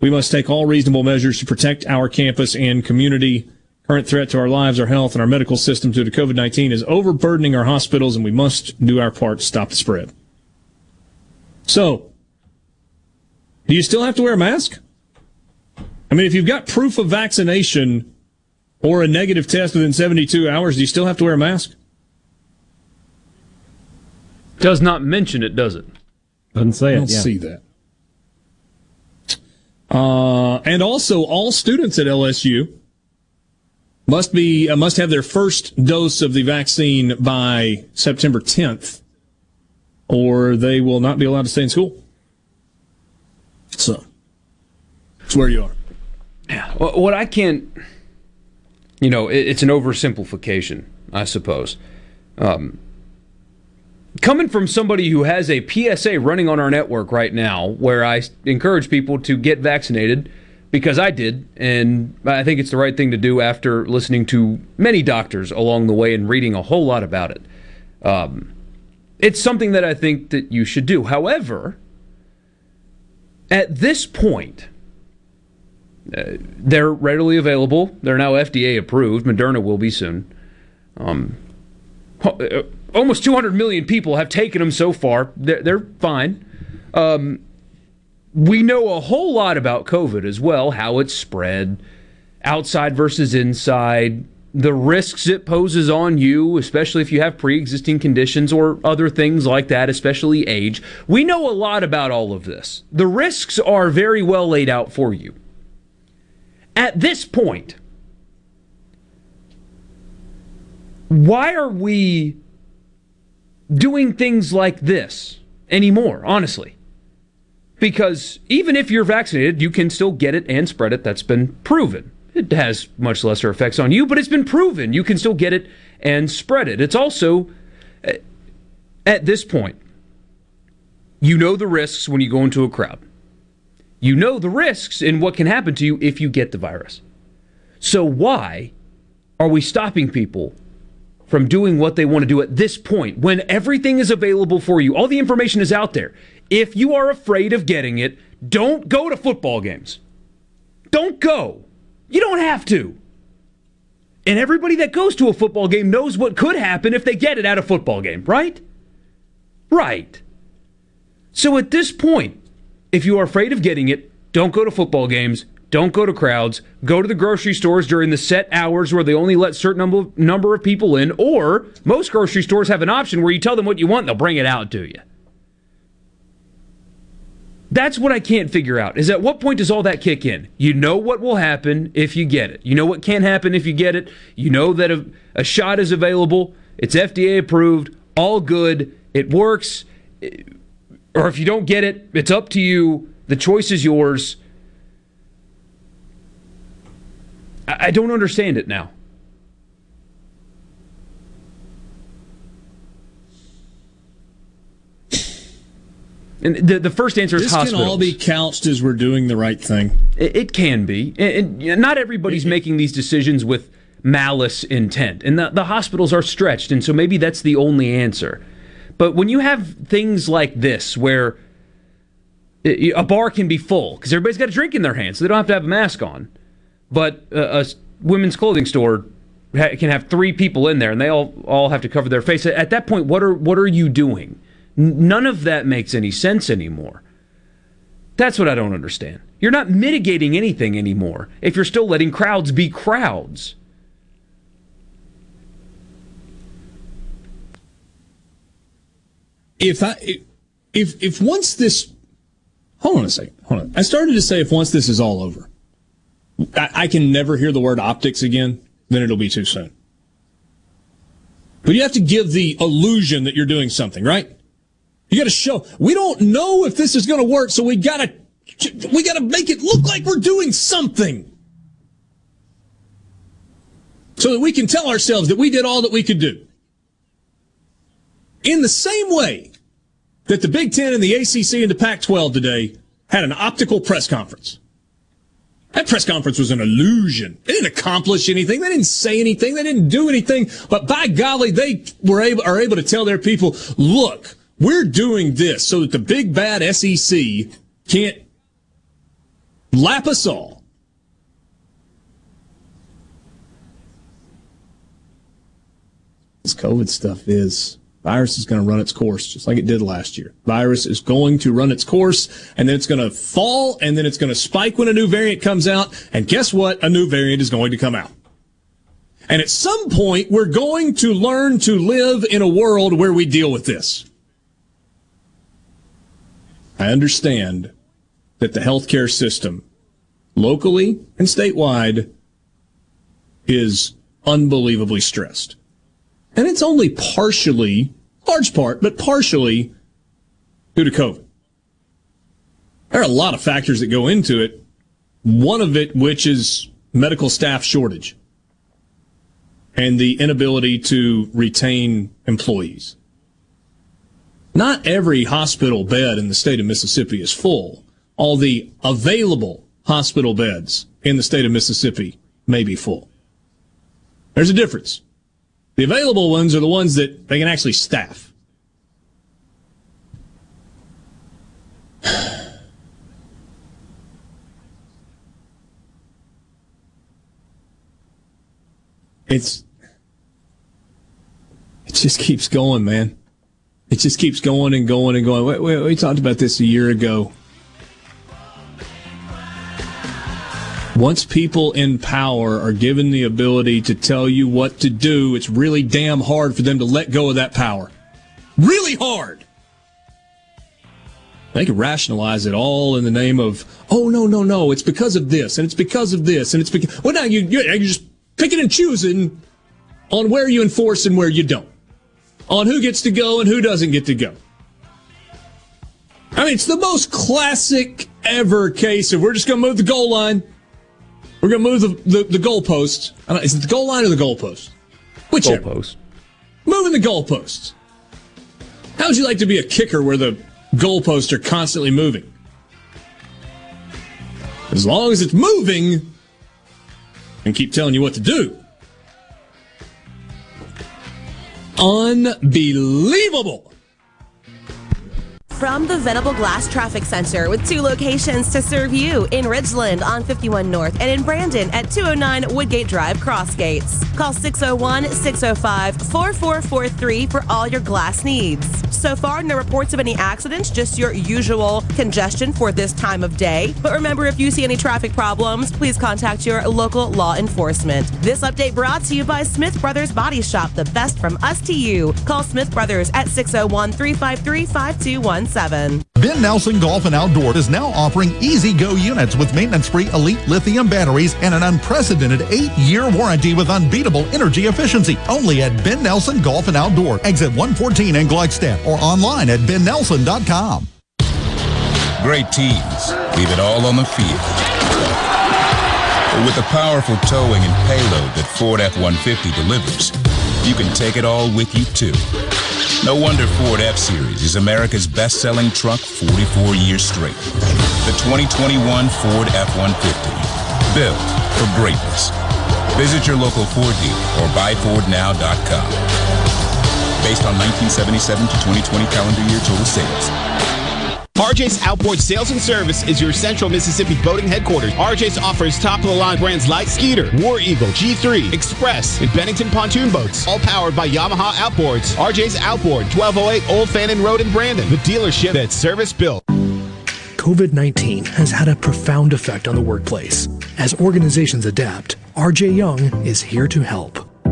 Speaker 1: we must take all reasonable measures to protect our campus and community. Current threat to our lives, our health, and our medical system due to COVID 19 is overburdening our hospitals, and we must do our part to stop the spread. So, do you still have to wear a mask? I mean, if you've got proof of vaccination or a negative test within 72 hours, do you still have to wear a mask?
Speaker 2: Does not mention it, does it?
Speaker 3: Doesn't say
Speaker 1: I
Speaker 3: it.
Speaker 1: don't
Speaker 3: yeah.
Speaker 1: see that. Uh, and also, all students at LSU must be uh, must have their first dose of the vaccine by September 10th, or they will not be allowed to stay in school. So, that's where you are.
Speaker 2: Yeah. What I can't, you know, it's an oversimplification, I suppose. Um, coming from somebody who has a PSA running on our network right now, where I encourage people to get vaccinated because I did, and I think it's the right thing to do after listening to many doctors along the way and reading a whole lot about it. Um, it's something that I think that you should do. However, at this point, uh, they're readily available. They're now FDA approved. Moderna will be soon. Um, uh, almost 200 million people have taken them so far. They're, they're fine. Um, we know a whole lot about COVID as well, how it's spread, outside versus inside, the risks it poses on you, especially if you have pre existing conditions or other things like that, especially age. We know a lot about all of this. The risks are very well laid out for you. At this point, why are we doing things like this anymore, honestly? Because even if you're vaccinated, you can still get it and spread it. That's been proven. It has much lesser effects on you, but it's been proven you can still get it and spread it. It's also, eh, at this point, you know the risks when you go into a crowd. You know the risks and what can happen to you if you get the virus. So, why are we stopping people from doing what they want to do at this point when everything is available for you? All the information is out there. If you are afraid of getting it, don't go to football games. Don't go. You don't have to. And everybody that goes to a football game knows what could happen if they get it at a football game, right? Right. So at this point, if you are afraid of getting it, don't go to football games, don't go to crowds, go to the grocery stores during the set hours where they only let certain number, number of people in, or most grocery stores have an option where you tell them what you want and they'll bring it out to you. That's what I can't figure out. Is at what point does all that kick in? You know what will happen if you get it. You know what can happen if you get it. You know that a, a shot is available. It's FDA approved. All good. It works. Or if you don't get it, it's up to you. The choice is yours. I, I don't understand it now. And the, the first answer is
Speaker 1: This
Speaker 2: hospitals.
Speaker 1: can all be couched as we're doing the right thing.
Speaker 2: It, it can be. And, and not everybody's making these decisions with malice intent. And the, the hospitals are stretched, and so maybe that's the only answer. But when you have things like this, where A bar can be full because everybody's got a drink in their hand, so they don't have to have a mask on. But uh, a, a women's clothing store can have three people in there, and they all all have to cover their face. At that point, what are what are you doing? None of that makes any sense anymore. That's what I don't understand. You're not mitigating anything anymore if you're still letting crowds be crowds.
Speaker 1: If I if if once this hold on a second, hold on. I started to say if once this is all over, I, I can never hear the word optics again, then it'll be too soon. But you have to give the illusion that you're doing something, right? You got to show. We don't know if this is going to work, so we got to we got to make it look like we're doing something. So that we can tell ourselves that we did all that we could do. In the same way that the Big Ten and the ACC and the Pac 12 today had an optical press conference. That press conference was an illusion. They didn't accomplish anything. They didn't say anything. They didn't do anything. But by golly, they were able, are able to tell their people, look, we're doing this so that the big bad SEC can't lap us all. This COVID stuff is virus is going to run its course just like it did last year. Virus is going to run its course and then it's going to fall and then it's going to spike when a new variant comes out. And guess what? A new variant is going to come out. And at some point, we're going to learn to live in a world where we deal with this. I understand that the healthcare system, locally and statewide, is unbelievably stressed. And it's only partially, large part, but partially due to COVID. There are a lot of factors that go into it. One of it, which is medical staff shortage and the inability to retain employees. Not every hospital bed in the state of Mississippi is full. All the available hospital beds in the state of Mississippi may be full. There's a difference. The available ones are the ones that they can actually staff. It's it just keeps going, man. It just keeps going and going and going. Wait, wait, we talked about this a year ago. Once people in power are given the ability to tell you what to do, it's really damn hard for them to let go of that power. Really hard. They can rationalize it all in the name of, oh no, no, no, it's because of this, and it's because of this, and it's because. Well, now you you're just picking and choosing on where you enforce and where you don't on who gets to go and who doesn't get to go. I mean, it's the most classic ever case of we're just going to move the goal line. We're going to move the, the, the goalposts. Is it the goal line or the goalpost? Whichever.
Speaker 2: Goalpost.
Speaker 1: Moving the goalposts. How would you like to be a kicker where the goalposts are constantly moving? As long as it's moving and keep telling you what to do. Unbelievable.
Speaker 4: From the Venable Glass Traffic Center with two locations to serve you in Ridgeland on 51 North and in Brandon at 209 Woodgate Drive, Crossgates. Call 601 605 4443 for all your glass needs. So far, no reports of any accidents, just your usual congestion for this time of day. But remember, if you see any traffic problems, please contact your local law enforcement. This update brought to you by Smith Brothers Body Shop, the best from us to you. Call Smith Brothers at 601 353 5217.
Speaker 65: Ben Nelson Golf and Outdoor is now offering E-Z-GO units with maintenance free elite lithium batteries and an unprecedented eight year warranty with unbeatable energy efficiency. Only at Ben Nelson Golf and Outdoor, exit 114 in Gluckstadt, or online at bennelson.com.
Speaker 66: Great teams leave it all on the field. But with the powerful towing and payload that Ford F 150 delivers, you can take it all with you too. No wonder Ford F Series is America's best selling truck 44 years straight. The 2021 Ford F 150. Built for greatness. Visit your local Ford dealer or buyfordnow.com. Based on 1977 to 2020 calendar year total sales.
Speaker 67: RJ's Outboard Sales and Service is your central Mississippi boating headquarters. RJ's offers top of the line brands like Skeeter, War Eagle, G3, Express, and Bennington pontoon boats, all powered by Yamaha Outboards. RJ's Outboard, 1208 Old Fannin Road in Brandon, the dealership that's service built.
Speaker 68: COVID 19 has had a profound effect on the workplace. As organizations adapt, RJ Young is here to help.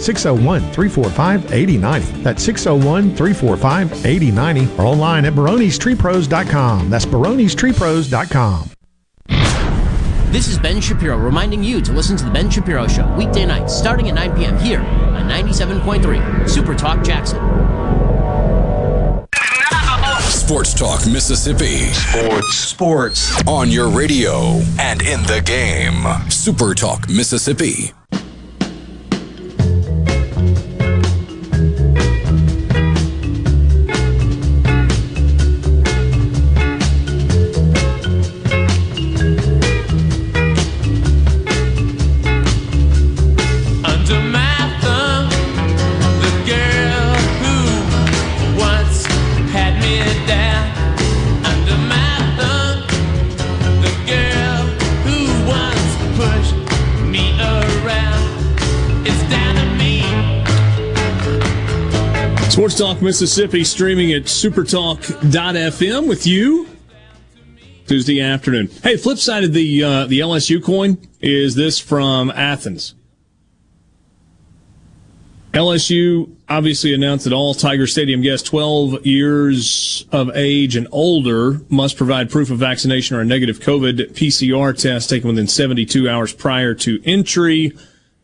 Speaker 5: 601 345 8090. That's 601 345 8090 or online at baronestreepros.com. That's baronestreepros.com.
Speaker 69: This is Ben Shapiro reminding you to listen to The Ben Shapiro Show weekday nights starting at 9 p.m. here on 97.3 Super Talk Jackson.
Speaker 70: Sports Talk Mississippi. Sports. Sports. On your radio and in the game. Super Talk Mississippi.
Speaker 1: Talk Mississippi streaming at supertalk.fm with you Tuesday afternoon. Hey, flip side of the uh, the LSU coin is this from Athens. LSU obviously announced that all Tiger Stadium guests 12 years of age and older must provide proof of vaccination or a negative COVID PCR test taken within 72 hours prior to entry.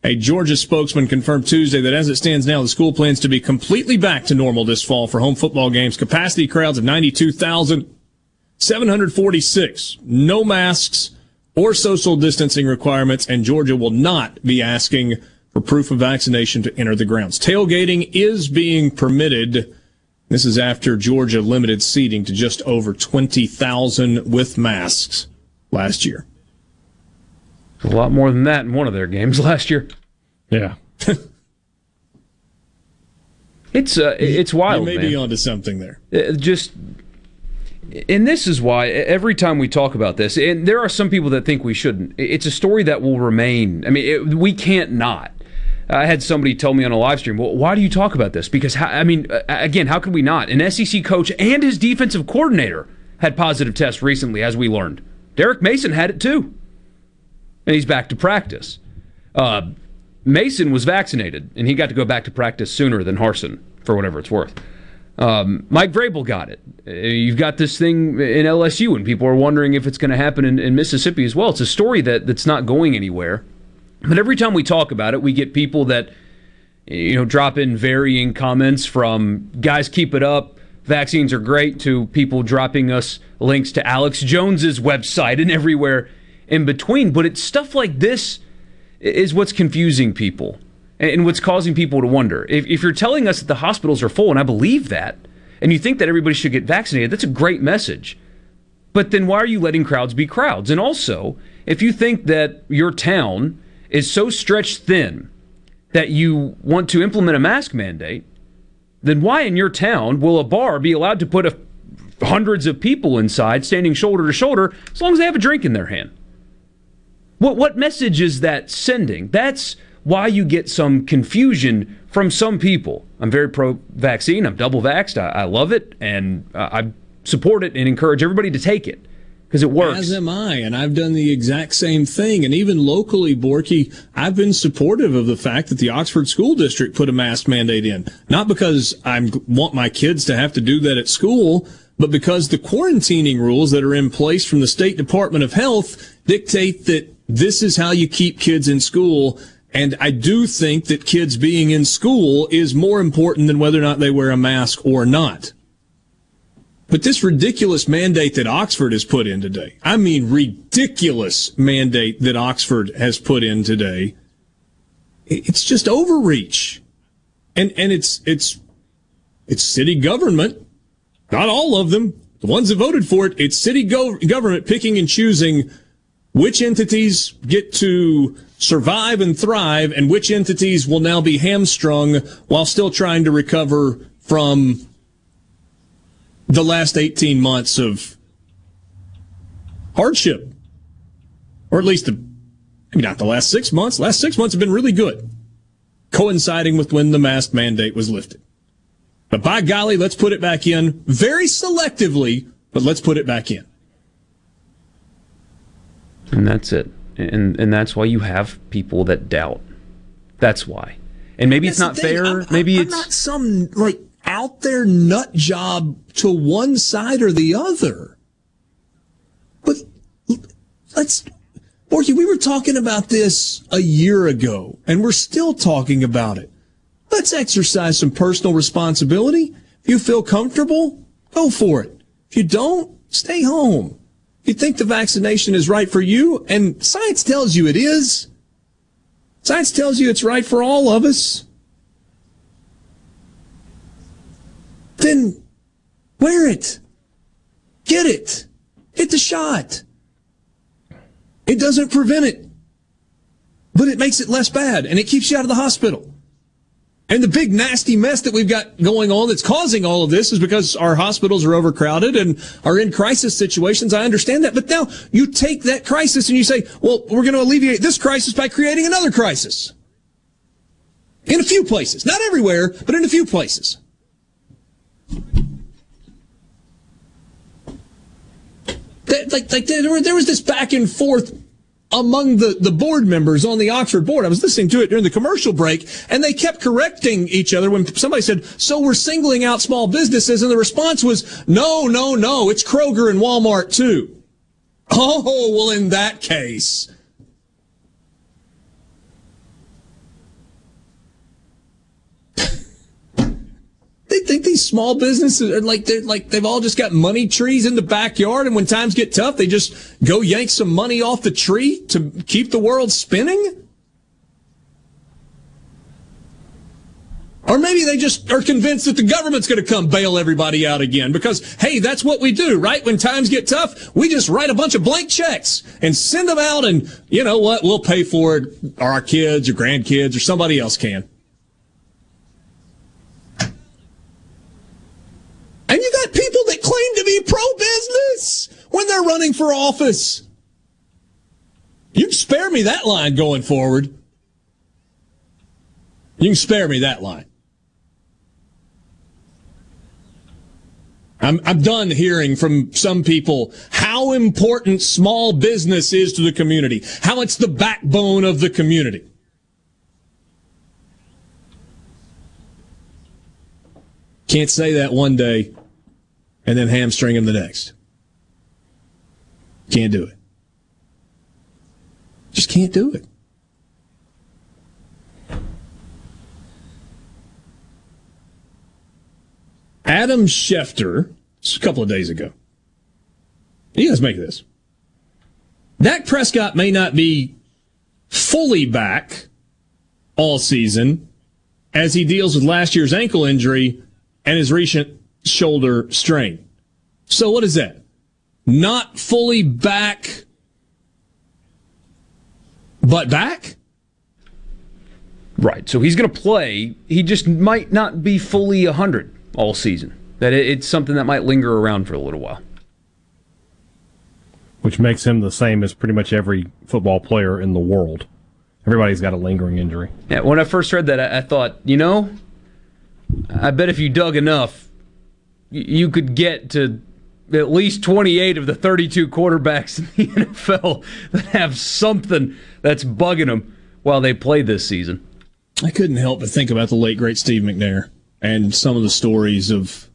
Speaker 1: A Georgia spokesman confirmed Tuesday that as it stands now, the school plans to be completely back to normal this fall for home football games. Capacity crowds of 92,746. No masks or social distancing requirements, and Georgia will not be asking for proof of vaccination to enter the grounds. Tailgating is being permitted. This is after Georgia limited seating to just over 20,000 with masks last year.
Speaker 2: A lot more than that in one of their games last year.
Speaker 1: Yeah.
Speaker 2: It's uh, it's wild.
Speaker 1: You may
Speaker 2: man.
Speaker 1: be onto something there.
Speaker 2: Uh, just and this is why every time we talk about this and there are some people that think we shouldn't it's a story that will remain i mean it, we can't not i had somebody tell me on a live stream well why do you talk about this because how, i mean uh, again how could we not an sec coach and his defensive coordinator had positive tests recently as we learned derek mason had it too and he's back to practice uh, mason was vaccinated and he got to go back to practice sooner than harson for whatever it's worth um, Mike Vrabel got it. Uh, You've got this thing in LSU, and people are wondering if it's going to happen in, in Mississippi as well. It's a story that that's not going anywhere. But every time we talk about it, we get people that you know drop in varying comments from guys keep it up, vaccines are great, to people dropping us links to Alex Jones's website and everywhere in between. But it's stuff like this is what's confusing people and what's causing people to wonder. If, if you're telling us that the hospitals are full, and I believe that, and you think that everybody should get vaccinated, that's a great message. But then why are you letting crowds be crowds? And also, if you think that your town is so stretched thin that you want to implement a mask mandate, then why in your town will a bar be allowed to put a, hundreds of people inside standing shoulder to shoulder as long as they have a drink in their hand?
Speaker 71: What what message is that sending? That's why you get some confusion from some people. I'm very pro vaccine. I'm double vaxxed. I, I love it, and uh, I support it and encourage everybody to take it because it works.
Speaker 1: As am I, and I've done the exact same thing. And even locally, Borky, I've been supportive of the fact that the Oxford School District put a mask mandate in. Not because I want my kids to have to do that at school, but because the quarantining rules that are in place from the State Department of Health dictate that this is how you keep kids in school. And I do think that kids being in school is more important than whether or not they wear a mask or not. But this ridiculous mandate that Oxford has put in today, I mean, ridiculous mandate that Oxford has put in today, it's just overreach. And, and it's, it's, it's city government, not all of them, the ones that voted for it, it's city go- government picking and choosing which entities get to survive and thrive and which entities will now be hamstrung while still trying to recover from the last 18 months of hardship. Or at least the, maybe not the last six months. Last six months have been really good, coinciding with when the mask mandate was lifted. But by golly, let's put it back in very selectively, but let's put it back in.
Speaker 71: And that's it. And and that's why you have people that doubt. That's why. And maybe it's not
Speaker 1: That's the thing.
Speaker 71: fair.
Speaker 1: I'm-
Speaker 71: maybe
Speaker 1: I'm
Speaker 71: it's
Speaker 1: not some like out there nut job to one side or the other. But let's, Borky, we were talking about this a year ago, and we're still talking about it. Let's exercise some personal responsibility. If you feel comfortable, go for it. If you don't, stay home. You think the vaccination is right for you, and science tells you it is, science tells you it's right for all of us, then wear it. Get it. Hit the shot. It doesn't prevent it, but it makes it less bad and it keeps you out of the hospital. And the big nasty mess that we've got going on that's causing all of this is because our hospitals are overcrowded and are in crisis situations. I understand that. But now you take that crisis and you say, well, we're going to alleviate this crisis by creating another crisis. In a few places. Not everywhere, but in a few places. That, like, like there, there was this back and forth among the, the board members on the Oxford board. I was listening to it during the commercial break, and they kept correcting each other when somebody said, So we're singling out small businesses. And the response was, No, no, no, it's Kroger and Walmart too. Oh, well, in that case. They think these small businesses are like they're like they've all just got money trees in the backyard, and when times get tough, they just go yank some money off the tree to keep the world spinning. Or maybe they just are convinced that the government's going to come bail everybody out again because, hey, that's what we do, right? When times get tough, we just write a bunch of blank checks and send them out and, you know what, we'll pay for it, our kids or grandkids or somebody else can. And you got people that claim to be pro-business when they're running for office. You can spare me that line going forward. You can spare me that line. I'm, I'm done hearing from some people how important small business is to the community, how it's the backbone of the community. Can't say that one day and then hamstring him the next. Can't do it. Just can't do it. Adam Schefter, a couple of days ago. You guys make this. Dak Prescott may not be fully back all season as he deals with last year's ankle injury and his recent shoulder strain. So what is that? Not fully back, but back?
Speaker 71: Right. So he's going to play. He just might not be fully 100 all season. That it's something that might linger around for a little while.
Speaker 3: which makes him the same as pretty much every football player in the world. Everybody's got a lingering injury.
Speaker 2: Yeah, when I first read that, I, I thought, you know, I bet if you dug enough, y- you could get to at least 28 of the 32 quarterbacks in the NFL that have something that's bugging them while they play this season.
Speaker 1: I couldn't help but think about the late great Steve McNair and some of the stories of,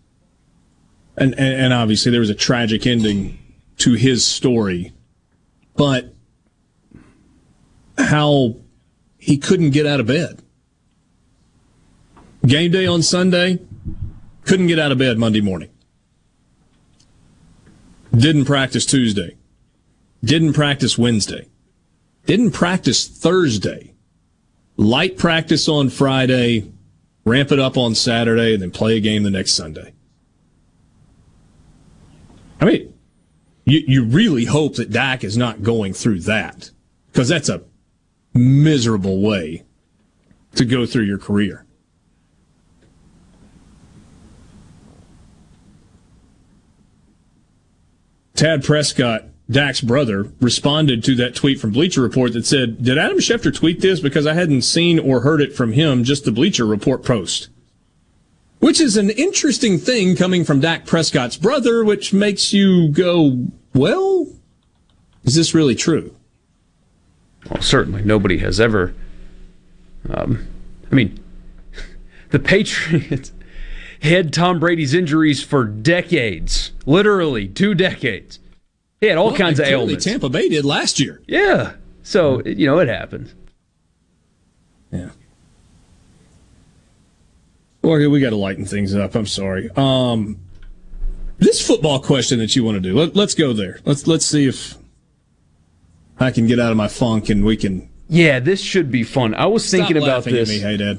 Speaker 1: and and, and obviously there was a tragic ending to his story, but how he couldn't get out of bed. Game day on Sunday, couldn't get out of bed Monday morning. Didn't practice Tuesday. Didn't practice Wednesday. Didn't practice Thursday. Light practice on Friday, ramp it up on Saturday, and then play a game the next Sunday. I mean, you, you really hope that Dak is not going through that because that's a miserable way to go through your career. Tad Prescott, Dak's brother, responded to that tweet from Bleacher Report that said, Did Adam Schefter tweet this? Because I hadn't seen or heard it from him, just the Bleacher Report post. Which is an interesting thing coming from Dak Prescott's brother, which makes you go, Well, is this really true?
Speaker 2: Well, certainly nobody has ever. Um, I mean, the Patriots had Tom Brady's injuries for decades, literally two decades. He had all
Speaker 1: Well,
Speaker 2: kinds of ailments.
Speaker 1: Tampa Bay did last year.
Speaker 2: Yeah, so you know it happens.
Speaker 1: Yeah. Well, we got to lighten things up. I'm sorry. Um, this football question that you want to do. Let, let's go there. Let's let's see if I can get out of my funk and we can.
Speaker 2: Yeah, this should be fun. I was
Speaker 1: Stop
Speaker 2: thinking about
Speaker 1: laughing at
Speaker 2: this.
Speaker 1: me, hey, Dad.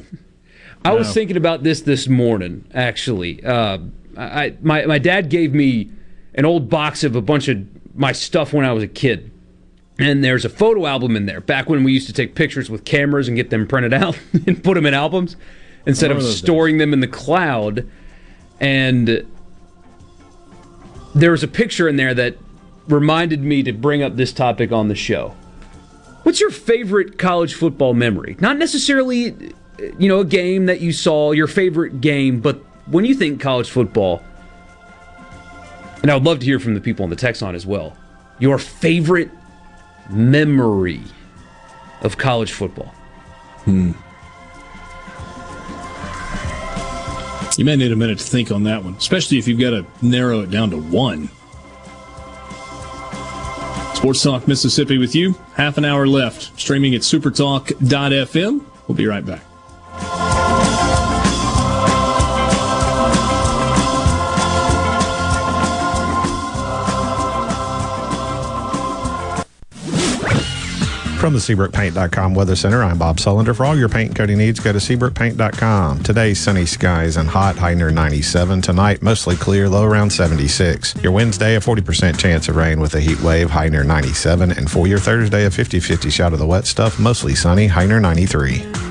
Speaker 2: I was thinking about this this morning. Actually, uh, I my my dad gave me an old box of a bunch of my stuff when I was a kid, and there's a photo album in there. Back when we used to take pictures with cameras and get them printed out and put them in albums instead of storing them in the cloud. And there was a picture in there that reminded me to bring up this topic on the show. What's your favorite college football memory? Not necessarily, you know, a game that you saw, your favorite game, but when you think college football, and I would love to hear from the people on the text line as well, your favorite memory of college football.
Speaker 1: Hmm. You may need a minute to think on that one, especially if you've got to narrow it down to one. Sports Talk Mississippi with you. Half an hour left. Streaming at supertalk.fm. We'll be right back.
Speaker 5: From the SeabrookPaint.com Weather Center, I'm Bob Sullender. For all your paint and coating needs, go to SeabrookPaint.com. Today, sunny skies and hot, high near 97. Tonight, mostly clear, low around 76. Your Wednesday, a 40% chance of rain with a heat wave, high near 97. And for your Thursday, a 50 50 shot of the wet stuff, mostly sunny, high near 93.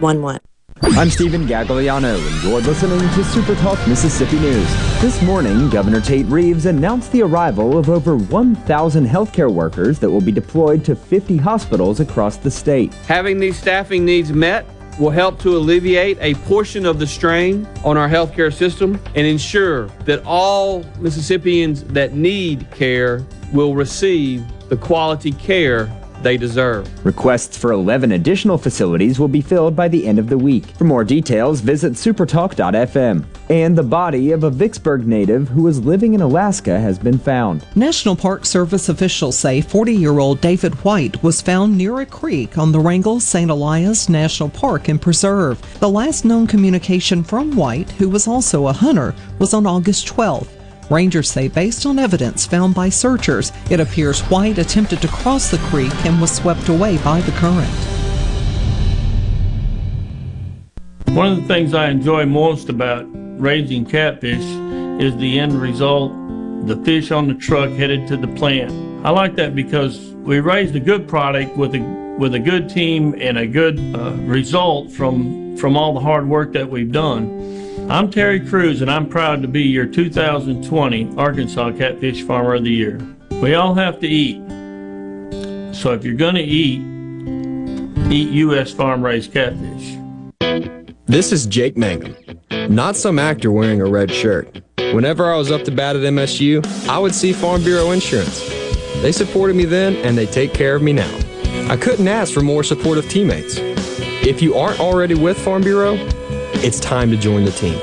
Speaker 17: I'm Stephen Gagliano, and you're listening to Super Talk Mississippi News. This morning, Governor Tate Reeves announced the arrival of over 1,000 healthcare workers that will be deployed to 50 hospitals across the state.
Speaker 72: Having these staffing needs met will help to alleviate a portion of the strain on our healthcare system and ensure that all Mississippians that need care will receive the quality care they deserve.
Speaker 17: Requests for 11 additional facilities will be filled by the end of the week. For more details, visit supertalk.fm. And the body of a Vicksburg native who was living in Alaska has been found.
Speaker 62: National Park Service officials say 40 year old David White was found near a creek on the Wrangell St. Elias National Park and Preserve. The last known communication from White, who was also a hunter, was on August 12th. Rangers say, based on evidence found by searchers, it appears White attempted to cross the creek and was swept away by the current.
Speaker 61: One of the things I enjoy most about raising catfish is the end result, the fish on the truck headed to the plant. I like that because we raised a good product with a with a good team and a good uh, result from from all the hard work that we've done. I'm Terry Cruz and I'm proud to be your 2020 Arkansas Catfish Farmer of the Year. We all have to eat. So if you're going to eat, eat U.S. farm raised catfish.
Speaker 19: This is Jake Mangum, not some actor wearing a red shirt. Whenever I was up to bat at MSU, I would see Farm Bureau Insurance. They supported me then, and they take care of me now. I couldn't ask for more supportive teammates. If you aren't already with Farm Bureau, it's time to join the team.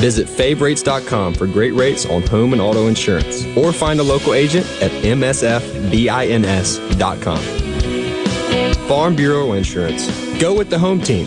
Speaker 19: Visit favrates.com for great rates on home and auto insurance, or find a local agent at msfbins.com. Farm Bureau Insurance. Go with the home team.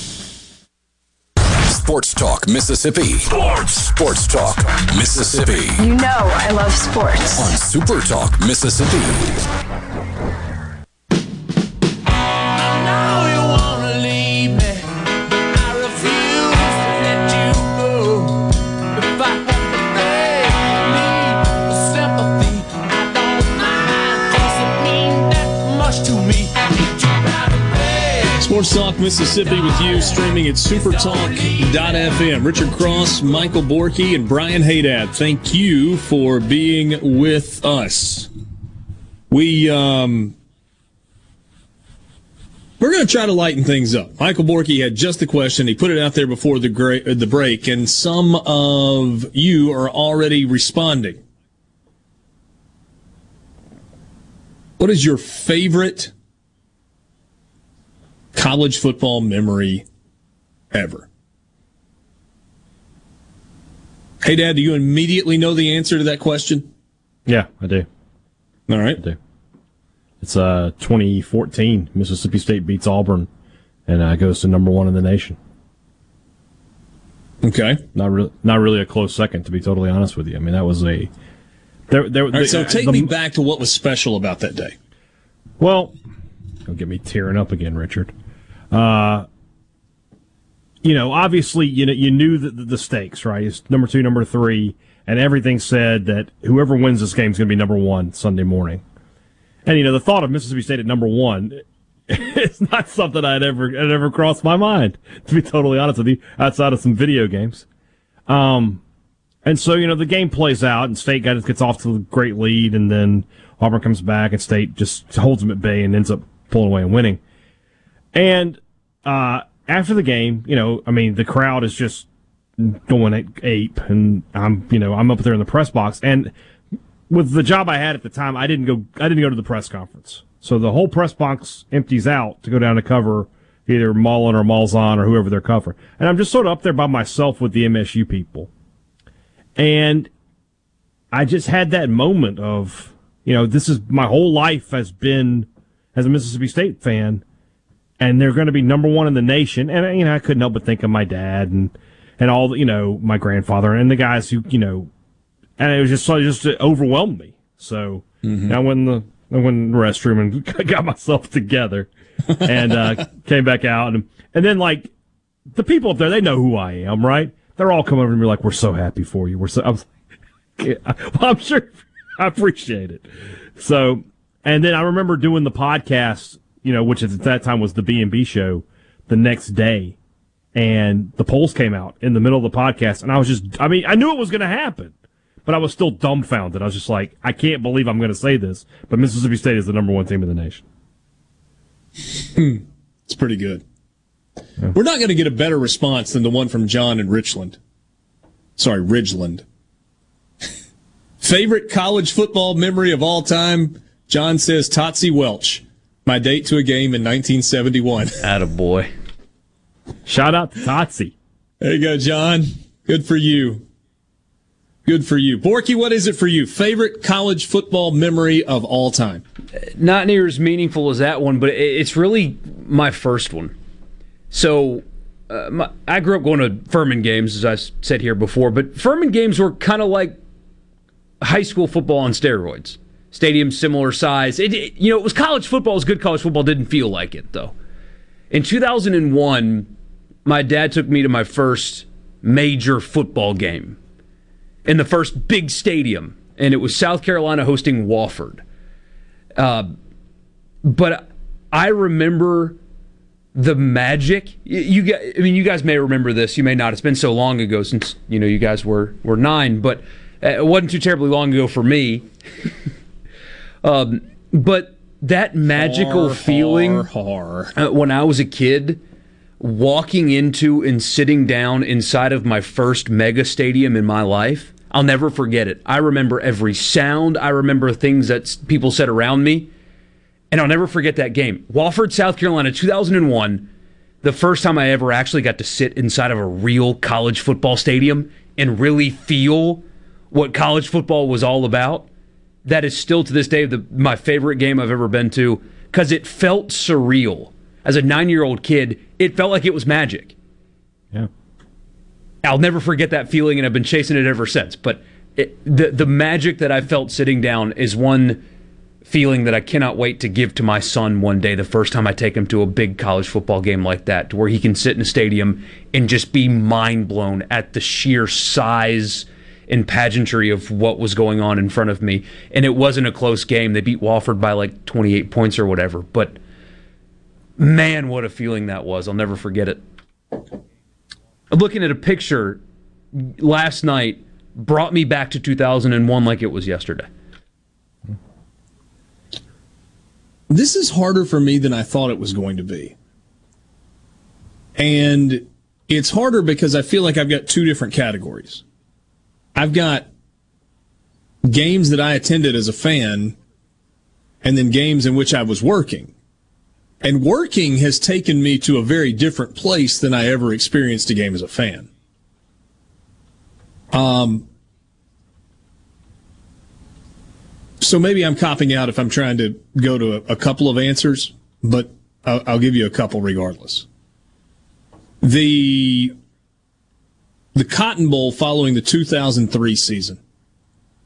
Speaker 13: Sports Talk Mississippi. Sports. Sports Talk Mississippi.
Speaker 73: You know I love sports.
Speaker 13: On Super Talk Mississippi.
Speaker 1: Sports Talk Mississippi with you, streaming at supertalk.fm. Richard Cross, Michael Borky, and Brian Hadad, thank you for being with us. We, um, we're going to try to lighten things up. Michael Borky had just a question. He put it out there before the, gra- the break, and some of you are already responding. What is your favorite college football memory ever. Hadad, do you immediately know the answer to that question?
Speaker 3: Yeah, I do.
Speaker 1: All right.
Speaker 3: I do. It's uh 2014. Mississippi State beats Auburn and uh, goes to number one in the nation.
Speaker 1: Okay.
Speaker 3: Not really, not really a close second, to be totally honest with you. I mean, that was a. There, there,
Speaker 1: All right, so take
Speaker 3: the-
Speaker 1: me back to what was special about that day.
Speaker 3: Well, don't get me tearing up again, Richard. Uh, you know, obviously, you know, you knew the, the stakes, right? It's number two, number three, and everything said that whoever wins this game is going to be number one Sunday morning. And you know, the thought of Mississippi State at number one is not something I'd ever had ever crossed my mind. To be totally honest with you, outside of some video games. Um, and so, you know, the game plays out and State gets off to a great lead and then Auburn comes back and State just holds them at bay and ends up pulling away and winning. And, uh, after the game, you know, I mean, the crowd is just going ape and I'm, you know, I'm up there in the press box and with the job I had at the time, I didn't go, I didn't go to the press conference. So the whole press box empties out to go down to cover either Mullen or Malzahn or whoever they're covering. And I'm just sort of up there by myself with the MSU people. And I just had that moment of, you know, this is my whole life has been as a Mississippi State fan, and they're going to be number one in the nation. And you know, I couldn't help but think of my dad and and all the, you know, my grandfather and the guys who, you know, and it was just so it just overwhelmed me. So I went in the I went in the restroom and got myself together and uh, came back out and and then like the people up there they know who I am, right? They're all coming over to me like, "We're so happy for you." We're so. I was like, yeah, well, I'm sure I appreciate it. So, and then I remember doing the podcast, you know, which at that time was the B and B show, the next day, and the polls came out in the middle of the podcast, and I was just, I mean, I knew it was going to happen, but I was still dumbfounded. I was just like, I can't believe I'm going to say this, but Mississippi State is the number one team in the nation. Hmm.
Speaker 1: It's pretty good. We're not going to get a better response than the one from John in Richland. Sorry, Ridgeland. Favorite college football memory of all time? John says Totsy Welch. My date to a game in 1971.
Speaker 2: Attaboy.
Speaker 3: Shout out to Totsy.
Speaker 1: There you go, John. Good for you. Good for you. Borky, what is it for you? Favorite college football memory of all time?
Speaker 2: Not near as meaningful as that one, but it's really my first one. So, uh, my, I grew up going to Furman games, as I said here before, but Furman games were kind of like high school football on steroids. Stadium similar size. It, it- you know, it was college football. It was good college football. Didn't feel like it though. In 2001, my dad took me to my first major football game in the first big stadium, and it was South Carolina hosting Wofford. Uh, but I remember the magic. You, guys, I mean, you guys may remember this. You may not. It's been so long ago since you know you guys were were nine, but uh, it wasn't too terribly long ago for me. um, but that magical
Speaker 1: Har,
Speaker 2: feeling
Speaker 1: har,
Speaker 2: uh, when I was a kid, walking into and sitting down inside of my first mega stadium in my life, I'll never forget it. I remember every sound. I remember things that people said around me, and I'll never forget that game. Wofford, South Carolina, 2001. The first time I ever actually got to sit inside of a real college football stadium and really feel what college football was all about. That is still to this day the, my favorite game I've ever been to because it felt surreal. As a nine year old kid, it felt like it was magic.
Speaker 3: Yeah.
Speaker 2: I'll never forget that feeling, and I've been chasing it ever since. But it, the the magic that I felt sitting down is one feeling that I cannot wait to give to my son one day. The first time I take him to a big college football game like that, to where he can sit in a stadium and just be mind blown at the sheer size and pageantry of what was going on in front of me. And it wasn't a close game. They beat Wofford by like 28 points or whatever. But man, what a feeling that was. I'll never forget it. Looking at a picture last night brought me back to 2001 like it was yesterday.
Speaker 1: This is harder for me than I thought it was going to be. And it's harder because I feel like I've got two different categories. I've got games that I attended as a fan and then games in which I was working. And working has taken me to a very different place than I ever experienced a game as a fan. Um, so maybe I'm copping out if I'm trying to go to a, a couple of answers, but I'll, I'll give you a couple regardless. The the Cotton Bowl following the 2003 season.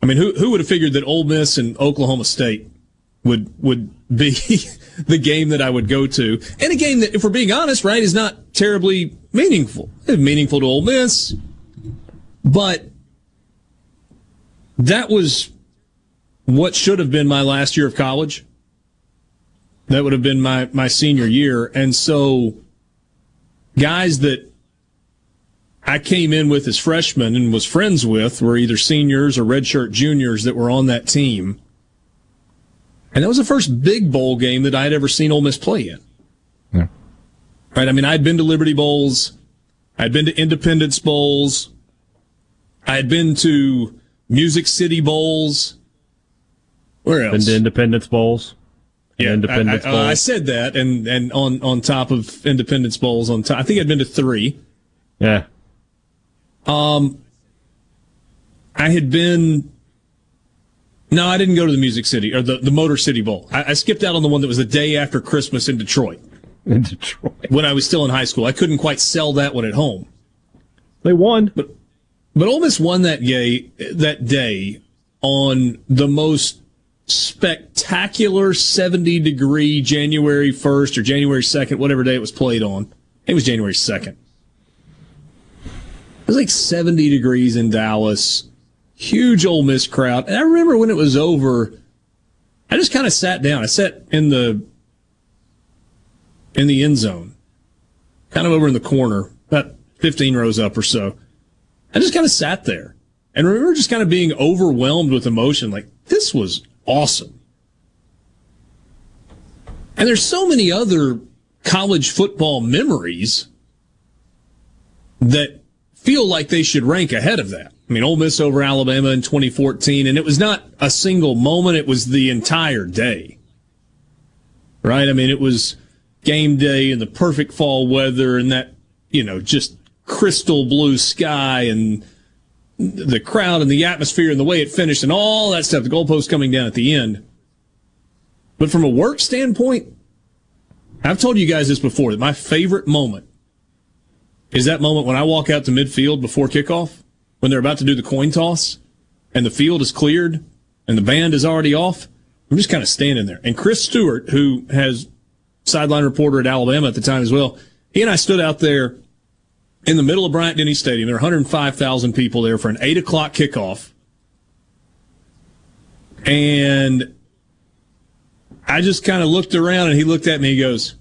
Speaker 1: I mean, who who would have figured that Ole Miss and Oklahoma State would would be the game that I would go to, and a game that, if we're being honest, right, is not terribly meaningful. Meaningful to Ole Miss, but that was what should have been my last year of college. That would have been my my senior year, and so guys that I came in with as freshmen and was friends with were either seniors or redshirt juniors that were on that team. And that was the first big bowl game that I'd ever seen Ole Miss play in.
Speaker 74: Yeah.
Speaker 1: Right? I mean, I'd been to Liberty Bowls. I'd been to Independence Bowls. I had been to Music City Bowls. Where else?
Speaker 74: Been to Independence Bowls.
Speaker 1: Yeah,
Speaker 74: Independence
Speaker 1: I, I, uh,
Speaker 74: Bowls.
Speaker 1: I said that, and and on on top of Independence Bowls, on top, I think I'd been to three.
Speaker 74: Yeah.
Speaker 1: Um, I had been. No, I didn't go to the Music City or the, the Motor City Bowl. I, I skipped out on the one that was the day after Christmas in Detroit.
Speaker 74: In Detroit.
Speaker 1: When I was still in high school. I couldn't quite sell that one at home.
Speaker 74: They won.
Speaker 1: But but Ole Miss won that gay that day on the most spectacular 70 degree January 1st or January 2nd, whatever day it was played on. It was January 2nd. It was like 70 degrees in Dallas. Huge Ole Miss crowd. And I remember when it was over, I just kind of sat down. I sat in the in the end zone, kind of over in the corner, about 15 rows up or so. I just kind of sat there and remember just kind of being overwhelmed with emotion. Like, this was awesome. And there's so many other college football memories that feel like they should rank ahead of that. I mean, Ole Miss over Alabama in 2014, and it was not a single moment, it was the entire day. Right? I mean, it was game day and the perfect fall weather and that, you know, just crystal blue sky and the crowd and the atmosphere and the way it finished and all that stuff, the goalpost coming down at the end. But from a work standpoint, I've told you guys this before that my favorite moment is that moment when I walk out to midfield before kickoff, when they're about to do the coin toss and the field is cleared and the band is already off. I'm just kind of standing there. And Chris Stewart, who has sideline reporter at Alabama at the time as well, he and I stood out there in the middle of Bryant Denny Stadium. There were 105,000 people there for an 8 o'clock kickoff. And I just kind of looked around and he looked at me. He goes,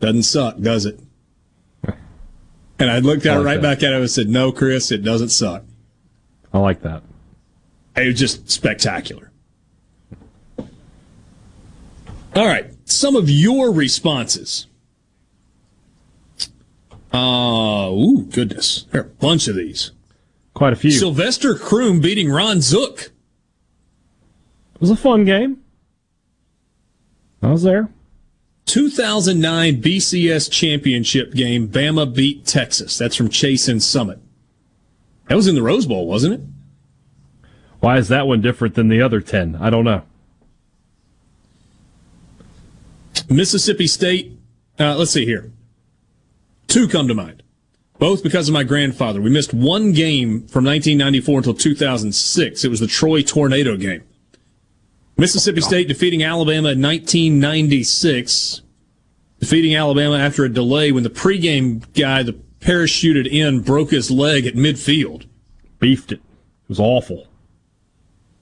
Speaker 1: Doesn't suck, does it? And I looked
Speaker 74: I like
Speaker 1: right
Speaker 74: that.
Speaker 1: back at him and said, No, Chris, it doesn't suck.
Speaker 74: I like that.
Speaker 1: It was just spectacular. All right. Some of your responses. Uh, ooh, goodness. There are a bunch of these.
Speaker 74: Quite a few.
Speaker 1: Sylvester Croom beating Ron Zook.
Speaker 74: It was a fun game. I was there.
Speaker 1: 2009 BCS championship game. Bama beat Texas. That's from Chase and Summit. That was in the Rose Bowl, wasn't it?
Speaker 74: Why is that one different than the other 10? I don't know.
Speaker 1: Mississippi State. Uh, let's see here. Two come to mind, both because of my grandfather. We missed one game from 1994 until 2006. It was the Troy Tornado game. Mississippi oh, State defeating Alabama in 1996, defeating Alabama after a delay when the pregame guy, the parachuted in, broke his leg at midfield.
Speaker 74: Beefed it. It was awful.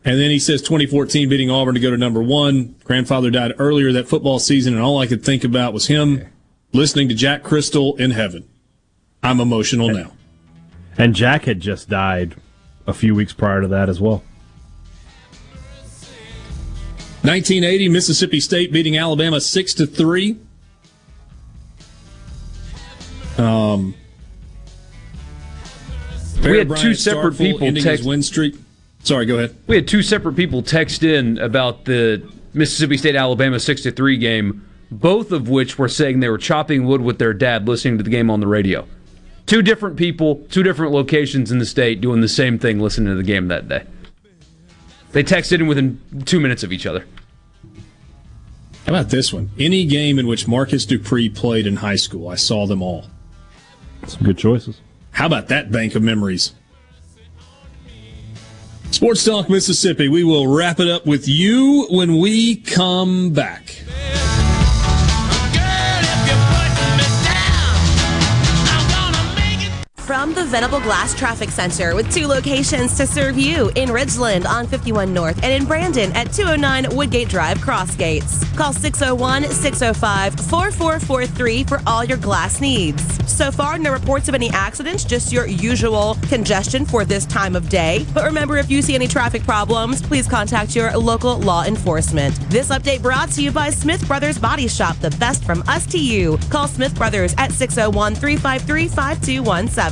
Speaker 1: And then he says 2014 beating Auburn to go to number one. Grandfather died earlier that football season, and all I could think about was him listening to Jack Cristil in heaven. I'm emotional now.
Speaker 74: And Jack had just died a few weeks prior to that as well.
Speaker 1: 1980 Mississippi State beating Alabama six to three. Um,
Speaker 71: We had
Speaker 1: Bear
Speaker 71: two separate
Speaker 1: Starful
Speaker 71: people text-
Speaker 1: win streak. Sorry, go ahead.
Speaker 71: We had two separate people text in about the Mississippi State Alabama 6 to 3 game.
Speaker 2: both of which were saying they were chopping wood with their dad listening to the game on the radio. Two different people, two different locations in the state doing the same thing listening to the game that day. They texted in within two minutes of each other.
Speaker 1: How about this one? Any game in which Marcus Dupree played in high school, I saw them all.
Speaker 3: Some good choices.
Speaker 1: How about that bank of memories? Sports Talk Mississippi. We will wrap it up with you when we come back.
Speaker 4: From the Venable Glass Traffic Center with two locations to serve you in Ridgeland on 51 North and in Brandon at 209 Woodgate Drive, Crossgates. Call 601 605 4443 for all your glass needs. So far, no reports of any accidents, just your usual congestion for this time of day. But remember, if you see any traffic problems, please contact your local law enforcement. This update brought to you by Smith Brothers Body Shop, the best from us to you. Call Smith Brothers at 601 353 5217.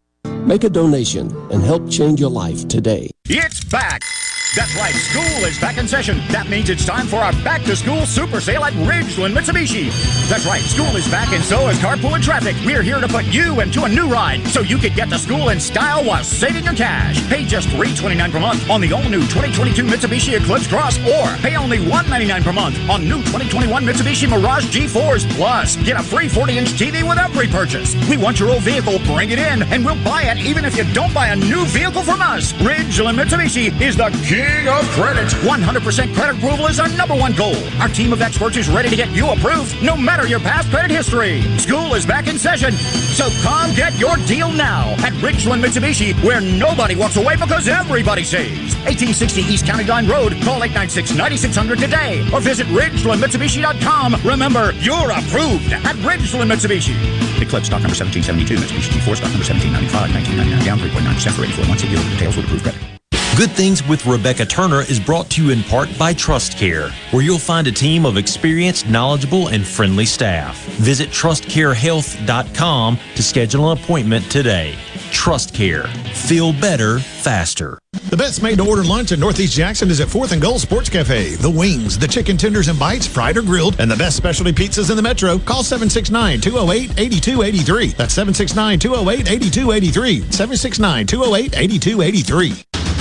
Speaker 75: Make a donation and help change your life today.
Speaker 76: It's back! That's right, school is back in session. That means it's time for our back to school super sale at Ridgeland Mitsubishi. That's right, school is back and so is carpool and traffic. We're here to put you into a new ride so you can get to school in style while saving your cash. Pay just 329 per month on the all new 2022 Mitsubishi Eclipse Cross or pay only 199 per month on new 2021 Mitsubishi Mirage G4s. Plus, get a free 40 inch TV with every purchase. We want your old vehicle, bring it in, and we'll buy it even if you don't buy a new vehicle from us. Ridgeland Mitsubishi is the of credit. 100% credit approval is our number one goal. Our team of experts is ready to get you approved no matter your past credit history. School is back in session, so come get your deal now at Ridgeland Mitsubishi, where nobody walks away because everybody saves. 1860 East County Line Road. Call 896-9600 today or visit RidgelandMitsubishi.com. Remember, you're approved at Ridgeland Mitsubishi. Eclipse stock number 1772, Mitsubishi G4 stock number 1795, 1999, down 3.9% for 84 months. See dealer details with approved credit.
Speaker 77: Good Things with Rebecca Turner is brought to you in part by Trust Care, where you'll find a team of experienced, knowledgeable, and friendly staff. Visit trustcarehealth.com to schedule an appointment today. Trust Care. Feel better, faster.
Speaker 5: The best made to order lunch in Northeast Jackson is at 4th and Gold Sports Cafe. The wings, the chicken tenders and bites, fried or grilled, and the best specialty pizzas in the metro. Call 769 208 8283. That's 769 208 8283. 769 208 8283.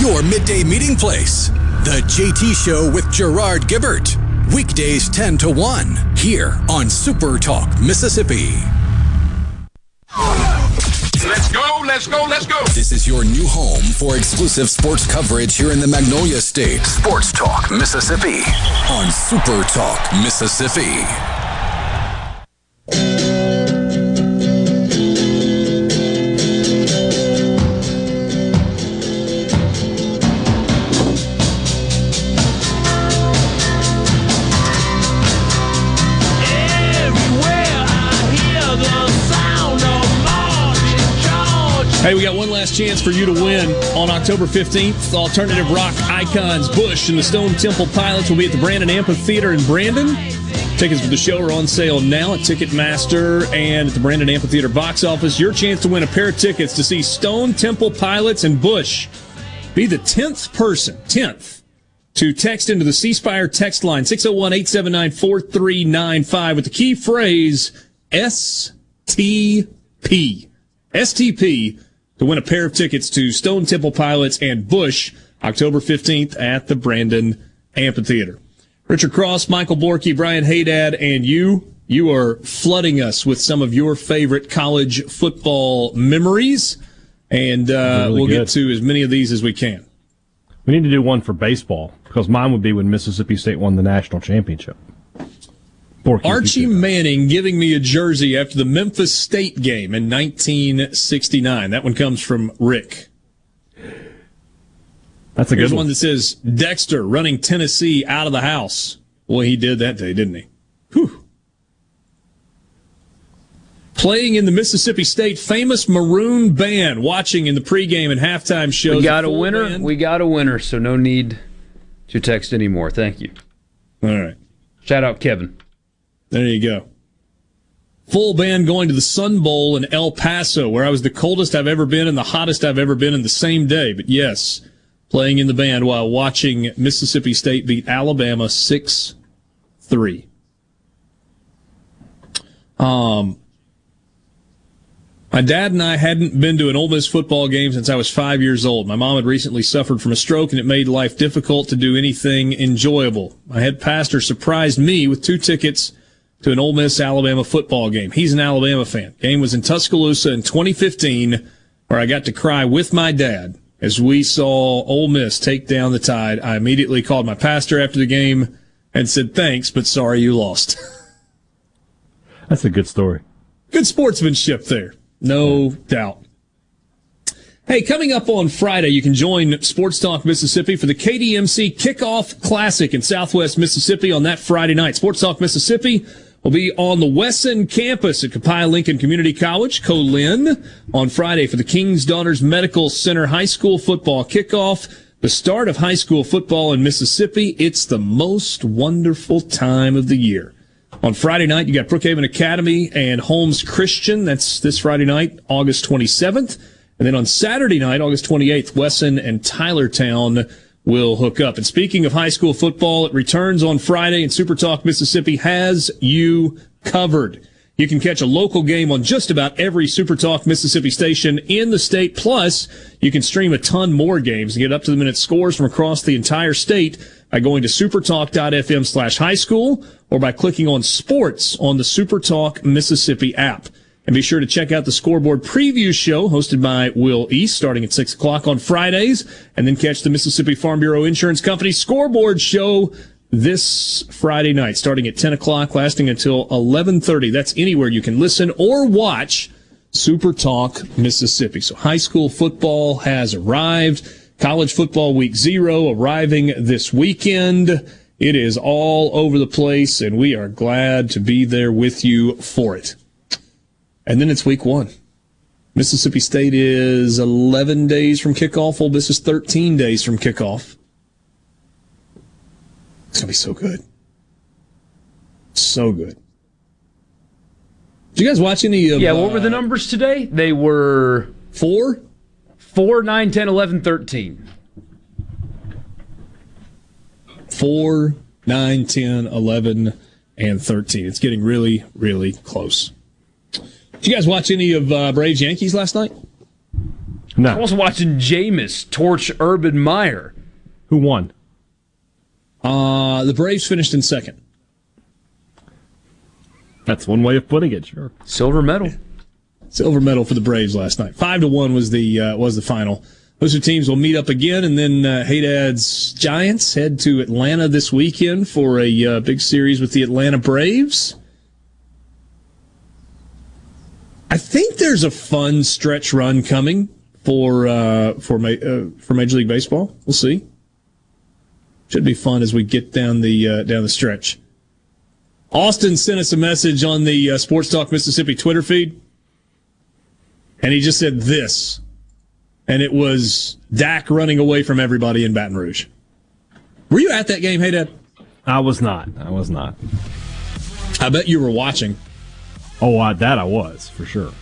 Speaker 13: Your midday meeting place. The JT Show with Gerard Gibert. Weekdays 10 to 1 here on Super Talk, Mississippi.
Speaker 78: Let's go, let's go, let's go.
Speaker 13: This is your new home for exclusive sports coverage here in the Magnolia State. Sports Talk, Mississippi on Super Talk, Mississippi.
Speaker 1: Hey, we got one last chance for you to win on October 15th. Alternative rock icons Bush and the Stone Temple Pilots will be at the Brandon Amphitheater in Brandon. Tickets for the show are on sale now at Ticketmaster and at the Brandon Amphitheater box office. Your chance to win a pair of tickets to see Stone Temple Pilots and Bush. Be the 10th person, 10th, to text into the C Spire text line 601 879 4395 with the key phrase STP. STP to win a pair of tickets to Stone Temple Pilots and Bush October 15th at the Brandon Amphitheater. Richard Cross, Michael Borky, Brian Hadad, and you, you are flooding us with some of your favorite college football memories. And uh,
Speaker 74: Really
Speaker 1: we'll
Speaker 74: good.
Speaker 1: get to as many of these as we can.
Speaker 74: We need to do one for baseball because mine would be when Mississippi State won the national championship. Borky, if you
Speaker 1: Archie. Manning giving me a jersey after the Memphis State game in 1969. That one comes from Rick.
Speaker 74: That's a
Speaker 1: Here's
Speaker 74: good
Speaker 1: one This
Speaker 74: one.
Speaker 1: that says Dexter running Tennessee out of the house. Well, he did that day, didn't he? Whew. Playing in the Mississippi State famous Maroon Band, watching in the pregame and halftime shows.
Speaker 71: We got a winner.
Speaker 1: band.
Speaker 71: We got a winner, so no need to text anymore. Thank you.
Speaker 1: All right.
Speaker 71: Shout out Kevin.
Speaker 1: There you go. Full band going to the Sun Bowl in El Paso, where I was the coldest I've ever been and the hottest I've ever been in the same day. But yes, playing in the band while watching Mississippi State beat Alabama 6 3. Um, my dad and I hadn't been to an Ole Miss football game since I was five years old. My mom had recently suffered from a stroke and it made life difficult to do anything enjoyable. My head pastor surprised me with two tickets to an Ole Miss Alabama football game. He's an Alabama fan. Game was in Tuscaloosa in 2015 where I got to cry with my dad as we saw Ole Miss take down the tide. I immediately called my pastor after the game and said, thanks, but sorry you lost.
Speaker 74: That's a good story.
Speaker 1: Good sportsmanship there. No doubt. Hey, coming up on Friday, you can join Sports Talk Mississippi for the KDMC Kickoff Classic in Southwest Mississippi on that Friday night. Sports Talk Mississippi will be on the Wesson campus at Copiah Lincoln Community College, Co-Lin, on Friday for the King's Daughters Medical Center High School football kickoff. The start of high school football in Mississippi. It's the most wonderful time of the year. On Friday night, you got Brookhaven Academy and Holmes Christian. That's this Friday night, August 27th. And then on Saturday night, August 28th, Wesson and Tylertown will hook up. And speaking of high school football, it returns on Friday and Super Talk Mississippi has you covered. You can catch a local game on just about every Super Talk Mississippi station in the state. Plus, you can stream a ton more games and get up to the minute scores from across the entire state by going to supertalk.fm slash high school or by clicking on sports on the Supertalk Mississippi app. And be sure to check out the scoreboard preview show hosted by Will East starting at 6 o'clock on Fridays. And then catch the Mississippi Farm Bureau Insurance Company scoreboard show this Friday night starting at 10 o'clock lasting until 11.30. That's anywhere you can listen or watch Super Talk Mississippi. So high school football has arrived. College football week zero arriving this weekend. It is all over the place and we are glad to be there with you for it. And then it's week one. Mississippi State is 11 days from kickoff. Ole Miss is 13 days from kickoff. It's going to be so good. So good. Did you guys watch any of
Speaker 71: Yeah, what were the
Speaker 1: uh,
Speaker 71: numbers today? They were
Speaker 1: four,
Speaker 71: 4, 9, 10, 11, 13.
Speaker 1: 4, 9, 10, 11, and 13. It's getting really, really close. Did you guys watch any of uh, Braves Yankees last night?
Speaker 74: No.
Speaker 71: I was watching Jameis torch Urban Meyer.
Speaker 74: Who won?
Speaker 1: Uh, the Braves finished in second.
Speaker 74: That's one way of putting it. Sure.
Speaker 71: Silver medal.
Speaker 1: Silver medal for the Braves last night. Five to one was the uh, was the final. Those two teams will meet up again, and then uh, Hadad's Giants head to Atlanta this weekend for a uh, big series with the Atlanta Braves. I think there's a fun stretch run coming for uh, for ma- uh, for Major League Baseball. We'll see. Should be fun as we get down the uh, down the stretch. Austin sent us a message on the uh, Sports Talk Mississippi Twitter feed, and he just said this. and it was Dak running away from everybody in Baton Rouge. Were you at that game, Hadad?
Speaker 74: I was not. I was not.
Speaker 1: I bet you were watching.
Speaker 74: Oh, I, that I was for sure.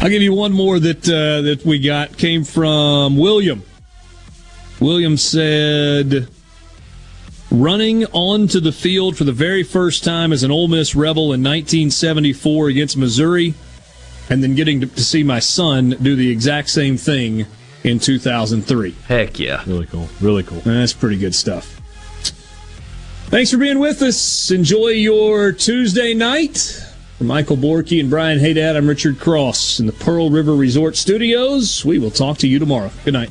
Speaker 1: I'll give you one more that uh, that we got came from William. William said, running onto the field for the very first time as an Ole Miss Rebel in 1974 against Missouri, and then getting to, to see my son do the exact same thing in 2003.
Speaker 79: Heck yeah.
Speaker 74: Really cool. Really cool.
Speaker 1: That's pretty good stuff. Thanks for being with us. Enjoy your Tuesday night. For Michael Borky and Brian Hadad, I'm Richard Cross in the Pearl River Resort Studios. We will talk to you tomorrow. Good night.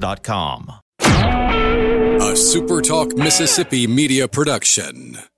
Speaker 77: MWGEmployerServices.com.
Speaker 13: A SuperTalk Mississippi media production.